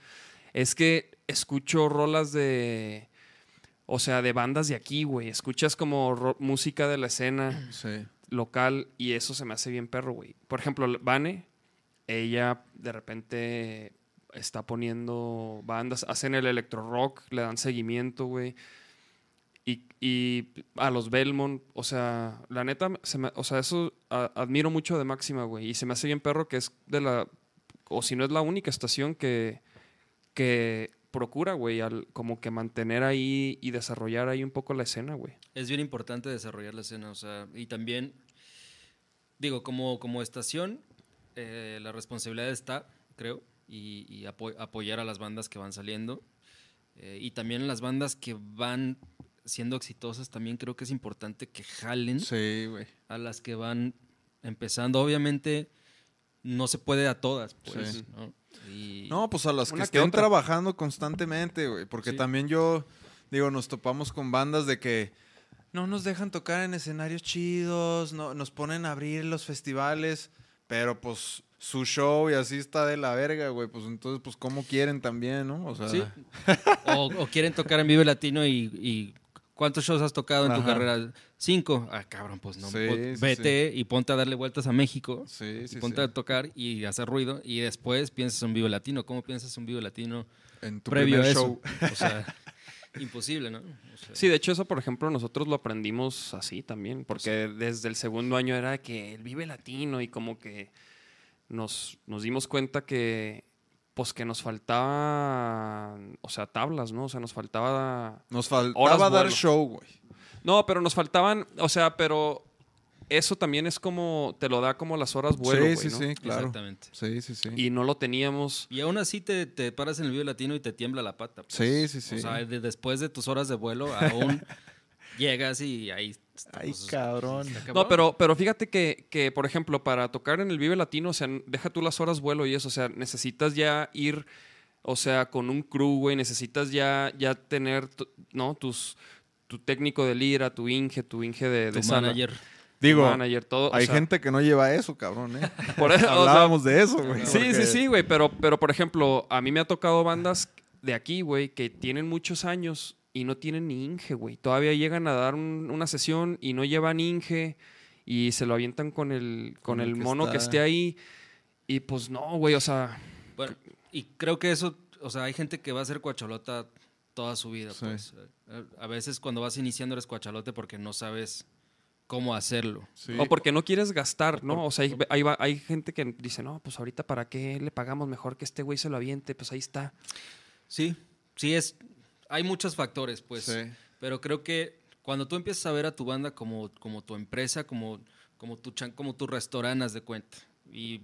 es que escucho rolas de, o sea, de bandas de aquí, güey, escuchas como música de la escena Sí. local y eso se me hace bien perro, güey. Por ejemplo, Vane, ella de repente está poniendo bandas, hacen el electro rock, le dan seguimiento, güey. Y, y a los Belmont, o sea, la neta, se me- o sea, eso admiro mucho de Máxima, güey. Y se me hace bien perro que es de la, o si no es la única estación que, que procura, güey, al- como que mantener ahí y desarrollar ahí un poco la escena, güey. Es bien importante desarrollar la escena, o sea, y también, digo, como, como estación, eh, la responsabilidad está, creo, y, y apo- apoyar a las bandas que van saliendo. eh, y también las bandas que van siendo exitosas, también creo que es importante que jalen Sí, a las que van empezando. Obviamente, no se puede a todas, pues, Sí. ¿no? Y- No, pues a las que estén trabajando constantemente, güey. Porque Sí. también yo, digo, nos topamos con bandas de que no nos dejan tocar en escenarios chidos, no, nos ponen a abrir los festivales, pero pues su show y así está de la verga, güey. Pues entonces, pues cómo quieren también, ¿no? O sea, Sí. O, o quieren tocar en Vive Latino y, y ¿cuántos shows has tocado en tu carrera? Cinco. Ah, cabrón, pues no. Sí, pues, sí, vete y ponte a darle vueltas a México. sí, y sí, ponte sí. a tocar y hacer ruido y después piensas en Vive Latino. ¿Cómo piensas en Vive Latino En tu previo a primer eso? show. O sea, imposible, ¿no? O sea, Sí, de hecho eso, por ejemplo, nosotros lo aprendimos así también, porque desde el segundo año era que el Vive Latino y como que nos, nos dimos cuenta que pues que nos faltaba, o sea, tablas, ¿no? O sea, nos faltaba... Nos Horas faltaba dar vuelo. show, güey. No, pero nos faltaban, o sea, pero eso también es como, te lo da como las horas vuelo, sí, güey, sí, ¿no? sí, claro. Exactamente. Sí, sí, sí. Y no lo teníamos... Y aún así te, te paras en el Vive Latino y te tiembla la pata. pues. Sí, sí, sí. O sea, de- después de tus horas de vuelo, aún llegas y ahí... Ay, pues, cabrón. No, pero, pero fíjate que, que, por ejemplo, para tocar en el Vive Latino, o sea, deja tú las horas vuelo y eso, o sea, necesitas ya ir, o sea, con un crew, güey, necesitas ya, ya tener, tu- ¿no? Tus, tu técnico de lira, tu Inge, tu Inge de, de Tu manager. Digo, manager, todo. o hay sea, gente que no lleva eso, cabrón, ¿eh? por eso, o sea, Hablábamos de eso, güey. Sí, porque- sí, sí, güey, pero, pero por ejemplo, a mí me ha tocado bandas de aquí, güey, que tienen muchos años y no tienen ni Inge, güey. Todavía llegan a dar un- una sesión y no llevan Inge y se lo avientan con el, con Con el el que mono que esté ahí. Y pues no, güey, o sea, Bueno, y creo que eso, o sea, hay gente que va a ser cuacholota toda su vida, Sí. pues. A veces cuando vas iniciando eres cuachalote porque no sabes cómo hacerlo. Sí. o porque no quieres gastar, ¿no? O sea, hay, hay gente que dice, no, pues ahorita para qué le pagamos mejor que este güey se lo aviente, pues ahí está. Sí, sí es, hay muchos factores, pues. Sí. Pero creo que cuando tú empiezas a ver a tu banda como, como tu empresa, como, como tu chan- como tu restaurante, haz de cuenta. Y,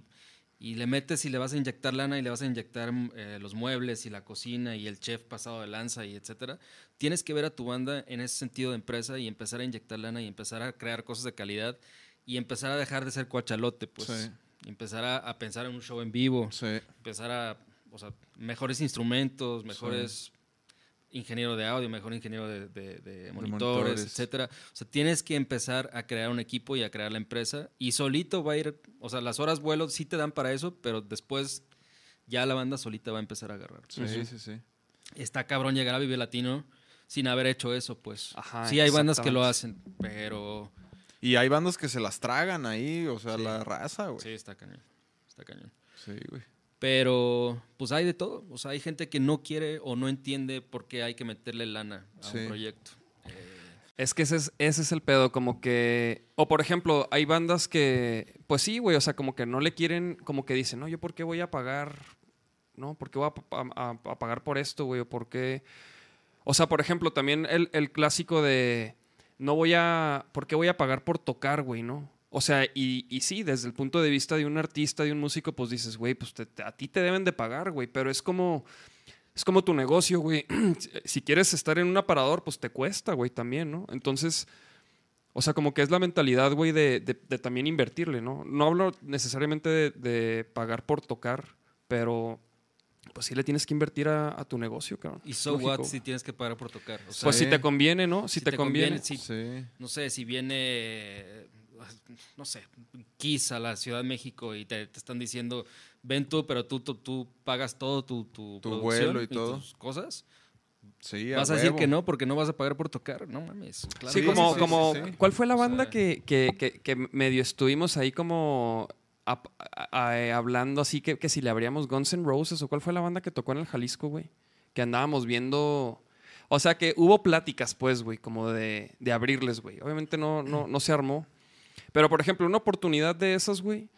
y le metes y le vas a inyectar lana y le vas a inyectar mm, eh, los muebles y la cocina y el chef pasado de lanza y etcétera. Tienes que ver a tu banda en ese sentido de empresa y empezar a inyectar lana y empezar a crear cosas de calidad y empezar a dejar de ser cuachalote, pues. Sí. Empezar a, a pensar en un show en vivo Sí. empezar a, o sea, mejores instrumentos, mejores ingeniero de audio, mejor ingeniero de, de- de monitores, monitores. etcétera. O sea, tienes que empezar a crear un equipo y a crear la empresa y solito va a ir, o sea, las horas vuelo sí te dan para eso, pero después ya la banda solita va a empezar a agarrar. Sí, sí, sí, sí. Está cabrón llegar a Vive Latino sin haber hecho eso, pues. Ajá, sí hay bandas que lo hacen, pero Y hay bandas que se las tragan ahí, o sea, Sí. la raza, güey. sí está cañón. Está cañón. Sí, güey. Pero, pues hay de todo. O sea, hay gente que no quiere o no entiende por qué hay que meterle lana a Sí. un proyecto. Es que ese es, ese es el pedo, como que... O por ejemplo, hay bandas que... Pues sí, güey, o sea, como que no le quieren... Como que dicen, no, yo por qué voy a pagar... ¿No? ¿Por qué voy a- a pagar por esto, güey? ¿O por qué...? O sea, por ejemplo, también el, el clásico de... no voy a, ¿por qué voy a pagar por tocar, güey, no? O sea, y, y sí, desde el punto de vista de un artista, de un músico, pues dices, güey, pues te- a ti te deben de pagar, güey, pero es como, es como tu negocio, güey. si quieres estar en un aparador, pues te cuesta, güey, también, ¿no? Entonces, o sea, como que es la mentalidad, güey, de, de- de también invertirle, ¿no? No hablo necesariamente de, de pagar por tocar, pero pues sí le tienes que invertir a, a tu negocio, cabrón. Y so Lógico. what si tienes que pagar por tocar. O sea, Pues si te conviene, ¿no? Si, Si te, te conviene. conviene, sí. Sí. no sé, si viene, no sé, Kiss a la Ciudad de México y te, te están diciendo, ven tú, pero tú, tú, tú pagas todo tu, tu, Tu vuelo y todo. tus cosas. Sí, Vas a decir huevo. que no porque no vas a pagar por tocar. No mames. claro Sí, como, sí, como sí, sí. ¿cuál fue la O banda sea- que, que, que, que medio estuvimos ahí como ap- a- a- eh, hablando así que, que si le abríamos Guns N' Roses o cuál fue la banda que tocó en el Jalisco, güey? Que andábamos viendo... O sea, que hubo pláticas, pues, güey, como de, de abrirles, güey. Obviamente no, no, no se armó. Pero, por ejemplo, una oportunidad de esas, güey,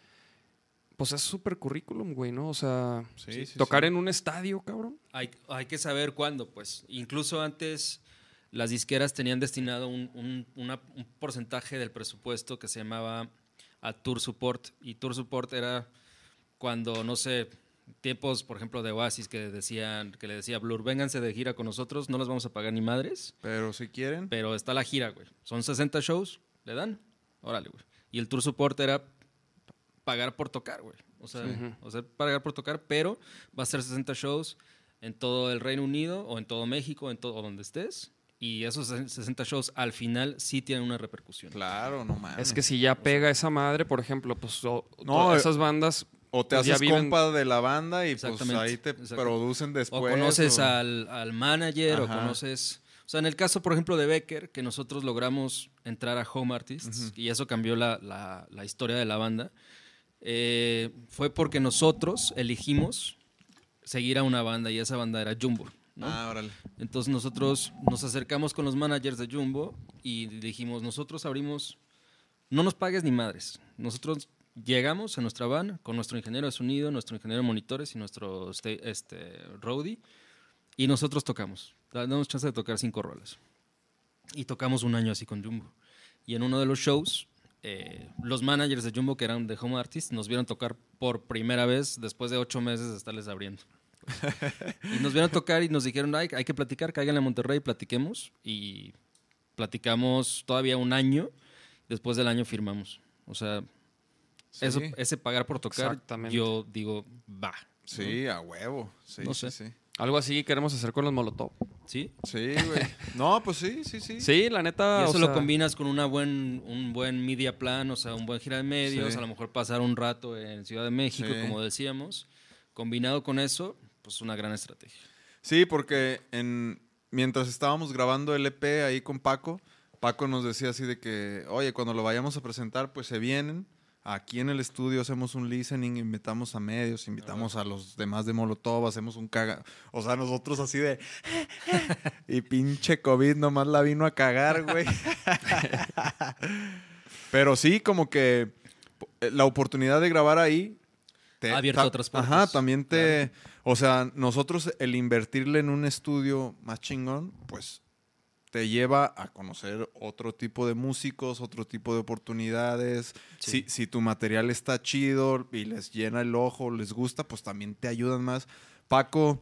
pues es súper currículum, güey, ¿no? O sea, Sí, sí, tocar sí. en un estadio, cabrón. Hay, hay que saber cuándo, pues. Incluso antes las disqueras tenían destinado un, un- una- un porcentaje del presupuesto que se llamaba a Tour Support. Y Tour Support era cuando, no sé, tiempos, por ejemplo, de Oasis que decían, que le decía Blur, vénganse de gira con nosotros, no les vamos a pagar ni madres, Pero si quieren. pero está la gira, güey. Son 60 shows, le dan, órale, güey. Y el Tour Support era pagar por tocar, güey. O sea, o sea, pagar por tocar, pero va a ser 60 shows en todo el Reino Unido o en todo México, en todo donde estés. Y esos 60 shows al final sí tienen una repercusión. Claro, no mames. Es que si ya pega esa madre, por ejemplo, pues o- No, todas eh, esas bandas... O te pues, haces viven- compa de la banda y pues ahí te producen después. o conoces o- al, al manager Ajá. o conoces... O sea, en el caso, por ejemplo, de Becker, que nosotros logramos entrar a Home Artists y eso cambió la, la- la historia de la banda, eh, fue porque nosotros elegimos seguir a una banda y esa banda era Jumbo. ¿no? Ah, órale. Entonces nosotros nos acercamos con los managers de Jumbo y dijimos, nosotros abrimos, no nos pagues ni madres. Nosotros llegamos a nuestra van con nuestro ingeniero de sonido, nuestro ingeniero de monitores y nuestro este, este, roadie y nosotros tocamos. Damos chance de tocar cinco rolas. Y tocamos un año así con Jumbo. Y en uno de los shows, eh, los managers de Jumbo, que eran de Home Artists, nos vieron tocar por primera vez después de ocho meses de estarles abriendo. Y nos vieron tocar y nos dijeron, Ay, hay que platicar, caigan a Monterrey, platiquemos. Y platicamos todavía un año. Después del año firmamos. O sea, eso, Sí. ese pagar por tocar, yo digo, va. Sí, a huevo. Sí, No sí, sé. sí. Algo así queremos hacer con los Molotov. ¿Sí? Sí, güey. No, pues sí, sí, sí. Sí, la neta. Y o eso lo combinas con una buen, un buen media plan, o sea, un buen gira de medios, Sí. a lo mejor pasar un rato en Ciudad de México, Sí. como decíamos. Combinado con eso, pues una gran estrategia. Sí, porque en, mientras estábamos grabando el EP ahí con Paco, Paco nos decía así de que, oye, cuando lo vayamos a presentar, pues se vienen. Aquí en el estudio hacemos un listening, invitamos a medios, invitamos a los demás de Molotov, hacemos un caga. O sea, nosotros así de. y pinche COVID nomás la vino a cagar, güey. Pero sí, como que eh, la oportunidad de grabar ahí. Ha abierto otras puertas. Ajá, también te. O sea, nosotros el invertirle en un estudio más chingón, pues te lleva a conocer otro tipo de músicos, otro tipo de oportunidades. Sí. Si, si tu material está chido y les llena el ojo, les gusta, pues también te ayudan más. Paco,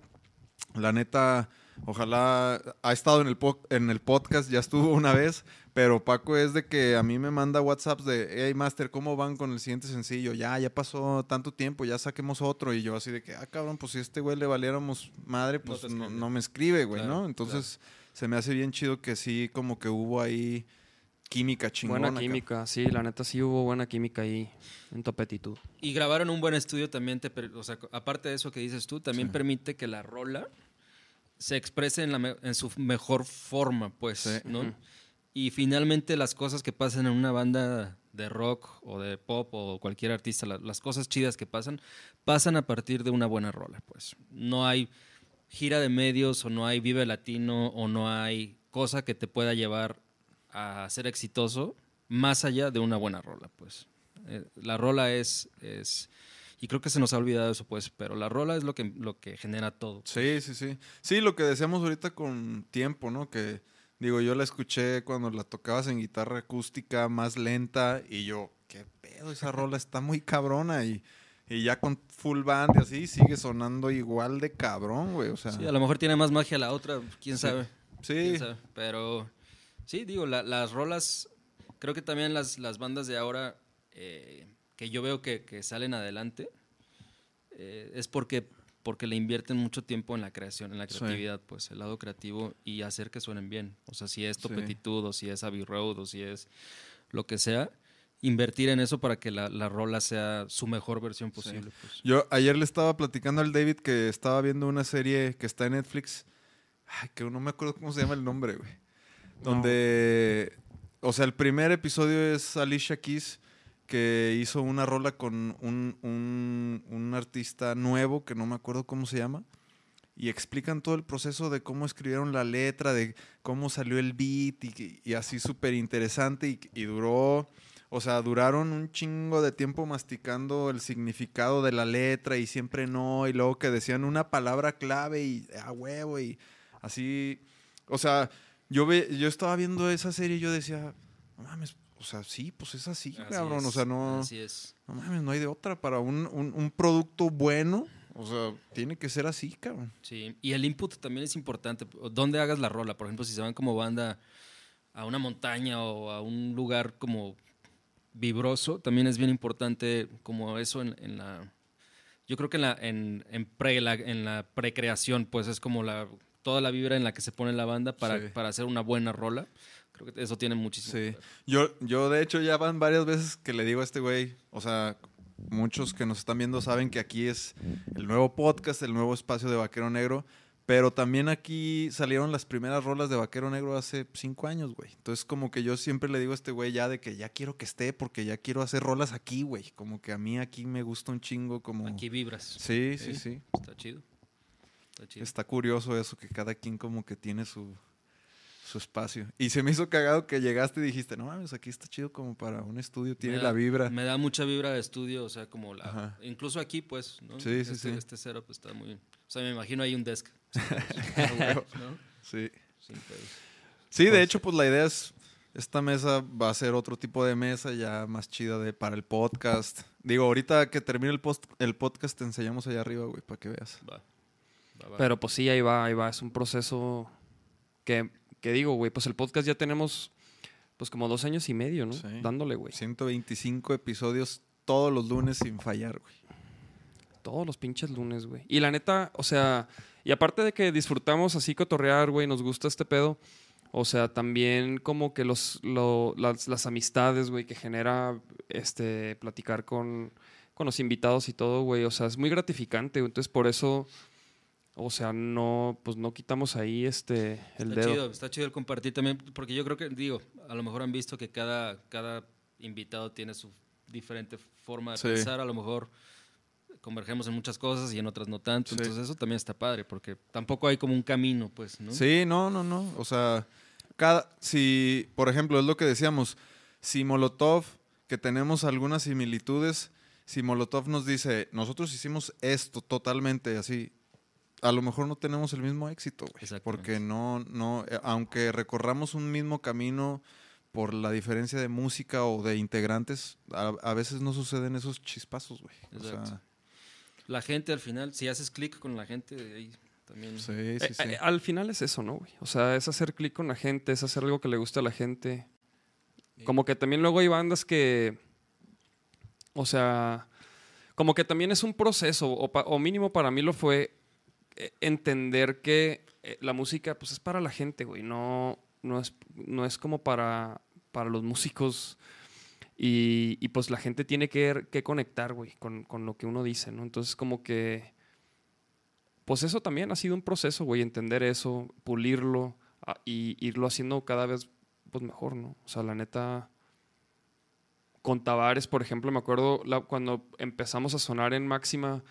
la neta, ojalá ha estado en el, po- en el podcast, ya estuvo una vez, pero Paco es de que a mí me manda WhatsApps de, hey Master, ¿cómo van con el siguiente sencillo? Ya, ya pasó tanto tiempo, ya saquemos otro. Y yo así de que, ah, cabrón, pues si a este güey le valiéramos madre, pues no, no me escribe, güey, Claro, ¿no? Entonces se me hace bien chido que sí, como que hubo ahí química chingona. Buena química, sí, la neta sí hubo buena química ahí en Topetitud. Y grabar en un buen estudio también te, o sea, aparte de eso que dices tú, también permite que la rola se exprese en, la me- en su mejor forma, pues, Sí. ¿no? Y finalmente las cosas que pasan en una banda de rock o de pop o cualquier artista, la- las cosas chidas que pasan, pasan a partir de una buena rola, pues. No hay gira de medios o no hay Vive Latino o no hay cosa que te pueda llevar a ser exitoso más allá de una buena rola, pues. Eh, la rola es, es, y creo que se nos ha olvidado eso, pues, pero la rola es lo que, lo que genera todo. Sí, sí, sí. Sí, lo que decíamos ahorita con tiempo, ¿no? Que Digo, yo la escuché cuando la tocabas en guitarra acústica más lenta y yo, qué pedo, esa rola está muy cabrona y, y ya con full band y así sigue sonando igual de cabrón, güey. O sea, Sí, a lo mejor tiene más magia la otra, quién sabe. sí, quién sabe. Pero sí, digo, la- las rolas, creo que también las, las bandas de ahora eh, que yo veo que, que salen adelante eh, es porque, porque le invierten mucho tiempo en la creación, en la Sí. creatividad, pues el lado creativo y hacer que suenen bien. O sea, si es Sí. Topetitud o si es Abbey Road o si es lo que sea, invertir en eso para que la, la rola sea su mejor versión posible. pues. Yo ayer le estaba platicando al David que estaba viendo una serie que está en Netflix. Ay, que no me acuerdo cómo se llama el nombre, güey. Donde. O sea, el primer episodio es Alicia Keys, que hizo una rola con un, un- un artista nuevo, que no me acuerdo cómo se llama. Y explican todo el proceso de cómo escribieron la letra, de cómo salió el beat, y, y así súper interesante. Y, y duró. O sea, duraron un chingo de tiempo masticando el significado de la letra y siempre no, y luego que decían una palabra clave y a huevo y así. O sea, yo, ve, yo estaba viendo esa serie y yo decía, no mames, o sea, sí, pues es así, Así cabrón. O sea, no, Así es. no mames, no hay de otra. Para un, un, un producto bueno, o sea, tiene que ser así, cabrón. Sí, y el input también es importante. ¿Dónde hagas la rola? Por ejemplo, si se van como banda a una montaña o a un lugar como vibroso, también es bien importante como eso en, en la... Yo creo que en la, en, en, pre, la, en la precreación, pues es como la, toda la vibra en la que se pone la banda para, Sí. para hacer una buena rola. Creo que eso tiene muchísimo. Sí. Yo, yo, de hecho, ya van varias veces que le digo a este güey, o sea, muchos que nos están viendo saben que aquí es el nuevo podcast, el nuevo espacio de Vaquero Negro, pero también aquí salieron las primeras rolas de Vaquero Negro hace cinco años, güey. Entonces, como que yo siempre le digo a este güey ya de que ya quiero que esté, porque ya quiero hacer rolas aquí, güey. Como que a mí aquí me gusta un chingo, como... Aquí vibras. Sí, sí, sí. Está chido. Está chido. Está curioso eso, que cada quien como que tiene su, su espacio. Y se me hizo cagado que llegaste y dijiste, no mames, aquí está chido como para un estudio, tiene la vibra. Me da mucha vibra de estudio, o sea, como la. Ajá. Incluso aquí, pues, ¿no? Sí, sí, este, sí. Este setup está muy. O sea, me imagino ahí un desk. ¿no? Sí. Sin. Sí, de hecho, pues la idea es, esta mesa va a ser otro tipo de mesa ya más chida de, para el podcast. Digo, ahorita que termine el, post, el podcast te enseñamos allá arriba, güey, para que veas. Va. Va, va. Pero pues sí, ahí va, ahí va. Es un proceso que, que digo, güey, pues el podcast ya tenemos pues como dos años y medio, ¿no? Sí. Dándole, güey. 125 episodios todos los lunes sin fallar, güey. Todos los pinches lunes, güey. Y la neta, o sea, y aparte de que disfrutamos así cotorrear, güey, nos gusta este pedo. O sea, también como que los, lo- las, las amistades, güey, que genera este platicar con, con los invitados y todo, güey. O sea, es muy gratificante. Entonces, por eso, o sea, no, pues no quitamos ahí este el está dedo. chido, está chido el compartir también, porque yo creo que, digo, a lo mejor han visto que cada, cada invitado tiene su diferente forma de Sí. pensar, a lo mejor convergemos en muchas cosas y en otras no tanto, Sí. entonces eso también está padre, porque tampoco hay como un camino, pues, ¿no? Sí, no, no, no. O sea, cada, si, por ejemplo, es lo que decíamos, si Molotov, que tenemos algunas similitudes, si Molotov nos dice, nosotros hicimos esto totalmente así, a lo mejor no tenemos el mismo éxito, güey. Porque no, no, eh, aunque recorramos un mismo camino por la diferencia de música o de integrantes, a, a veces no suceden esos chispazos, güey. O Exacto. sea, La gente al final, si haces clic con la gente, ahí también... sí, Eh, sí, sí. eh, al final es eso, ¿no, güey? O sea, es hacer clic con la gente, es hacer algo que le guste a la gente. Como que también luego hay bandas que, o sea, como que también es un proceso, o, pa- o mínimo para mí lo fue, entender que eh, la música, pues es para la gente, güey, no, no, es, no es como para, para los músicos. Y, y, pues la gente tiene que, que conectar, güey, con, con lo que uno dice, ¿no? Entonces como que pues eso también ha sido un proceso, güey, entender eso, pulirlo ah, y irlo haciendo cada vez pues mejor, ¿no? O sea, la neta con Tavares, por ejemplo, me acuerdo la- cuando empezamos a sonar en Máxima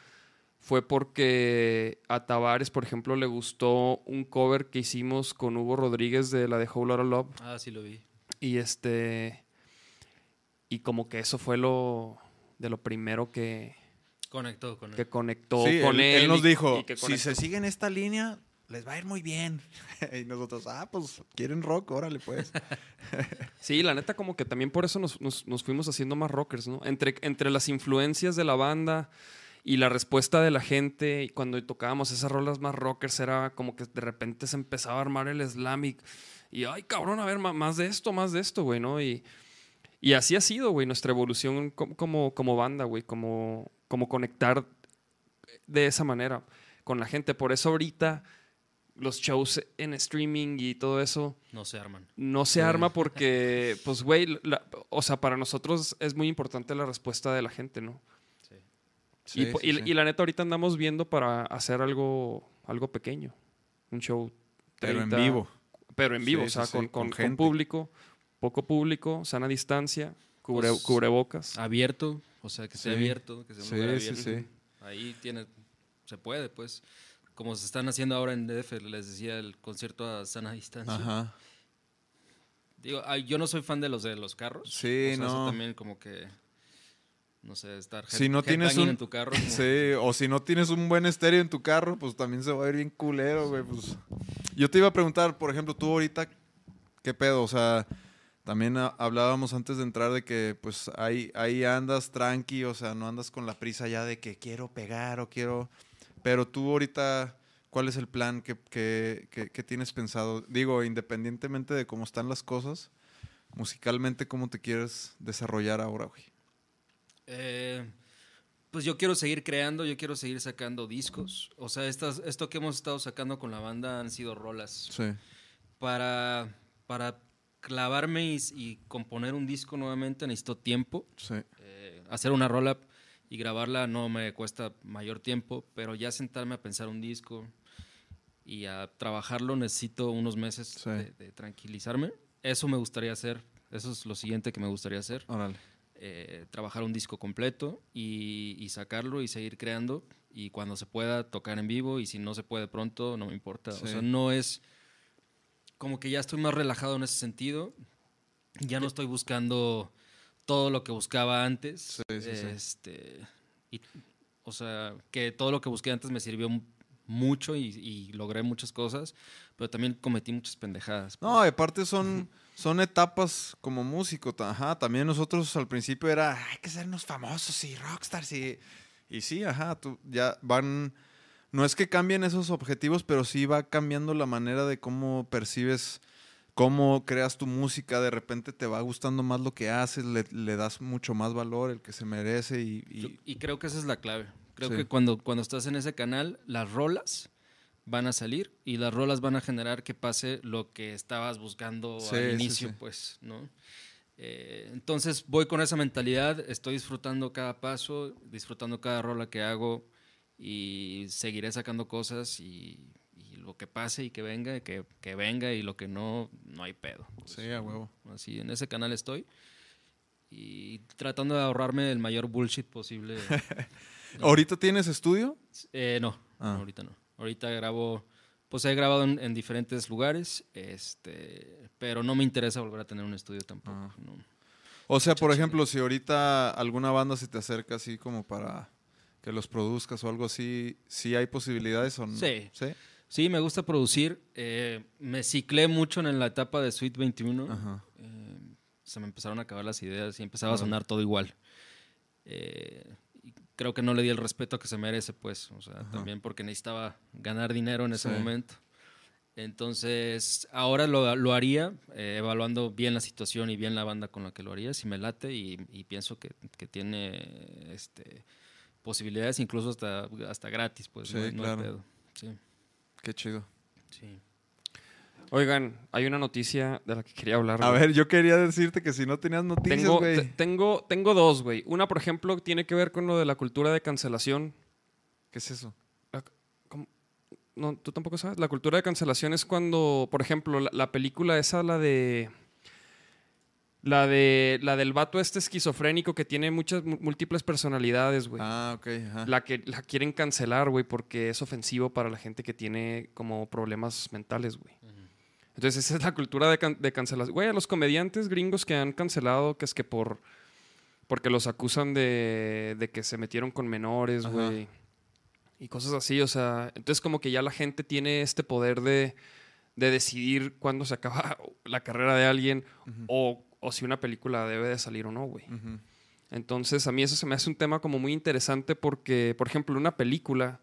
fue porque a Tavares, por ejemplo, le gustó un cover que hicimos con Hugo Rodríguez de la de Whole Lotta Love Ah, sí lo vi. y este y como que eso fue lo de lo primero que, Conectó con él. que conectó Sí, con él, él. él nos y- dijo, y que si se sigue en esta línea, les va a ir muy bien. y nosotros, ah, pues quieren rock, órale pues. Sí, la neta, como que también por eso nos, nos- nos fuimos haciendo más rockers, ¿no? Entre, entre las influencias de la banda y la respuesta de la gente, y cuando tocábamos esas rolas más rockers, era como que de repente se empezaba a armar el slam y, y, ay, cabrón, a ver, más de esto, más de esto, güey, ¿no? Y, y así ha sido, güey, nuestra evolución co- como, como banda, güey, como, como conectar de esa manera con la gente. Por eso ahorita los shows en streaming y todo eso No se arman. no se arma porque, pues, güey, la- o sea, para nosotros es muy importante la respuesta de la gente, ¿no? Sí, y, po- sí, y- sí. y la neta, ahorita andamos viendo para hacer algo, algo pequeño. Un show. Pero en 30, vivo. Pero en vivo, Sí, o sea, con, con con- público, poco público, sana distancia, cubre, Pues, cubrebocas. Abierto, o sea, que Sí. abierto, que sea un lugar abierto. Ahí tiene, se puede, pues. Como se están haciendo ahora en DF, les decía, el concierto a sana distancia. Ajá. Digo, yo no soy fan de los de los carros. Sí, O sea, eso no. también como que, no sé, estar Si no tienes un- en tu carro. como- Sí, o si no tienes un buen estéreo en tu carro, pues también se va a ver bien culero, güey. Pues. Yo te iba a preguntar, por ejemplo, tú ahorita, ¿qué pedo? O sea, también ha- hablábamos antes de entrar de que, pues, ahí, ahí andas tranqui, o sea, no andas con la prisa ya de que quiero pegar o quiero... Pero tú ahorita, ¿cuál es el plan que, que- que- que tienes pensado? Digo, independientemente de cómo están las cosas, musicalmente, ¿cómo te quieres desarrollar ahora, güey? Eh, pues yo quiero seguir creando, yo quiero seguir sacando discos. O sea, estas, esto que hemos estado sacando con la banda han sido rolas. Sí. Para, para clavarme y, y componer un disco nuevamente necesito tiempo. Sí. Eh, hacer una rola y grabarla no me cuesta mayor tiempo, pero ya sentarme a pensar un disco y a trabajarlo necesito unos meses Sí. de, de tranquilizarme. Eso me gustaría hacer, eso es lo siguiente que me gustaría hacer. Órale. Eh, trabajar un disco completo y, y sacarlo y seguir creando y cuando se pueda tocar en vivo y si no se puede pronto no me importa. Sí. O sea, no es como que ya estoy más relajado en ese sentido. Ya no estoy buscando todo lo que buscaba antes. Sí, sí. Este, y, o sea, que todo lo que busqué antes me sirvió mucho y, y logré muchas cosas, pero también cometí muchas pendejadas. No, pues. aparte son, son etapas como músico. Ajá, también nosotros al principio era, hay que sernos famosos y rockstars y... Y sí, ajá, tú, ya van... No es que cambien esos objetivos, pero sí va cambiando la manera de cómo percibes, cómo creas tu música. De repente te va gustando más lo que haces, le, le das mucho más valor, el que se merece y... Y- Y, creo que esa es la clave. Creo Sí. que cuando, cuando estás en ese canal, las rolas van a salir y las rolas van a generar que pase lo que estabas buscando Sí, al sí, inicio, sí. pues, ¿no? Eh, entonces voy con esa mentalidad, estoy disfrutando cada paso, disfrutando cada rola que hago y seguiré sacando cosas y, y lo que pase y que venga, que, que venga y lo que no, no hay pedo. sí, a huevo. Así, en ese canal estoy y tratando de ahorrarme el mayor bullshit posible. ¿Ahorita tienes estudio? Eh, no, Ah. no, ahorita no. Ahorita grabo, pues he grabado en, en diferentes lugares, este, pero no me interesa volver a tener un estudio tampoco. Ah. no. O sea, por ejemplo, si ahorita alguna banda se te acerca así como para que los produzcas o algo así, ¿sí hay posibilidades o no? Sí. ¿Sí? Sí, me gusta producir. eh, me ciclé mucho en la etapa de Suite 21. Ajá. eh, se me empezaron a acabar las ideas y empezaba a sonar todo igual. Eh, creo que no le di el respeto que se merece, pues. O sea, también porque necesitaba ganar dinero en ese Sí. momento. Entonces, ahora lo, lo haría, eh, evaluando bien la situación y bien la banda con la que lo haría, si me late y, y pienso que, que tiene este, posibilidades, incluso hasta, hasta gratis, pues. Sí, no hay- no hay claro. pedo. Sí, Qué chido. sí. Oigan, hay una noticia de la que quería hablar. A güey. ver, yo quería decirte que si no tenías noticias, Tengo, güey. te- tengo, tengo dos, güey. Una, por ejemplo, tiene que ver con lo de la cultura de cancelación. ¿Qué es eso? ¿Cómo? No, tú tampoco sabes. La cultura de cancelación es cuando, por ejemplo, la, la película esa, la de. La de. La del vato este esquizofrénico que tiene muchas mu- múltiples personalidades, güey. Ah, ok. Ajá. La que la quieren cancelar, güey, porque es ofensivo para la gente que tiene como problemas mentales, güey. Entonces, esa es la cultura de, can- de cancelación. Güey, a los comediantes gringos que han cancelado, que es que por. Porque los acusan de, de que se metieron con menores, güey. y cosas así. O sea, entonces como que ya la gente tiene este poder de, de decidir cuándo se acaba la carrera de alguien o, o si una película debe de salir o no, güey. Ujú. Entonces, a mí eso se me hace un tema como muy interesante porque, por ejemplo, una película,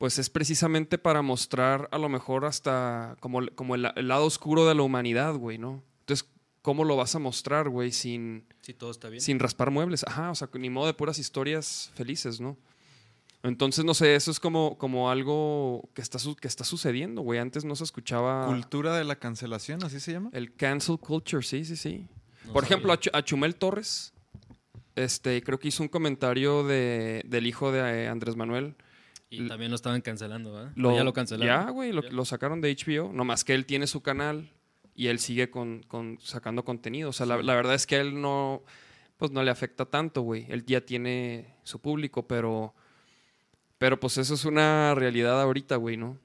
pues es precisamente para mostrar a lo mejor hasta como, como el, el lado oscuro de la humanidad, güey, ¿no? Entonces, ¿cómo lo vas a mostrar, güey, sin, Si todo está bien. sin raspar muebles? Ajá, o sea, ni modo de puras historias felices, ¿no? Entonces, no sé, eso es como, como algo que está, su- que está sucediendo, güey. Antes no se escuchaba Cultura de la cancelación, ¿así se llama? el cancel culture, sí, sí, sí. No Por ejemplo, a, a Chumel Torres, este, creo que hizo un comentario de, del hijo de eh, Andrés Manuel. Y también lo estaban cancelando, ¿verdad? Lo- ya lo cancelaron. Ya, güey, lo, lo sacaron de HBO. Nomás que él tiene su canal y él sigue con, con- sacando contenido. O sea, la, la verdad es que a él no, pues no le afecta tanto, güey. Él ya tiene su público, pero, pero pues eso es una realidad ahorita, güey, ¿no?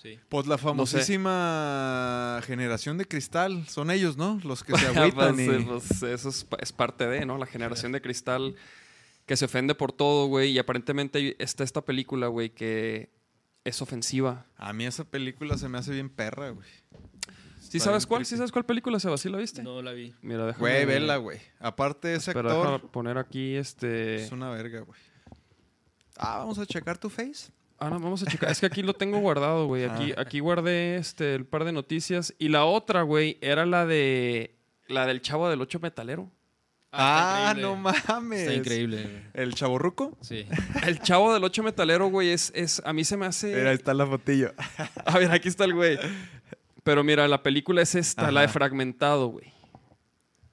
Sí. Pues la sé. famosísima generación de cristal, son ellos, ¿no? Los que se agüitan Pues, y... pues, eso es, es parte de, ¿no? La generación de cristal que se ofende por todo, güey. Y aparentemente está esta película, güey, que es ofensiva. A mí esa película se me hace bien perra, güey. ¿Sí Está sabes cuál? ¿Sí sabes cuál película, Seba? ¿Sí la viste? No la vi. Mira, déjame... Güey, vela, güey. Aparte ese Espera, actor déjame poner aquí este... es una verga, güey. Ah, vamos a checar tu face. Ah, no, vamos a checar. Es que aquí lo tengo guardado, güey. Aquí, Ah. aquí guardé este, el par de noticias. Y la otra, güey, era la de... La del chavo del ocho metalero. Ah, está no mames. Está increíble. güey. ¿El chaborruco? Sí. El chavo del ocho metalero, güey, es, es... A mí se me hace... Mira, ahí está la fotillo. A ver, aquí está el güey. Pero mira, la película es esta, la de. Fragmentado, güey.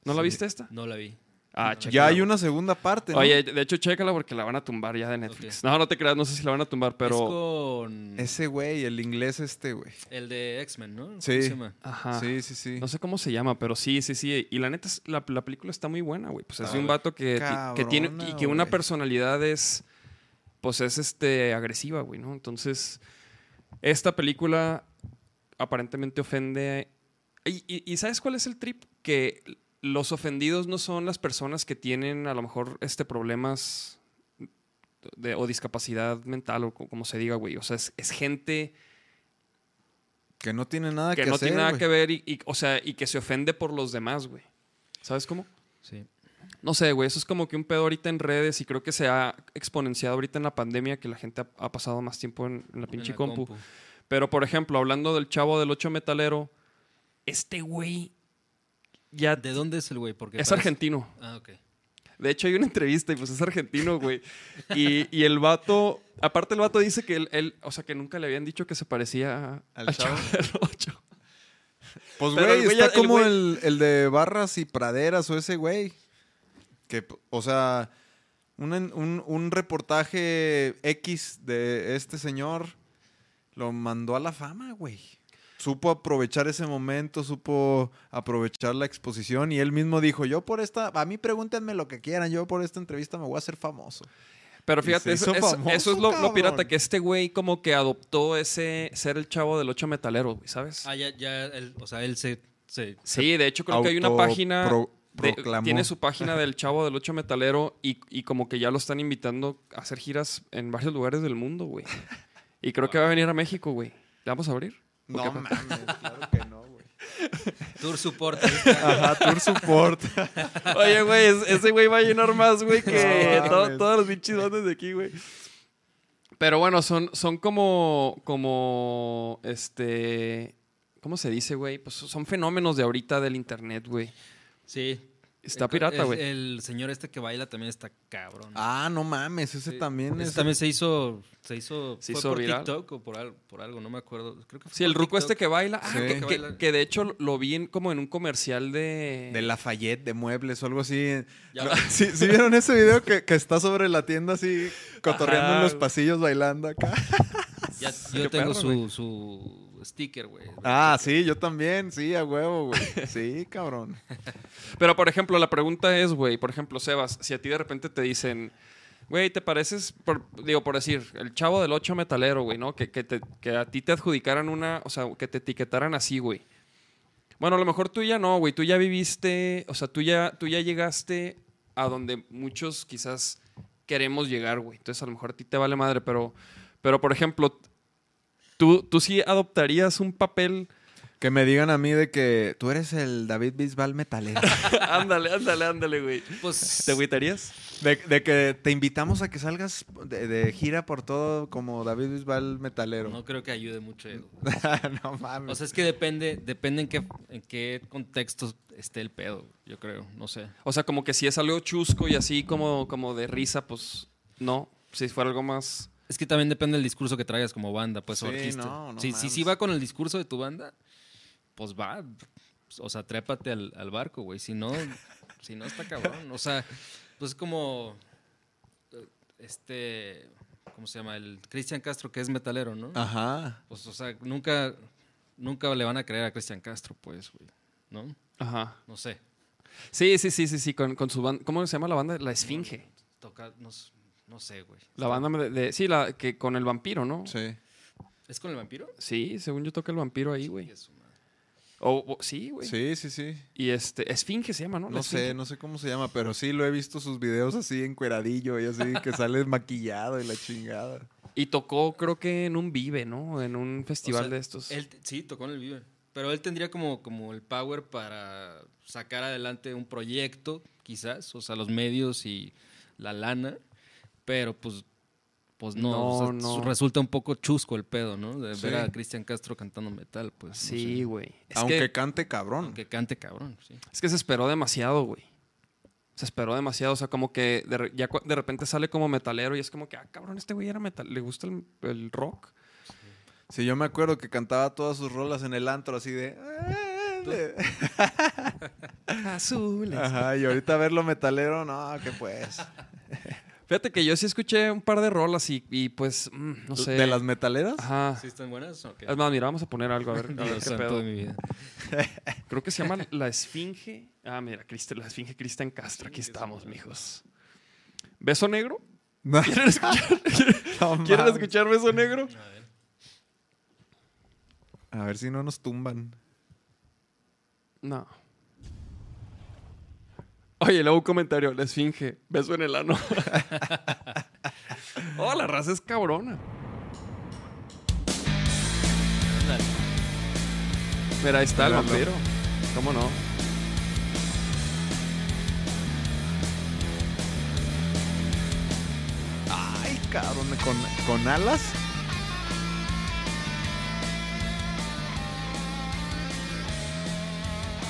¿No la viste esta? No la vi. Ah, Ya hay una segunda parte, ¿no? Oye, de hecho, chécala porque la van a tumbar ya de Netflix. No, no te creas, no sé si la van a tumbar, Es pero... con Ese güey, el inglés este, güey. el de X-Men, ¿no? ¿Cómo Sí. se llama? Ajá. Sí, sí, sí. No sé cómo se llama, pero sí, sí, sí. Y la neta, es- la, la película está muy buena, güey. Pues es de un vato que, que tiene... Y que una personalidad es... Pues es este agresiva, güey, ¿no? Entonces, esta película aparentemente ofende... Y, y- y ¿sabes cuál es el trip? Que los ofendidos no son las personas que tienen a lo mejor este problemas de, o discapacidad mental o co- como se diga, güey. O sea, es, es gente Que no tiene nada que que, no hacer, tiene nada güey. que ver y, y- o sea, y que se ofende por los demás, güey. ¿Sabes cómo? Sí. No sé, güey, eso es como que un pedo ahorita en redes y creo que se ha exponenciado ahorita en la pandemia que la gente ha, ha pasado más tiempo en, en la En pinche la compu. Pero, por ejemplo, hablando del chavo del 8 metalero, este güey ya ¿De dónde es el güey? Porque es parece- argentino. Ah, ok. De hecho, hay una entrevista y pues es argentino, güey. Y, y el vato, aparte el vato dice que él, él- o sea, que nunca le habían dicho que se parecía ¿Al al chavo? chavo del 8. Pues, Pero güey, está ya- el como güey- el, el de Barras y Praderas o ese güey. Que, o sea, un, un, un reportaje X de este señor lo mandó a la fama, güey. Supo aprovechar ese momento, supo aprovechar la exposición y él mismo dijo, yo por esta, a mí pregúntenme lo que quieran, yo por esta entrevista me voy a hacer famoso. Pero fíjate, eso, hizo eso- famoso, eso es lo, pirata, que este güey como que adoptó ese ser el chavo del 8 metalero, güey, ¿sabes? Ah, ya, ya, él- o sea, él se... se Sí, de hecho creo que hay una página... De- tiene su página del chavo del 8 metalero y, y como que ya lo están invitando a hacer giras en varios lugares del mundo, güey. Y creo que va a venir a México, güey. ¿Le vamos a abrir? ¿O No mames, claro que no, güey. Tour support. Ajá, Tour Support. Oye, güey, es- ese güey va a llenar más, güey, que No to- mames. todos los pinches bandas de aquí, güey. Pero bueno, son, son como, como, este, ¿cómo se dice, güey? Pues son fenómenos de ahorita del internet, güey. Sí. Está El- pirata, güey. El señor este que baila también está cabrón. Ah, no mames, ese Sí. también Ese es. también se hizo, se hizo, Se fue hizo por viral. TikTok o por algo, por algo, no me acuerdo. Creo que fue Sí, el ruco este que baila. Ah, Sí. que, Que que- baila. que de hecho lo vi en- como en un comercial de... De Lafayette, de muebles o algo así. No. ¿Sí, sí vieron ese video que, que está sobre la tienda así, cotorreando Ajá, en los pasillos bailando acá? Ya- yo tengo perro, su, su sticker, güey. Ah, sí, yo también, sí, a huevo, güey. Sí, cabrón. Pero, por ejemplo, la pregunta es, güey, por ejemplo, Sebas, si a ti de repente te dicen, güey, ¿te pareces, por- digo, por decir, el chavo del 8 metalero, güey, ¿no? Que, que, te- que a ti te adjudicaran una, o sea, que te etiquetaran así, güey. Bueno, a lo mejor tú ya no, güey, tú ya viviste, o sea, tú ya, tú ya llegaste a donde muchos quizás queremos llegar, güey. Entonces a lo mejor a ti te vale madre, pero, pero por ejemplo, ¿tú, tú sí adoptarías un papel... Que me digan a mí de que tú eres el David Bisbal metalero. ándale, ándale, ándale, güey. Pues ¿Te agüitarías? De, de que te invitamos a que salgas de, de gira por todo como David Bisbal metalero. no creo que ayude mucho. no mames. O sea, es que depende, depende en qué, en qué contexto esté el pedo, yo creo, no sé. O sea, como que si es algo chusco y así como, como de risa, pues no. Si fuera algo más... Es que también depende del discurso que traigas como banda, pues, o Sí, artista. no, no si, si va con el discurso de tu banda, pues va. O sea, trépate al, al barco, güey. Si no, si no está cabrón. O sea, pues es como. Este. ¿Cómo se llama? El Cristian Castro, que es metalero, ¿no? Ajá. Pues, o sea, nunca. Nunca le van a creer a Cristian Castro, pues, güey. ¿No? Ajá. No sé. Sí, sí, sí, sí, sí, con, con su banda... ¿Cómo se llama la banda? La Esfinge. Toca, no sé, güey. La banda de, de- Sí, la que con el vampiro, ¿no? Sí. ¿Es con el vampiro? Sí, según yo toca el vampiro ahí, güey. Madre. O, o- sí, güey. Sí, sí, sí. Y este, Esfinge se llama, ¿no? No sé, no sé cómo se llama, pero sí lo he visto sus videos así encueradillo y así que sale maquillado y la chingada. Y tocó, creo que en un Vive, ¿no? En un festival O sea, de estos. Él, sí, tocó en el Vive. Pero él tendría como, como el power para sacar adelante un proyecto, quizás. O sea, los medios y la lana. Pero pues, pues no. No, o sea, no. Resulta un poco chusco el pedo, ¿no? De Sí. ver a Cristian Castro cantando metal, pues. Sí, güey. Aunque que, cante cabrón. Aunque cante cabrón, sí. es que se esperó demasiado, güey. Se esperó demasiado. O sea, como que de, ya de repente sale como metalero y es como que, ah, cabrón, este güey era metal. ¿Le gusta el, el rock? Sí, yo me acuerdo que cantaba todas sus rolas en el antro así de... Azules. Ajá, y ahorita verlo metalero, no, que pues. Fíjate que yo sí escuché un par de rolas y, y pues, mm, no sé. ¿De las metaleras? Ajá. ¿Sí están buenas? o qué? Es más, mira, vamos a poner algo a ver, a ver qué pedo. de mi vida. Creo que se llama La Esfinge. Ah, mira, Crist- La Esfinge Cristian Castro. Aquí estamos, mijos. ¿Beso negro? No. ¿Quieren escuchar, No ¿quieren escuchar Beso negro? A ver. A ver si no nos tumban. No. Oye, luego un comentario. La Esfinge. Beso en el ano. oh, la raza es cabrona. Mira, ahí está el vampiro. ¿Cómo no? Ay, cabrón, con, con alas.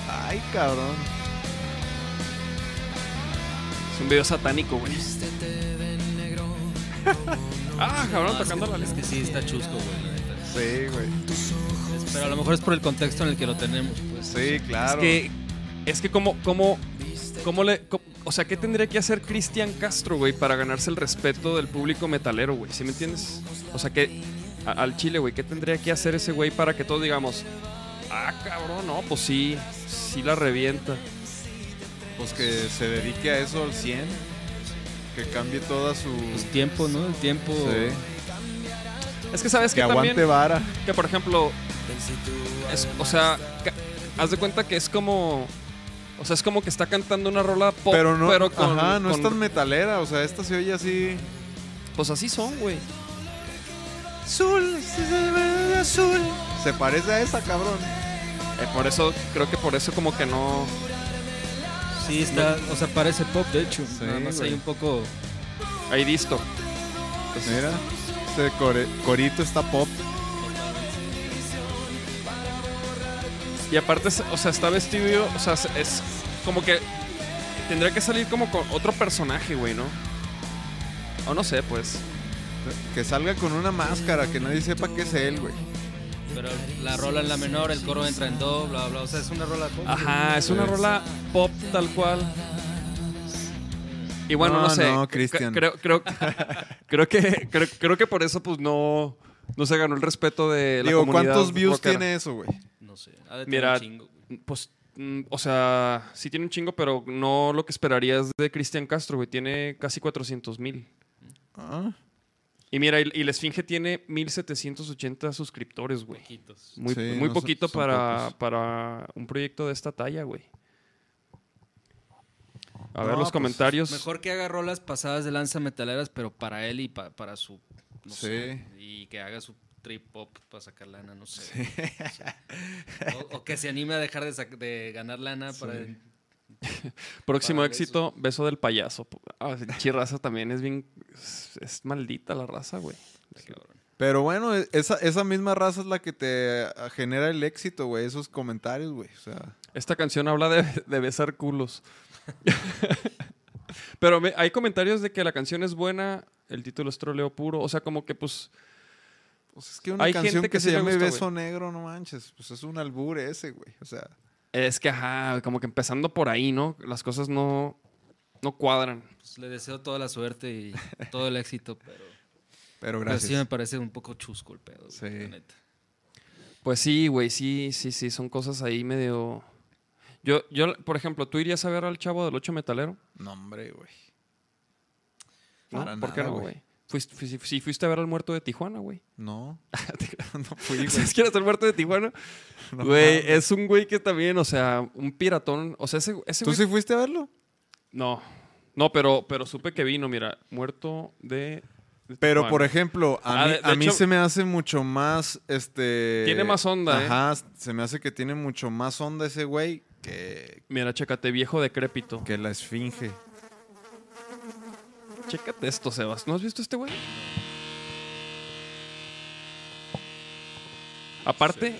Ay, cabrón. Es un video satánico, güey. ah, cabrón, tocando la Es que sí, está chusco, güey, la neta. Sí, güey. Pero a lo mejor es por el contexto en el que lo tenemos, pues. Sí, claro. Es que, es que como, como, como le, o sea, ¿qué tendría que hacer Cristian Castro, güey, para ganarse el respeto del público metalero, güey? ¿Sí me entiendes? O sea, que a- al Chile, güey, ¿qué tendría que hacer ese güey para que todos digamos, ah, cabrón, no, pues sí, sí la revienta. Pues que se dedique a eso al 100. Que cambie toda su. Pues tiempo, ¿no? El tiempo. Sí. Es que sabes Que que también, aguante vara. que por ejemplo, es- o sea, haz de cuenta que es como, o sea, es como que está cantando una rola pop, Pero no, con, ajá, no es con- tan metalera. O sea, esta se oye así. pues así son, güey. Azul, azul. Se parece a esa, cabrón. Eh, por eso, creo que por eso como que no... Sí, está. O sea, parece pop, de hecho. Sí, Nada más güey. hay un poco. Ahí listo. Mira, este core- corito está pop. Y aparte, o sea, está vestido, o sea, es- es como que tendría que salir como con otro personaje, güey, ¿no? O no sé, pues. Que salga con una máscara, que nadie sepa que es él, güey. Pero la rola en la menor, el coro entra en do, bla, bla. O sea, es una rola pop. Ajá, es una rola pop tal cual. Y bueno, no, No, sé. no, Cristian. Creo, creo, creo que creo, creo que por eso pues no, no se ganó el respeto de la Digo, comunidad ¿cuántos views rockera. tiene eso, güey? No sé. Ha de tener Mira, un chingo, güey. Pues, mm, o sea, sí tiene un chingo, pero no lo que esperarías de Cristian Castro, güey. Tiene casi 400 mil. Ah, Y mira, y, y la Esfinge tiene 1780 suscriptores, güey. Poquitos. Muy, Sí, muy no poquito son para, para un proyecto de esta talla, güey. A ver los pues, comentarios. Mejor que haga rolas pasadas de lanza metaleras, pero para él y pa- para su. No Sí. sé, y que haga su trip hop para sacar lana, no sé. O, sea, o- o que se anime a dejar de, ganar lana para. Próximo éxito, beso del payaso. Ah, pinche raza también es bien. Es, es maldita la raza, güey. Pero bueno, e- esa, esa misma raza es la que te ah, genera el éxito, güey. Esos comentarios, güey. O sea, Esta canción habla de, de besar culos. Pero me- hay comentarios de que la canción es buena, el título es troleo puro. O sea, como que pues. pues es que una Hay canción gente que, que se sí gusta, Beso Negro, no manches. Pues es un albur ese, güey. O sea, Es que, ajá, como que empezando por ahí, ¿no? Las cosas no, no cuadran. Pues le deseo toda la suerte y todo el éxito, pero. pero pero gracias. sí me parece un poco chusco el pedo. güey, Sí. la neta. Pues sí, güey, sí, sí, sí, son cosas ahí medio... Yo, yo, por ejemplo, ¿tú irías a ver al Chavo del Ocho Metalero? No, hombre, güey. ¿No? Para ¿Por qué no, güey. Fuiste, fui- sí, fuiste a ver al muerto de Tijuana, güey. No. no fui, güey. ¿Sabes quién es el muerto de Tijuana? No Güey, es un güey que también, o sea, un piratón. O sea, ese, ese ¿Tú güey- sí fuiste a verlo? No, no, pero, pero supe que vino, mira, muerto de... de Pero, Tijuana. por ejemplo, a Ah, mí, de- de a mí hecho- se me hace mucho más, este... Tiene más onda, ¿eh? Ajá, se me hace que tiene mucho más onda ese güey que, Mira, chécate, viejo decrépito. que la esfinge. Chécate esto, Sebas. ¿No has visto este güey? Aparte...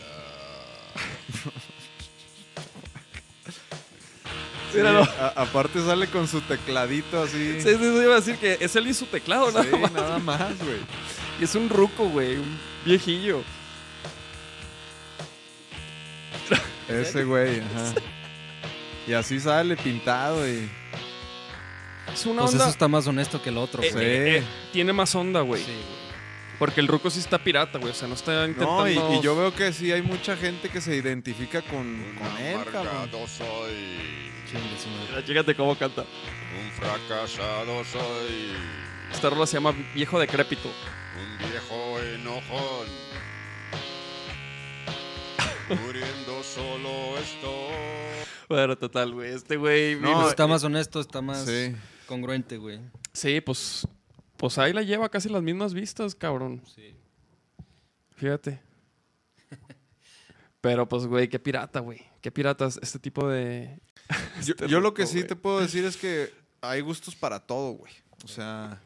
Míralo. Sí, a- aparte sale con su tecladito así. Sí, sí, sí, iba a decir que es él y su teclado, nada Sí, más. nada más, güey. Y es un ruco, güey, un viejillo. Ese güey, ajá. Y así sale pintado y... Es una Pues onda... eso está más honesto que el otro. eh, güey. eh, eh, tiene más onda, güey. Sí. Porque el ruco sí está pirata, güey. O sea, no está intentando... No, y, y yo veo que sí hay mucha gente que se identifica con, Un con él, cabrón. amargado soy. Mira, Chécate cómo canta. un fracasado soy, Esta rola se llama Viejo Decrépito. un viejo enojón. Muriendo solo estoy. Bueno, total, güey. Este güey... No, mira, está más honesto, está más Sí. Congruente, güey. Sí, pues... Pues ahí la lleva casi las mismas vistas, cabrón. Sí. Fíjate. Pero pues, güey, qué pirata, güey. Qué piratas este tipo de... Yo, Este yo lo que sí te puedo decir es que hay gustos para todo, güey. O sea,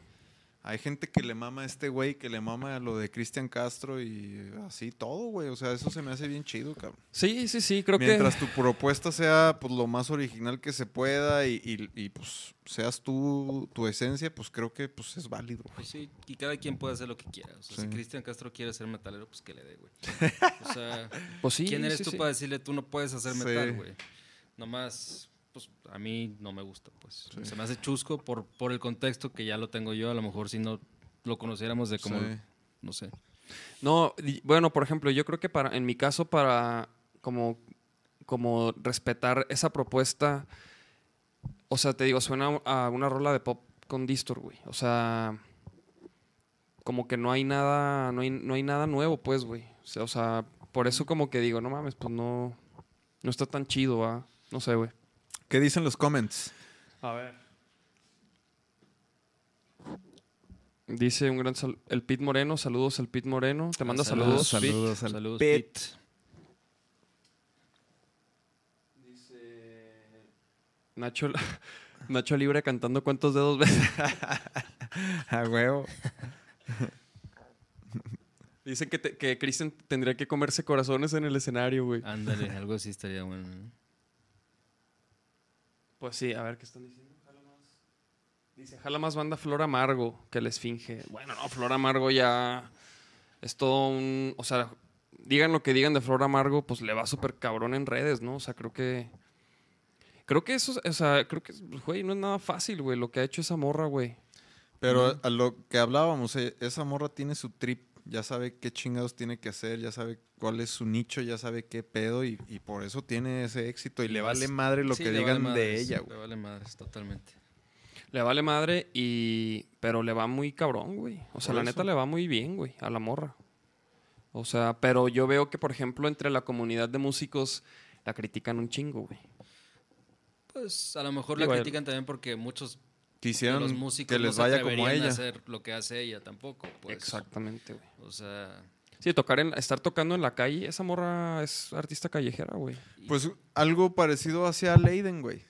hay gente que le mama a este güey, que le mama a lo de Cristian Castro y así todo, güey. O sea, eso se me hace bien chido, cabrón. Sí, sí, sí, creo Mientras que... tu propuesta sea pues lo más original que se pueda y, y- y, pues seas tú tu esencia, pues creo que pues es válido. Pues sí, y cada quien puede hacer lo que quiera. O sea, Sí. si Cristian Castro quiere ser metalero, pues que le dé, güey. O sea, Pues sí, ¿quién eres sí, tú sí. para decirle tú no puedes hacer Sí. metal, güey? Nomás, pues a mí no me gusta, pues. Se me hace chusco por, por el contexto que ya lo tengo yo. A lo mejor si no lo conociéramos de como, Sí. no sé. No, bueno, por ejemplo, yo creo que para, en mi caso, para como, como respetar esa propuesta, o sea, te digo, suena a una rola de pop con Distor, güey. O sea, como que no hay nada, no hay, no hay nada nuevo, pues, güey. O sea, o sea, por eso como que digo, no mames, pues no, no está tan chido, va. No sé, güey. ¿Qué dicen los comments? A ver. Dice un gran sal- el Pit Moreno, saludos al Pit Moreno. Te manda saludos. Pit. saludos al Saludos, Pit. Pete. Nacho, Nacho Libre cantando cuántos dedos ves. A huevo. Dicen que, te- que Christian tendría que comerse corazones en el escenario, güey. Ándale, algo así estaría bueno. ¿no? Pues sí, a ver qué están diciendo. Jala más. Dice, jala más banda Flor Amargo que la Esfinge. Bueno, no, Flor Amargo ya es todo un... O sea, digan lo que digan de Flor Amargo, pues le va súper cabrón en redes, ¿no? O sea, creo que... Creo que eso, o sea, creo que, güey, no es nada fácil, güey, lo que ha hecho esa morra, güey. Pero a lo que hablábamos, eh, esa morra tiene su trip, ya sabe qué chingados tiene que hacer, ya sabe cuál es su nicho, ya sabe qué pedo y, y por eso tiene ese éxito y le vale madre lo Sí, que le vale digan de ella, Le güey. vale madres, totalmente. Le vale madre y... Pero le va muy cabrón, güey. O sea, Por la eso. neta le va muy bien, güey, a la morra. O sea, pero yo veo que, por ejemplo, entre la comunidad de músicos la critican un chingo, güey. Pues a lo mejor la critican también porque muchos de Quisieron los músicos que les vaya como ella. hacer lo que hace ella tampoco. Pues. Exactamente, güey. O sea, Sí, tocar en, estar tocando en la calle, esa morra es artista callejera, güey. Pues algo parecido hacia Leiden, güey.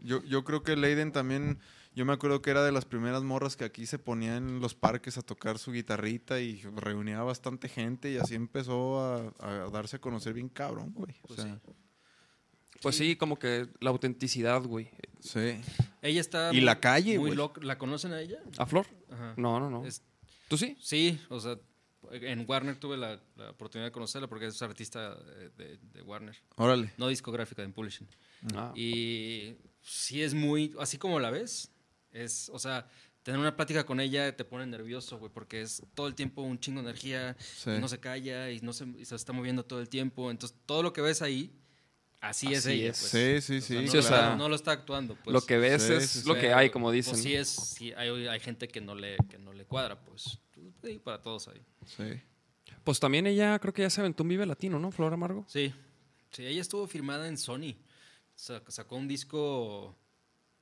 Yo, yo creo que Leiden también, yo me acuerdo que era de las primeras morras que aquí se ponía en los parques a tocar su guitarrita y reunía bastante gente y así empezó a, a darse a conocer bien cabrón, güey. O Pues sea, Pues sí, como que la autenticidad, güey. sí. ella está. Y la calle, muy güey. loca. ¿La conocen a ella? ¿A Flor? Ajá. No, no, no. Es- ¿Tú sí? sí, o sea, en Warner tuve la, la oportunidad de conocerla porque es artista eh, de, de Warner. Órale. No discográfica, en publishing. Ah. Y sí es muy, así como la ves, es, o sea, tener una plática con ella te pone nervioso, güey, porque es todo el tiempo un chingo de energía, Sí. y no se calla y no se, y se está moviendo todo el tiempo. Entonces, todo lo que ves ahí, así, es es. pues. Sí, sí, sí. no, Sí, o lo- sea, no lo está actuando, pues. lo que ves sí, es sí, sí. lo que hay, como pues, dicen. sí es, sí, hay, hay gente que no le, que no le cuadra, pues. Sí, para todos ahí. Sí. Pues también ella, creo que ya se aventó un Vive Latino, ¿no? Flor Amargo. Sí, sí, ella estuvo firmada en Sony. Sa- Sacó un disco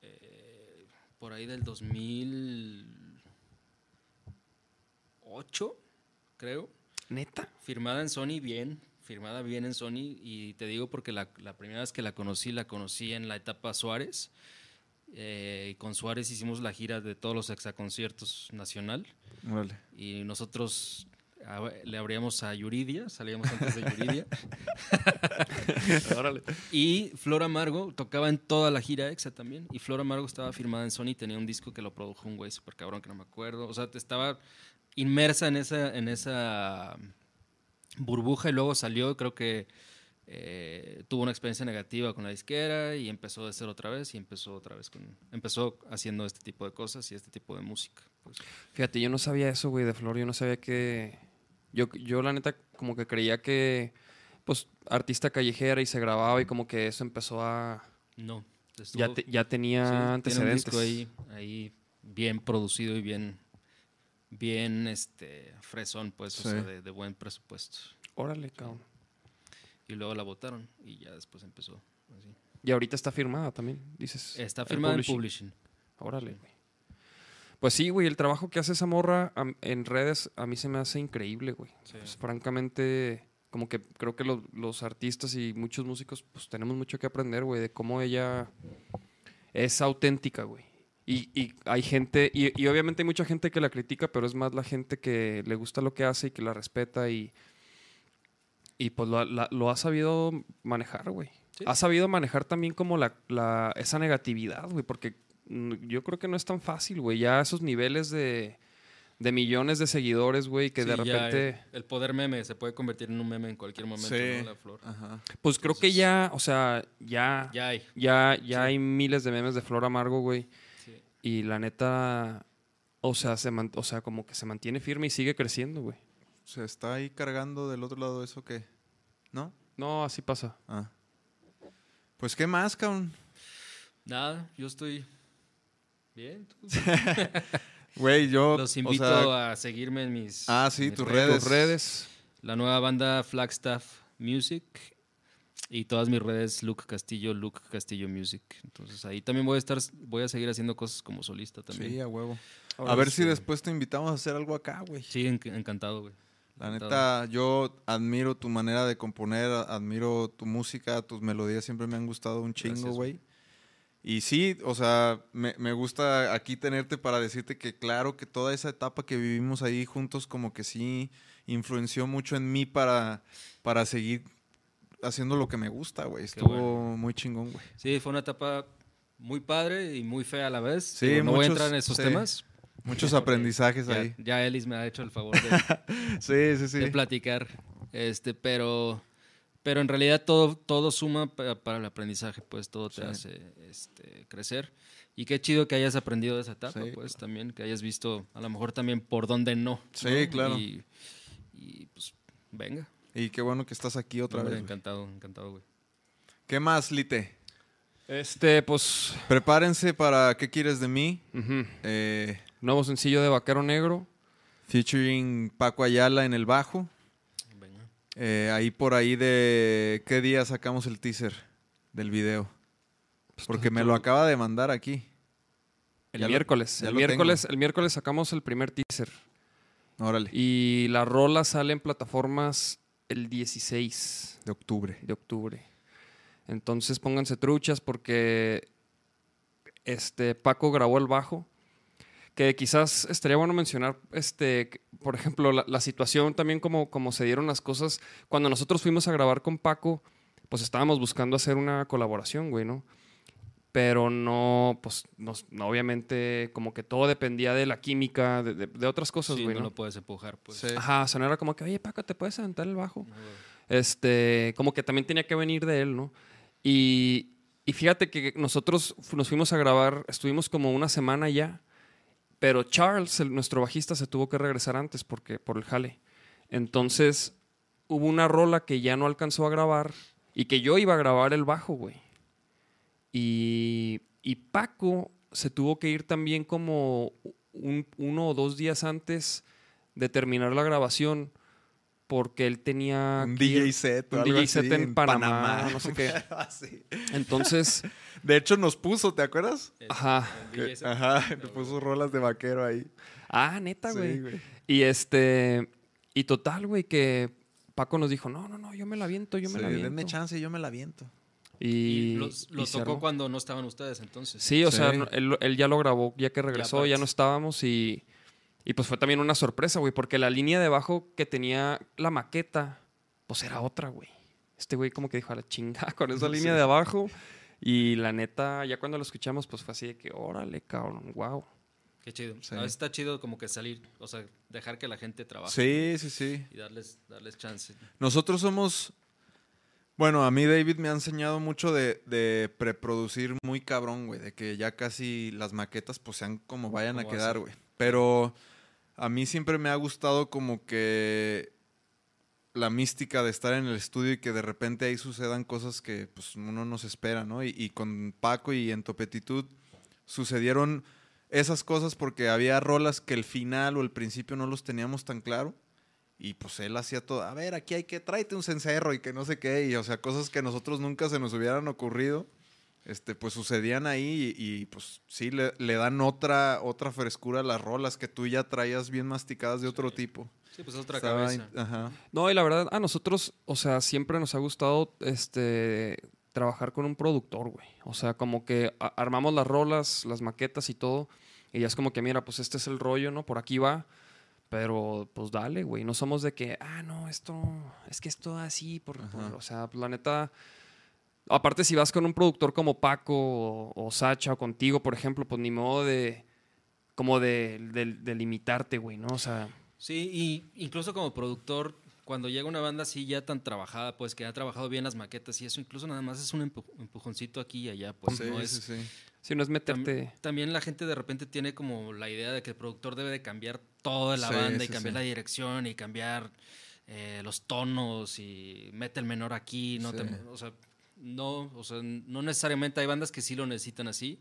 eh, por ahí del 2008, creo. ¿Neta? Firmada en Sony, bien. Firmada bien en Sony. Y te digo porque la, la primera vez que la conocí, la conocí en la etapa Suárez. Eh, y con Suárez hicimos la gira de todos los exaconciertos nacional. Y nosotros a- le abríamos a Yuridia, salíamos antes de Yuridia. Y Flor Amargo tocaba en toda la gira EXA también. Y Flor Amargo estaba firmada en Sony, tenía un disco que lo produjo un güey súper cabrón que no me acuerdo. O sea, estaba inmersa en esa, en esa burbuja y luego salió, creo que eh, tuvo una experiencia negativa con la disquera y empezó de cero otra vez y empezó otra vez con... Empezó haciendo este tipo de cosas y este tipo de música. pues. Fíjate, yo no sabía eso, güey, de Flor. Yo no sabía que. Yo, yo, la neta, como que creía que. Pues, artista callejera y se grababa y como que eso empezó a. No. Ya, te- ya tenía Sí, tiene un antecedentes. disco ahí, ahí bien producido y bien, bien este, fresón, pues, o sea, de, de buen presupuesto. Órale, cabrón. Y luego la votaron y ya después empezó. así. Y ahorita está firmada también, dices. Está firmada en publishing. Órale, güey. Pues sí, güey, el trabajo que hace esa morra en redes a mí se me hace increíble, güey. Sí. Pues, francamente, como que creo que los, los artistas y muchos músicos, pues tenemos mucho que aprender, güey, de cómo ella es auténtica, güey. Y, y hay gente, y, y obviamente hay mucha gente que la critica, pero es más la gente que le gusta lo que hace y que la respeta y, y pues lo, ha- la- lo ha sabido manejar, güey. Sí. Ha sabido manejar también como la, la- esa negatividad, güey, porque mm, yo creo que no es tan fácil, güey. Ya esos niveles de, de millones de seguidores, güey, que de Sí, repente... el, el poder meme se puede convertir en un meme en cualquier momento, Sí. ¿no? La flor. Ajá. Pues creo que ya, o sea, ya, Ya hay. ya, ya hay miles de memes de Flor Amargo, güey. Y la neta, o sea, se man- o sea, como que se mantiene firme y sigue creciendo, güey. ¿Se está ahí cargando del otro lado eso qué? ¿No? No, así pasa. Ah. Pues, ¿qué más, cabrón? Nada, yo estoy bien. ¿tú? Güey, yo. Los o invito sea, a seguirme en mis, Ah, sí, tus redes. redes. Tus redes. La nueva banda Flagstaff Music y todas mis redes Luke Castillo, Luke Castillo Music. Entonces ahí también voy a estar, voy a seguir haciendo cosas como solista también. Sí, a huevo. Ahora a ver sí. si después te invitamos a hacer algo acá, güey. Sí, enc- encantado, güey. La neta, yo admiro tu manera de componer, admiro tu música, tus melodías siempre me han gustado un chingo, güey. Y sí, o sea, me, me gusta aquí tenerte para decirte que claro que toda esa etapa que vivimos ahí juntos como que sí influenció mucho en mí para, para seguir haciendo lo que me gusta, güey. Estuvo bueno. muy chingón, güey. Sí, fue una etapa muy padre y muy fea a la vez. Sí, Digo, no voy a muchos- entrar en esos sí. temas. Muchos aprendizajes Ya, ahí. ya Ellis me ha hecho el favor de, Sí, sí, sí. de platicar. Este, pero, pero en realidad todo, todo suma pa- para el aprendizaje, pues todo te Sí. hace este, crecer. Y qué chido que hayas aprendido de esa etapa, Sí, pues también, que hayas visto a lo mejor también por dónde no. Sí, ¿no? claro. Y, y, pues venga. Y qué bueno que estás aquí otra Hombre, vez. güey. encantado, encantado, güey. ¿Qué más, Lite? Este, pues, Prepárense para ¿Qué quieres de mí? Eh, nuevo sencillo de Vaquero Negro. featuring Paco Ayala en el bajo. Venga. Eh, ahí por ahí de qué día sacamos el teaser del video. Pues Porque me tú- lo acaba de mandar aquí. El Ya miércoles. el miércoles, el miércoles sacamos el primer teaser. Órale. Y la rola sale en plataformas el 16 De octubre. de octubre. Entonces pónganse truchas porque este Paco grabó el bajo. Que quizás estaría bueno mencionar, este, por ejemplo, la, la situación también como, como se dieron las cosas. Cuando nosotros fuimos a grabar con Paco, pues estábamos buscando hacer una colaboración, güey, ¿no? Pero no, pues, no, obviamente, como que todo dependía de la química, de, de- de otras cosas, Sí, güey, no ¿no? lo puedes empujar, pues. Sí. Ajá, o sea, no era como que, oye, Paco, ¿te puedes aventar el bajo? No. Este, como que también tenía que venir de él, ¿no? Y, y fíjate que nosotros nos fuimos a grabar, estuvimos como una semana ya, pero Charles, el- nuestro bajista, se tuvo que regresar antes porque, por el jale. Entonces, hubo una rola que ya no alcanzó a grabar y que yo iba a grabar el bajo, güey. Y, y Paco se tuvo que ir también como un- uno o dos días antes de terminar la grabación porque él tenía Un ir- DJ set. o un algo DJ set así en Panamá, no sé qué. Así. Entonces, De hecho, nos puso, ¿te acuerdas? ajá. El Que- Ajá, nos puso rolas de vaquero ahí. Ah, neta, Sí, güey. güey. y este, y total, güey, que Paco nos dijo, no, no, no, yo me la viento, yo me Sí, la viento. denme chance, yo me la viento. Y, Y los- lo tocó armó. cuando no estaban ustedes, entonces. Sí, o Sí. sea, él, él ya lo grabó, ya que regresó, ya, no estábamos y, y pues fue también una sorpresa, güey, porque la línea de bajo que tenía la maqueta, pues era otra, güey. Este güey como que dijo a la chingada con esa línea de abajo y la neta, ya cuando lo escuchamos, pues fue así de que, órale, cabrón, wow. Qué chido. Sí. A veces está chido como que salir, o sea, dejar que la gente trabaje. Sí, sí, sí. Y darles, darles chance. Nosotros somos. Bueno, a mí David me ha enseñado mucho de, de preproducir muy cabrón, güey. De que ya casi las maquetas pues sean como vayan a quedar, güey. Pero a mí siempre me ha gustado como que la mística de estar en el estudio y que de repente ahí sucedan cosas que pues uno no se espera, ¿no? Y, y con Paco y en Topetitud sucedieron esas cosas porque había rolas que el final o el principio no los teníamos tan claro. Y pues él hacía todo, a ver, aquí hay que, tráete un cencerro y que no sé qué, y o sea, cosas que a nosotros nunca se nos hubieran ocurrido, este, pues sucedían ahí y, y, pues sí, le, le dan otra, otra frescura a las rolas que tú ya traías bien masticadas de otro tipo. Sí, pues otra Estaba cabeza. in- Ajá. No, y la verdad, a nosotros, o sea, siempre nos ha gustado este trabajar con un productor, güey. O sea, como que a- armamos las rolas, las maquetas y todo, y ya es como que, mira, pues este es el rollo, ¿no? Por aquí va. Pero, pues dale, güey. No somos de que, ah, no, esto, es que esto así, por, por- o sea, la neta. Aparte, si vas con un productor como Paco o, o Sacha o contigo, por ejemplo, pues ni modo de, como de, de, de limitarte, güey, ¿no? O sea, Sí, y incluso como productor, cuando llega una banda así ya tan trabajada, pues que ha trabajado bien las maquetas y eso, incluso nada más es un empu- empujoncito aquí y allá, pues Sí, no sí, es... sí. Si no es meterte. También la gente de repente tiene como la idea de que el productor debe de cambiar toda la Sí, banda y cambiar sí. la dirección y cambiar eh, los tonos y mete el menor aquí, no te- o sea, no, o sea, no necesariamente hay bandas que sí lo necesitan así,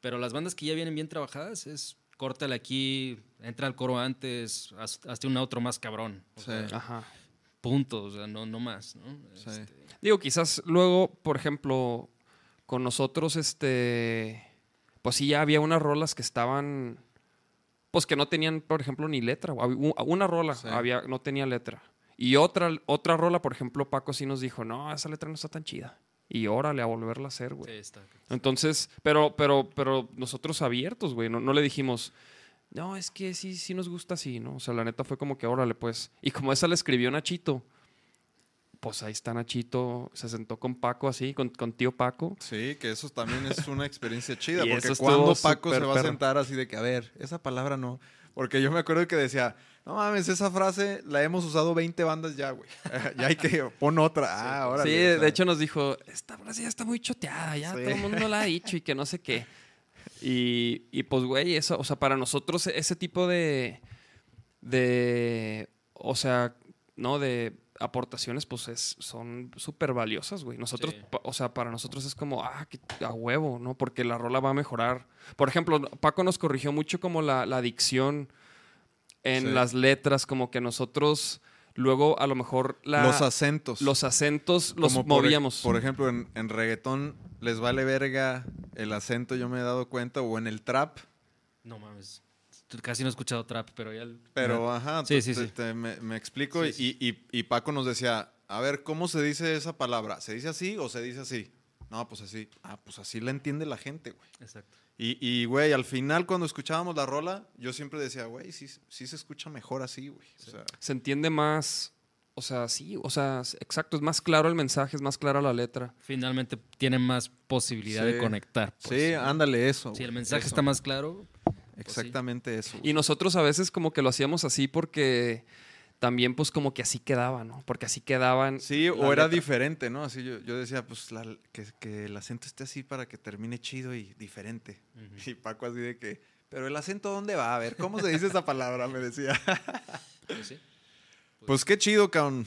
pero las bandas que ya vienen bien trabajadas es córtale aquí, entra al coro antes, haz- hazte un otro más cabrón. O Sí. sea, Ajá. punto, o sea, no, no más, ¿no? Sí. Este, Digo, quizás luego, por ejemplo, con nosotros, este, pues sí, ya había unas rolas que estaban, pues que no tenían, por ejemplo, ni letra. Una rola Sí. había, no tenía letra. Y otra, otra rola, por ejemplo, Paco sí nos dijo, no, esa letra no está tan chida. Y órale, a volverla a hacer, sí, güey. está. Entonces, pero, pero, pero nosotros abiertos, güey. No, no le dijimos, no, es que sí, sí nos gusta así, ¿no? O sea, la neta fue como que órale, pues. Y como esa le escribió Nachito, pues ahí está Nachito, se sentó con Paco así, con, con tío Paco. Sí, que eso también es una experiencia chida, porque cuando Paco se va a sentar así de que, a ver, esa palabra no. Porque yo me acuerdo que decía, no mames, esa frase la hemos usado 20 bandas ya, güey. ya hay que pon otra. Ah, ahora. sí, de hecho nos dijo, esta frase ya está muy choteada, ya Sí. todo el mundo la ha dicho y que no sé qué. Y, y pues, güey, eso, o sea, para nosotros ese tipo de, de, o sea, ¿no? De aportaciones, pues es, son súper valiosas, güey. Nosotros, Sí. pa- o sea, para nosotros es como, ah, que a huevo, ¿no? Porque la rola va a mejorar. Por ejemplo, Paco nos corrigió mucho como la, la dicción en Sí. las letras, como que nosotros luego a lo mejor la, los acentos. los acentos los Como por ej- movíamos. Por, ejemplo, en, en reggaetón les vale verga el acento, yo me he dado cuenta, o en el trap. No mames. Casi no he escuchado trap, pero ya. el- Pero, ajá, Sí, te- sí, te- sí. te- me, me explico. Sí, sí. Y, y- y Paco nos decía, a ver, ¿cómo se dice esa palabra? ¿Se dice así o se dice así? No, pues así. Ah, pues así la entiende la gente, güey. Exacto. Y, y, güey, al final cuando escuchábamos la rola, yo siempre decía, güey, sí, sí se escucha mejor así, güey. O sea, Se entiende más, o sea, sí, o sea, exacto, es más claro el mensaje, es más clara la letra. Finalmente tienen más posibilidad Sí. de conectar. pues. sí, ándale eso. Si el mensaje eso. está más claro, Exactamente eso. Y nosotros a veces como que lo hacíamos así porque también pues como que así quedaba, ¿no? Porque así quedaban. Sí, o era letra. diferente, ¿no? Así yo, yo decía, pues la- que, que el acento esté así para que termine chido y diferente. Y Paco así de que, pero el acento ¿dónde va? A ver, ¿cómo se dice esa palabra? Me decía. pues sí. Pues qué chido, cabrón.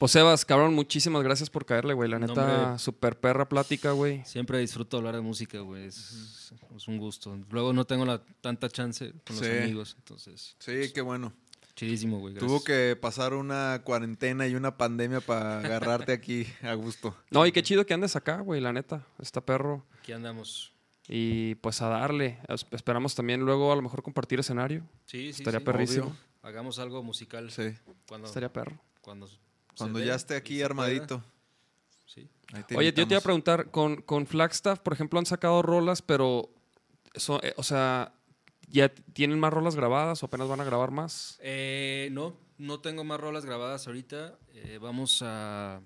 Pues Sebas, cabrón, muchísimas gracias por caerle, güey. La No, neta, hombre. super perra plática, güey. Siempre disfruto hablar de música, güey. Es, es un gusto. Luego no tengo la, tanta chance con los Sí. amigos, entonces. Sí, qué bueno. Chidísimo, güey. Tuvo que pasar una cuarentena y una pandemia para agarrarte aquí a gusto. No, y qué chido que andes acá, güey, la neta. Está perro. Aquí andamos. Y pues a darle. Es- Esperamos también luego a lo mejor compartir escenario. Sí, sí. Estaría sí. perrísimo. Obvio. Hagamos algo musical. Sí. Cuando, Estaría perro. cuando, Cuando ya esté aquí armadito. Sí. Oye, yo te iba a preguntar, con, con Flagstaff, por ejemplo, han sacado rolas, pero, eso, eh, o sea, ¿ya tienen más rolas grabadas o apenas van a grabar más? Eh, no, no tengo más rolas grabadas ahorita. Eh, vamos a.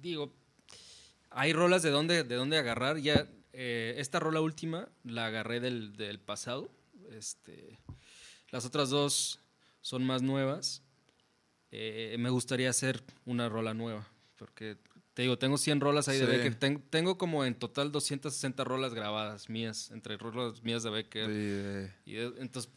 Digo, hay rolas de dónde, de dónde agarrar. Ya, eh, esta rola última la agarré del, del pasado. Este, las otras dos son más nuevas. Eh, me gustaría hacer una rola nueva. Porque te digo, tengo 100 rolas ahí de Sí. Becker. Ten- tengo como en total 260 rolas grabadas mías, entre rolas mías de Becker. Sí, eh, Y de- entonces,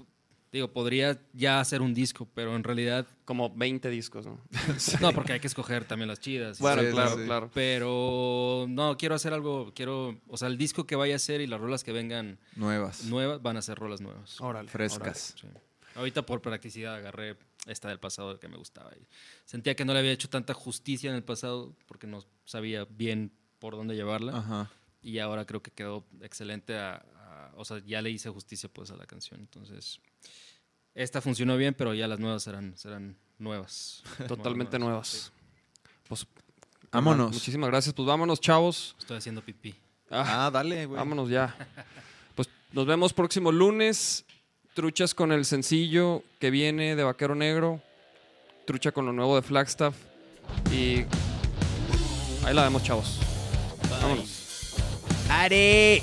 digo, podría ya hacer un disco, pero en realidad Como 20 discos, ¿no? no, porque hay que escoger también las chidas. Bueno, Sí, claro, sí. claro. Pero no, quiero hacer algo, quiero, o sea, el disco que vaya a ser y las rolas que vengan nuevas. nuevas van a ser rolas nuevas. Órale. Frescas. Sí. Ahorita por practicidad agarré esta del pasado que me gustaba. Y sentía que no le había hecho tanta justicia en el pasado porque no sabía bien por dónde llevarla. Ajá. Y ahora creo que quedó excelente. a- a- o sea, ya le hice justicia pues a la canción. Entonces, esta funcionó bien, pero ya las nuevas serán, serán nuevas. Totalmente nuevas. Sí. Pues, Vámonos. Muchísimas gracias. Pues vámonos, chavos. Estoy haciendo pipí. Ah, Ah, dale, güey. vámonos ya. Pues nos vemos próximo lunes. Truchas con el sencillo que viene de Vaquero Negro. Trucha con lo nuevo de Flagstaff. Y ahí la vemos, chavos. Vámonos. Si